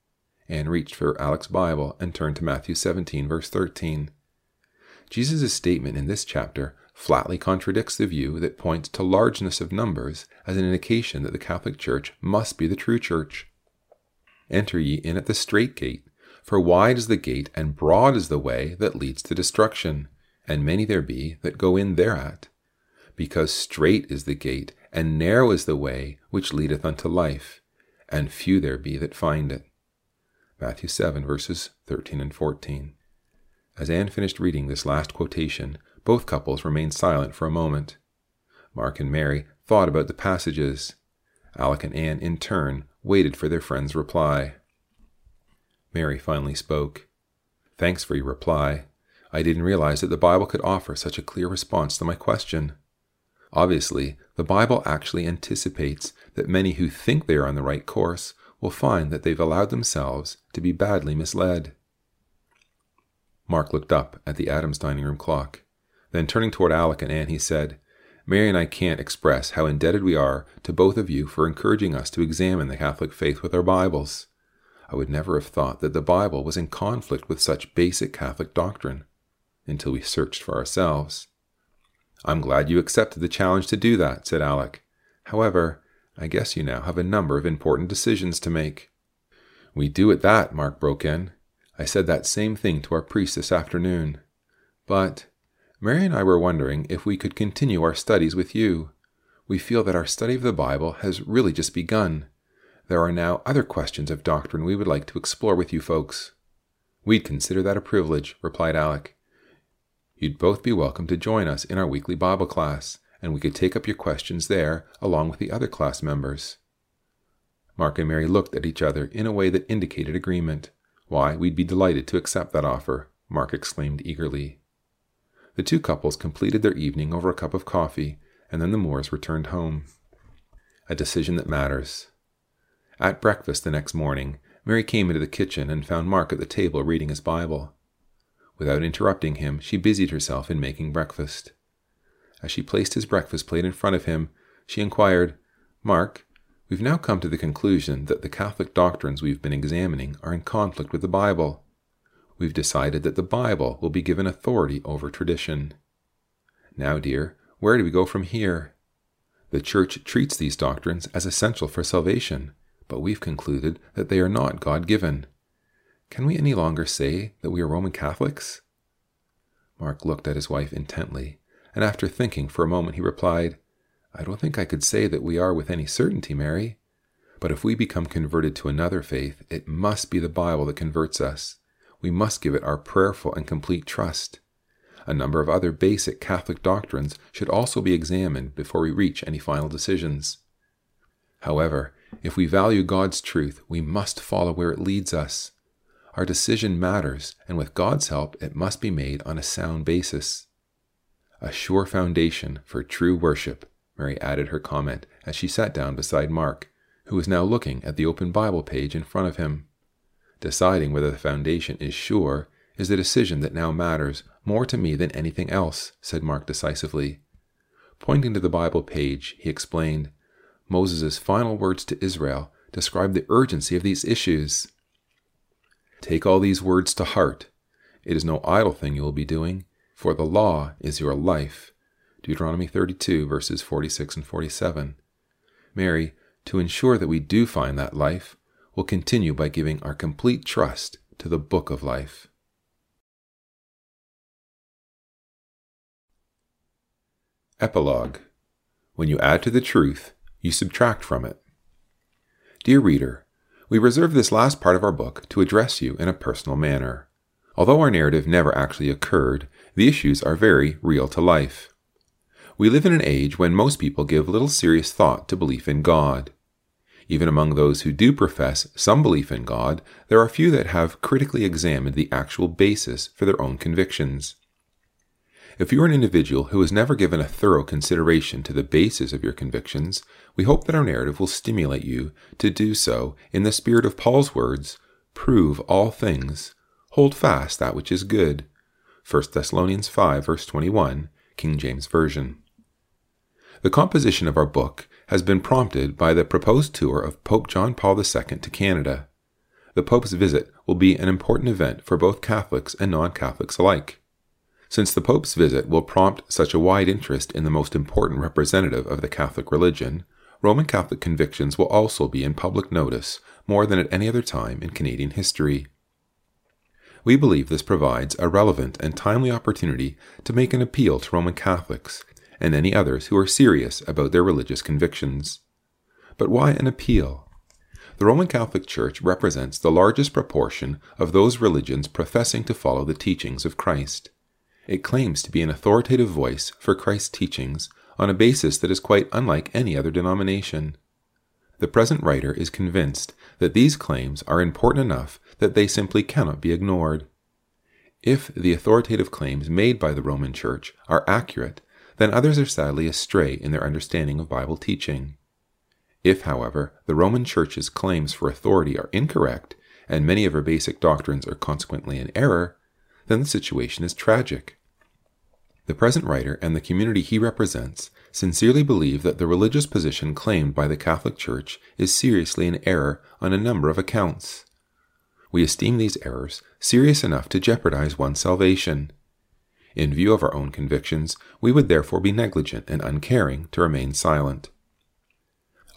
Anne reached for Alec's Bible and turned to Matthew 17, verse 13. Jesus' statement in this chapter flatly contradicts the view that points to largeness of numbers as an indication that the Catholic Church must be the true Church. Enter ye in at the strait gate, for wide is the gate and broad is the way that leads to destruction, and many there be that go in thereat. Because strait is the gate and narrow is the way which leadeth unto life, and few there be that find it. Matthew 7, verses 13 and 14. As Anne finished reading this last quotation, both couples remained silent for a moment. Mark and Mary thought about the passages. Alec and Anne, in turn, waited for their friend's reply. Mary finally spoke. Thanks for your reply. I didn't realize that the Bible could offer such a clear response to my question. Obviously, the Bible actually anticipates that many who think they are on the right course will find that they've allowed themselves to be badly misled. Mark looked up at the Adams dining room clock. Then, turning toward Alec and Anne, he said, Mary and I can't express how indebted we are to both of you for encouraging us to examine the Catholic faith with our Bibles. I would never have thought that the Bible was in conflict with such basic Catholic doctrine until we searched for ourselves. I'm glad you accepted the challenge to do that, said Alec. However, I guess you now have a number of important decisions to make. We do at that, Mark broke in. I said that same thing to our priest this afternoon. But Mary and I were wondering if we could continue our studies with you. We feel that our study of the Bible has really just begun. There are now other questions of doctrine we would like to explore with you folks. We'd consider that a privilege, replied Alec. You'd both be welcome to join us in our weekly Bible class, and we could take up your questions there along with the other class members. Mark and Mary looked at each other in a way that indicated agreement. Why, we'd be delighted to accept that offer, Mark exclaimed eagerly. The two couples completed their evening over a cup of coffee, and then the Moores returned home. A decision that matters. At breakfast the next morning, Mary came into the kitchen and found Mark at the table reading his Bible. Without interrupting him, she busied herself in making breakfast. As she placed his breakfast plate in front of him, she inquired, Mark, We've now come to the conclusion that the Catholic doctrines we've been examining are in conflict with the Bible. We've decided that the Bible will be given authority over tradition. Now, dear, where do we go from here? The Church treats these doctrines as essential for salvation, but we've concluded that they are not God given. Can we any longer say that we are Roman Catholics? Mark looked at his wife intently, and after thinking for a moment, he replied, I don't think I could say that we are with any certainty, Mary. But if we become converted to another faith, it must be the Bible that converts us. We must give it our prayerful and complete trust. a number of other basic Catholic doctrines should also be examined before we reach any final decisions. However, if we value God's truth, we must follow where it leads us. Our decision matters, and with God's help, it must be made on a sound basis. A sure foundation for true worship, Mary added her comment as she sat down beside Mark, who was now looking at the open Bible page in front of him. Deciding whether the foundation is sure is the decision that now matters more to me than anything else, said Mark decisively. Pointing to the Bible page, he explained, Moses' final words to Israel describe the urgency of these issues. Take all these words to heart. It is no idle thing you will be doing, for the law is your life. Deuteronomy 32, verses 46 and 47. Mary, to ensure that we do find that life, will continue by giving our complete trust to the book of life. Epilogue When you add to the truth, you subtract from it. Dear reader, we reserve this last part of our book to address you in a personal manner. Although our narrative never actually occurred, the issues are very real to life. We live in an age when most people give little serious thought to belief in God. Even among those who do profess some belief in God, there are few that have critically examined the actual basis for their own convictions. If you are an individual who has never given a thorough consideration to the basis of your convictions, we hope that our narrative will stimulate you to do so in the spirit of Paul's words prove all things, hold fast that which is good. 1 Thessalonians 5, verse 21, King James Version. The composition of our book has been prompted by the proposed tour of Pope John Paul II to Canada. The Pope's visit will be an important event for both Catholics and non Catholics alike. Since the Pope's visit will prompt such a wide interest in the most important representative of the Catholic religion, Roman Catholic convictions will also be in public notice more than at any other time in Canadian history. We believe this provides a relevant and timely opportunity to make an appeal to Roman Catholics and any others who are serious about their religious convictions. But why an appeal? The Roman Catholic Church represents the largest proportion of those religions professing to follow the teachings of Christ. It claims to be an authoritative voice for Christ's teachings on a basis that is quite unlike any other denomination. The present writer is convinced that these claims are important enough that they simply cannot be ignored. If the authoritative claims made by the Roman Church are accurate, then others are sadly astray in their understanding of Bible teaching. If, however, the Roman Church's claims for authority are incorrect, and many of her basic doctrines are consequently in error, then the situation is tragic. The present writer and the community he represents sincerely believe that the religious position claimed by the Catholic Church is seriously in error on a number of accounts. We esteem these errors serious enough to jeopardize one's salvation. In view of our own convictions, we would therefore be negligent and uncaring to remain silent.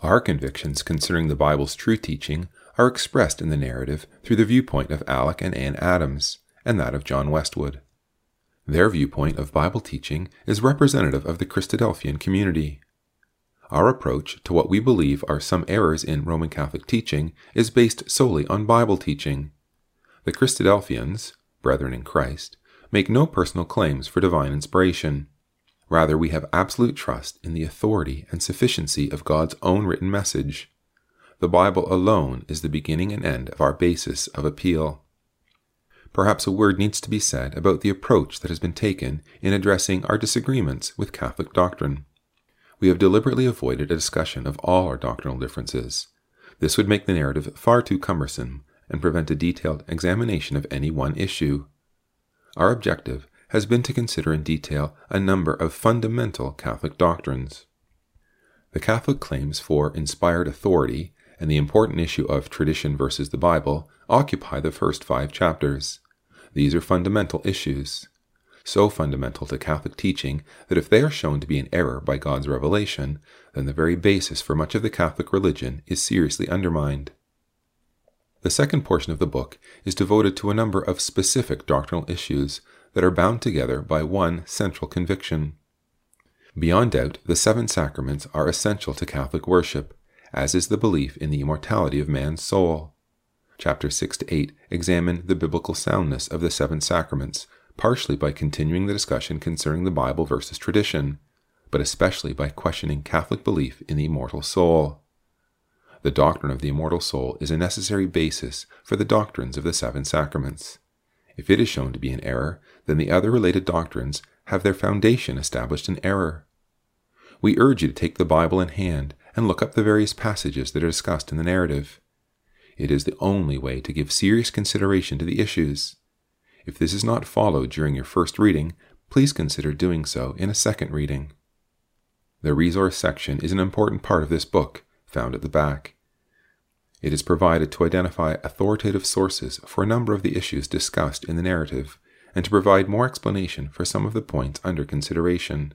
Our convictions concerning the Bible's true teaching are expressed in the narrative through the viewpoint of Alec and Anne Adams and that of John Westwood. Their viewpoint of Bible teaching is representative of the Christadelphian community. Our approach to what we believe are some errors in Roman Catholic teaching is based solely on Bible teaching. The Christadelphians, brethren in Christ, make no personal claims for divine inspiration. Rather, we have absolute trust in the authority and sufficiency of God's own written message. The Bible alone is the beginning and end of our basis of appeal perhaps a word needs to be said about the approach that has been taken in addressing our disagreements with Catholic doctrine. We have deliberately avoided a discussion of all our doctrinal differences. This would make the narrative far too cumbersome and prevent a detailed examination of any one issue. Our objective has been to consider in detail a number of fundamental Catholic doctrines. The Catholic claims for inspired authority and the important issue of tradition versus the Bible occupy the first five chapters. These are fundamental issues, so fundamental to Catholic teaching that if they are shown to be in error by God's revelation, then the very basis for much of the Catholic religion is seriously undermined. The second portion of the book is devoted to a number of specific doctrinal issues that are bound together by one central conviction. Beyond doubt, the seven sacraments are essential to Catholic worship, as is the belief in the immortality of man's soul chapters 6 to 8, examine the biblical soundness of the seven sacraments, partially by continuing the discussion concerning the Bible versus tradition, but especially by questioning Catholic belief in the immortal soul. The doctrine of the immortal soul is a necessary basis for the doctrines of the seven sacraments. If it is shown to be an error, then the other related doctrines have their foundation established in error. We urge you to take the Bible in hand and look up the various passages that are discussed in the narrative. It is the only way to give serious consideration to the issues. If this is not followed during your first reading, please consider doing so in a second reading. The resource section is an important part of this book, found at the back. It is provided to identify authoritative sources for a number of the issues discussed in the narrative and to provide more explanation for some of the points under consideration.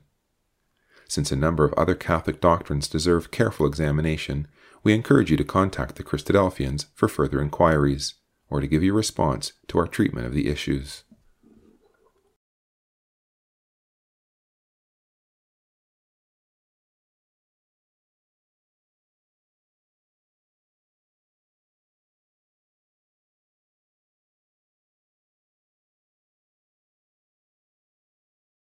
Since a number of other Catholic doctrines deserve careful examination, we encourage you to contact the Christadelphians for further inquiries or to give your response to our treatment of the issues.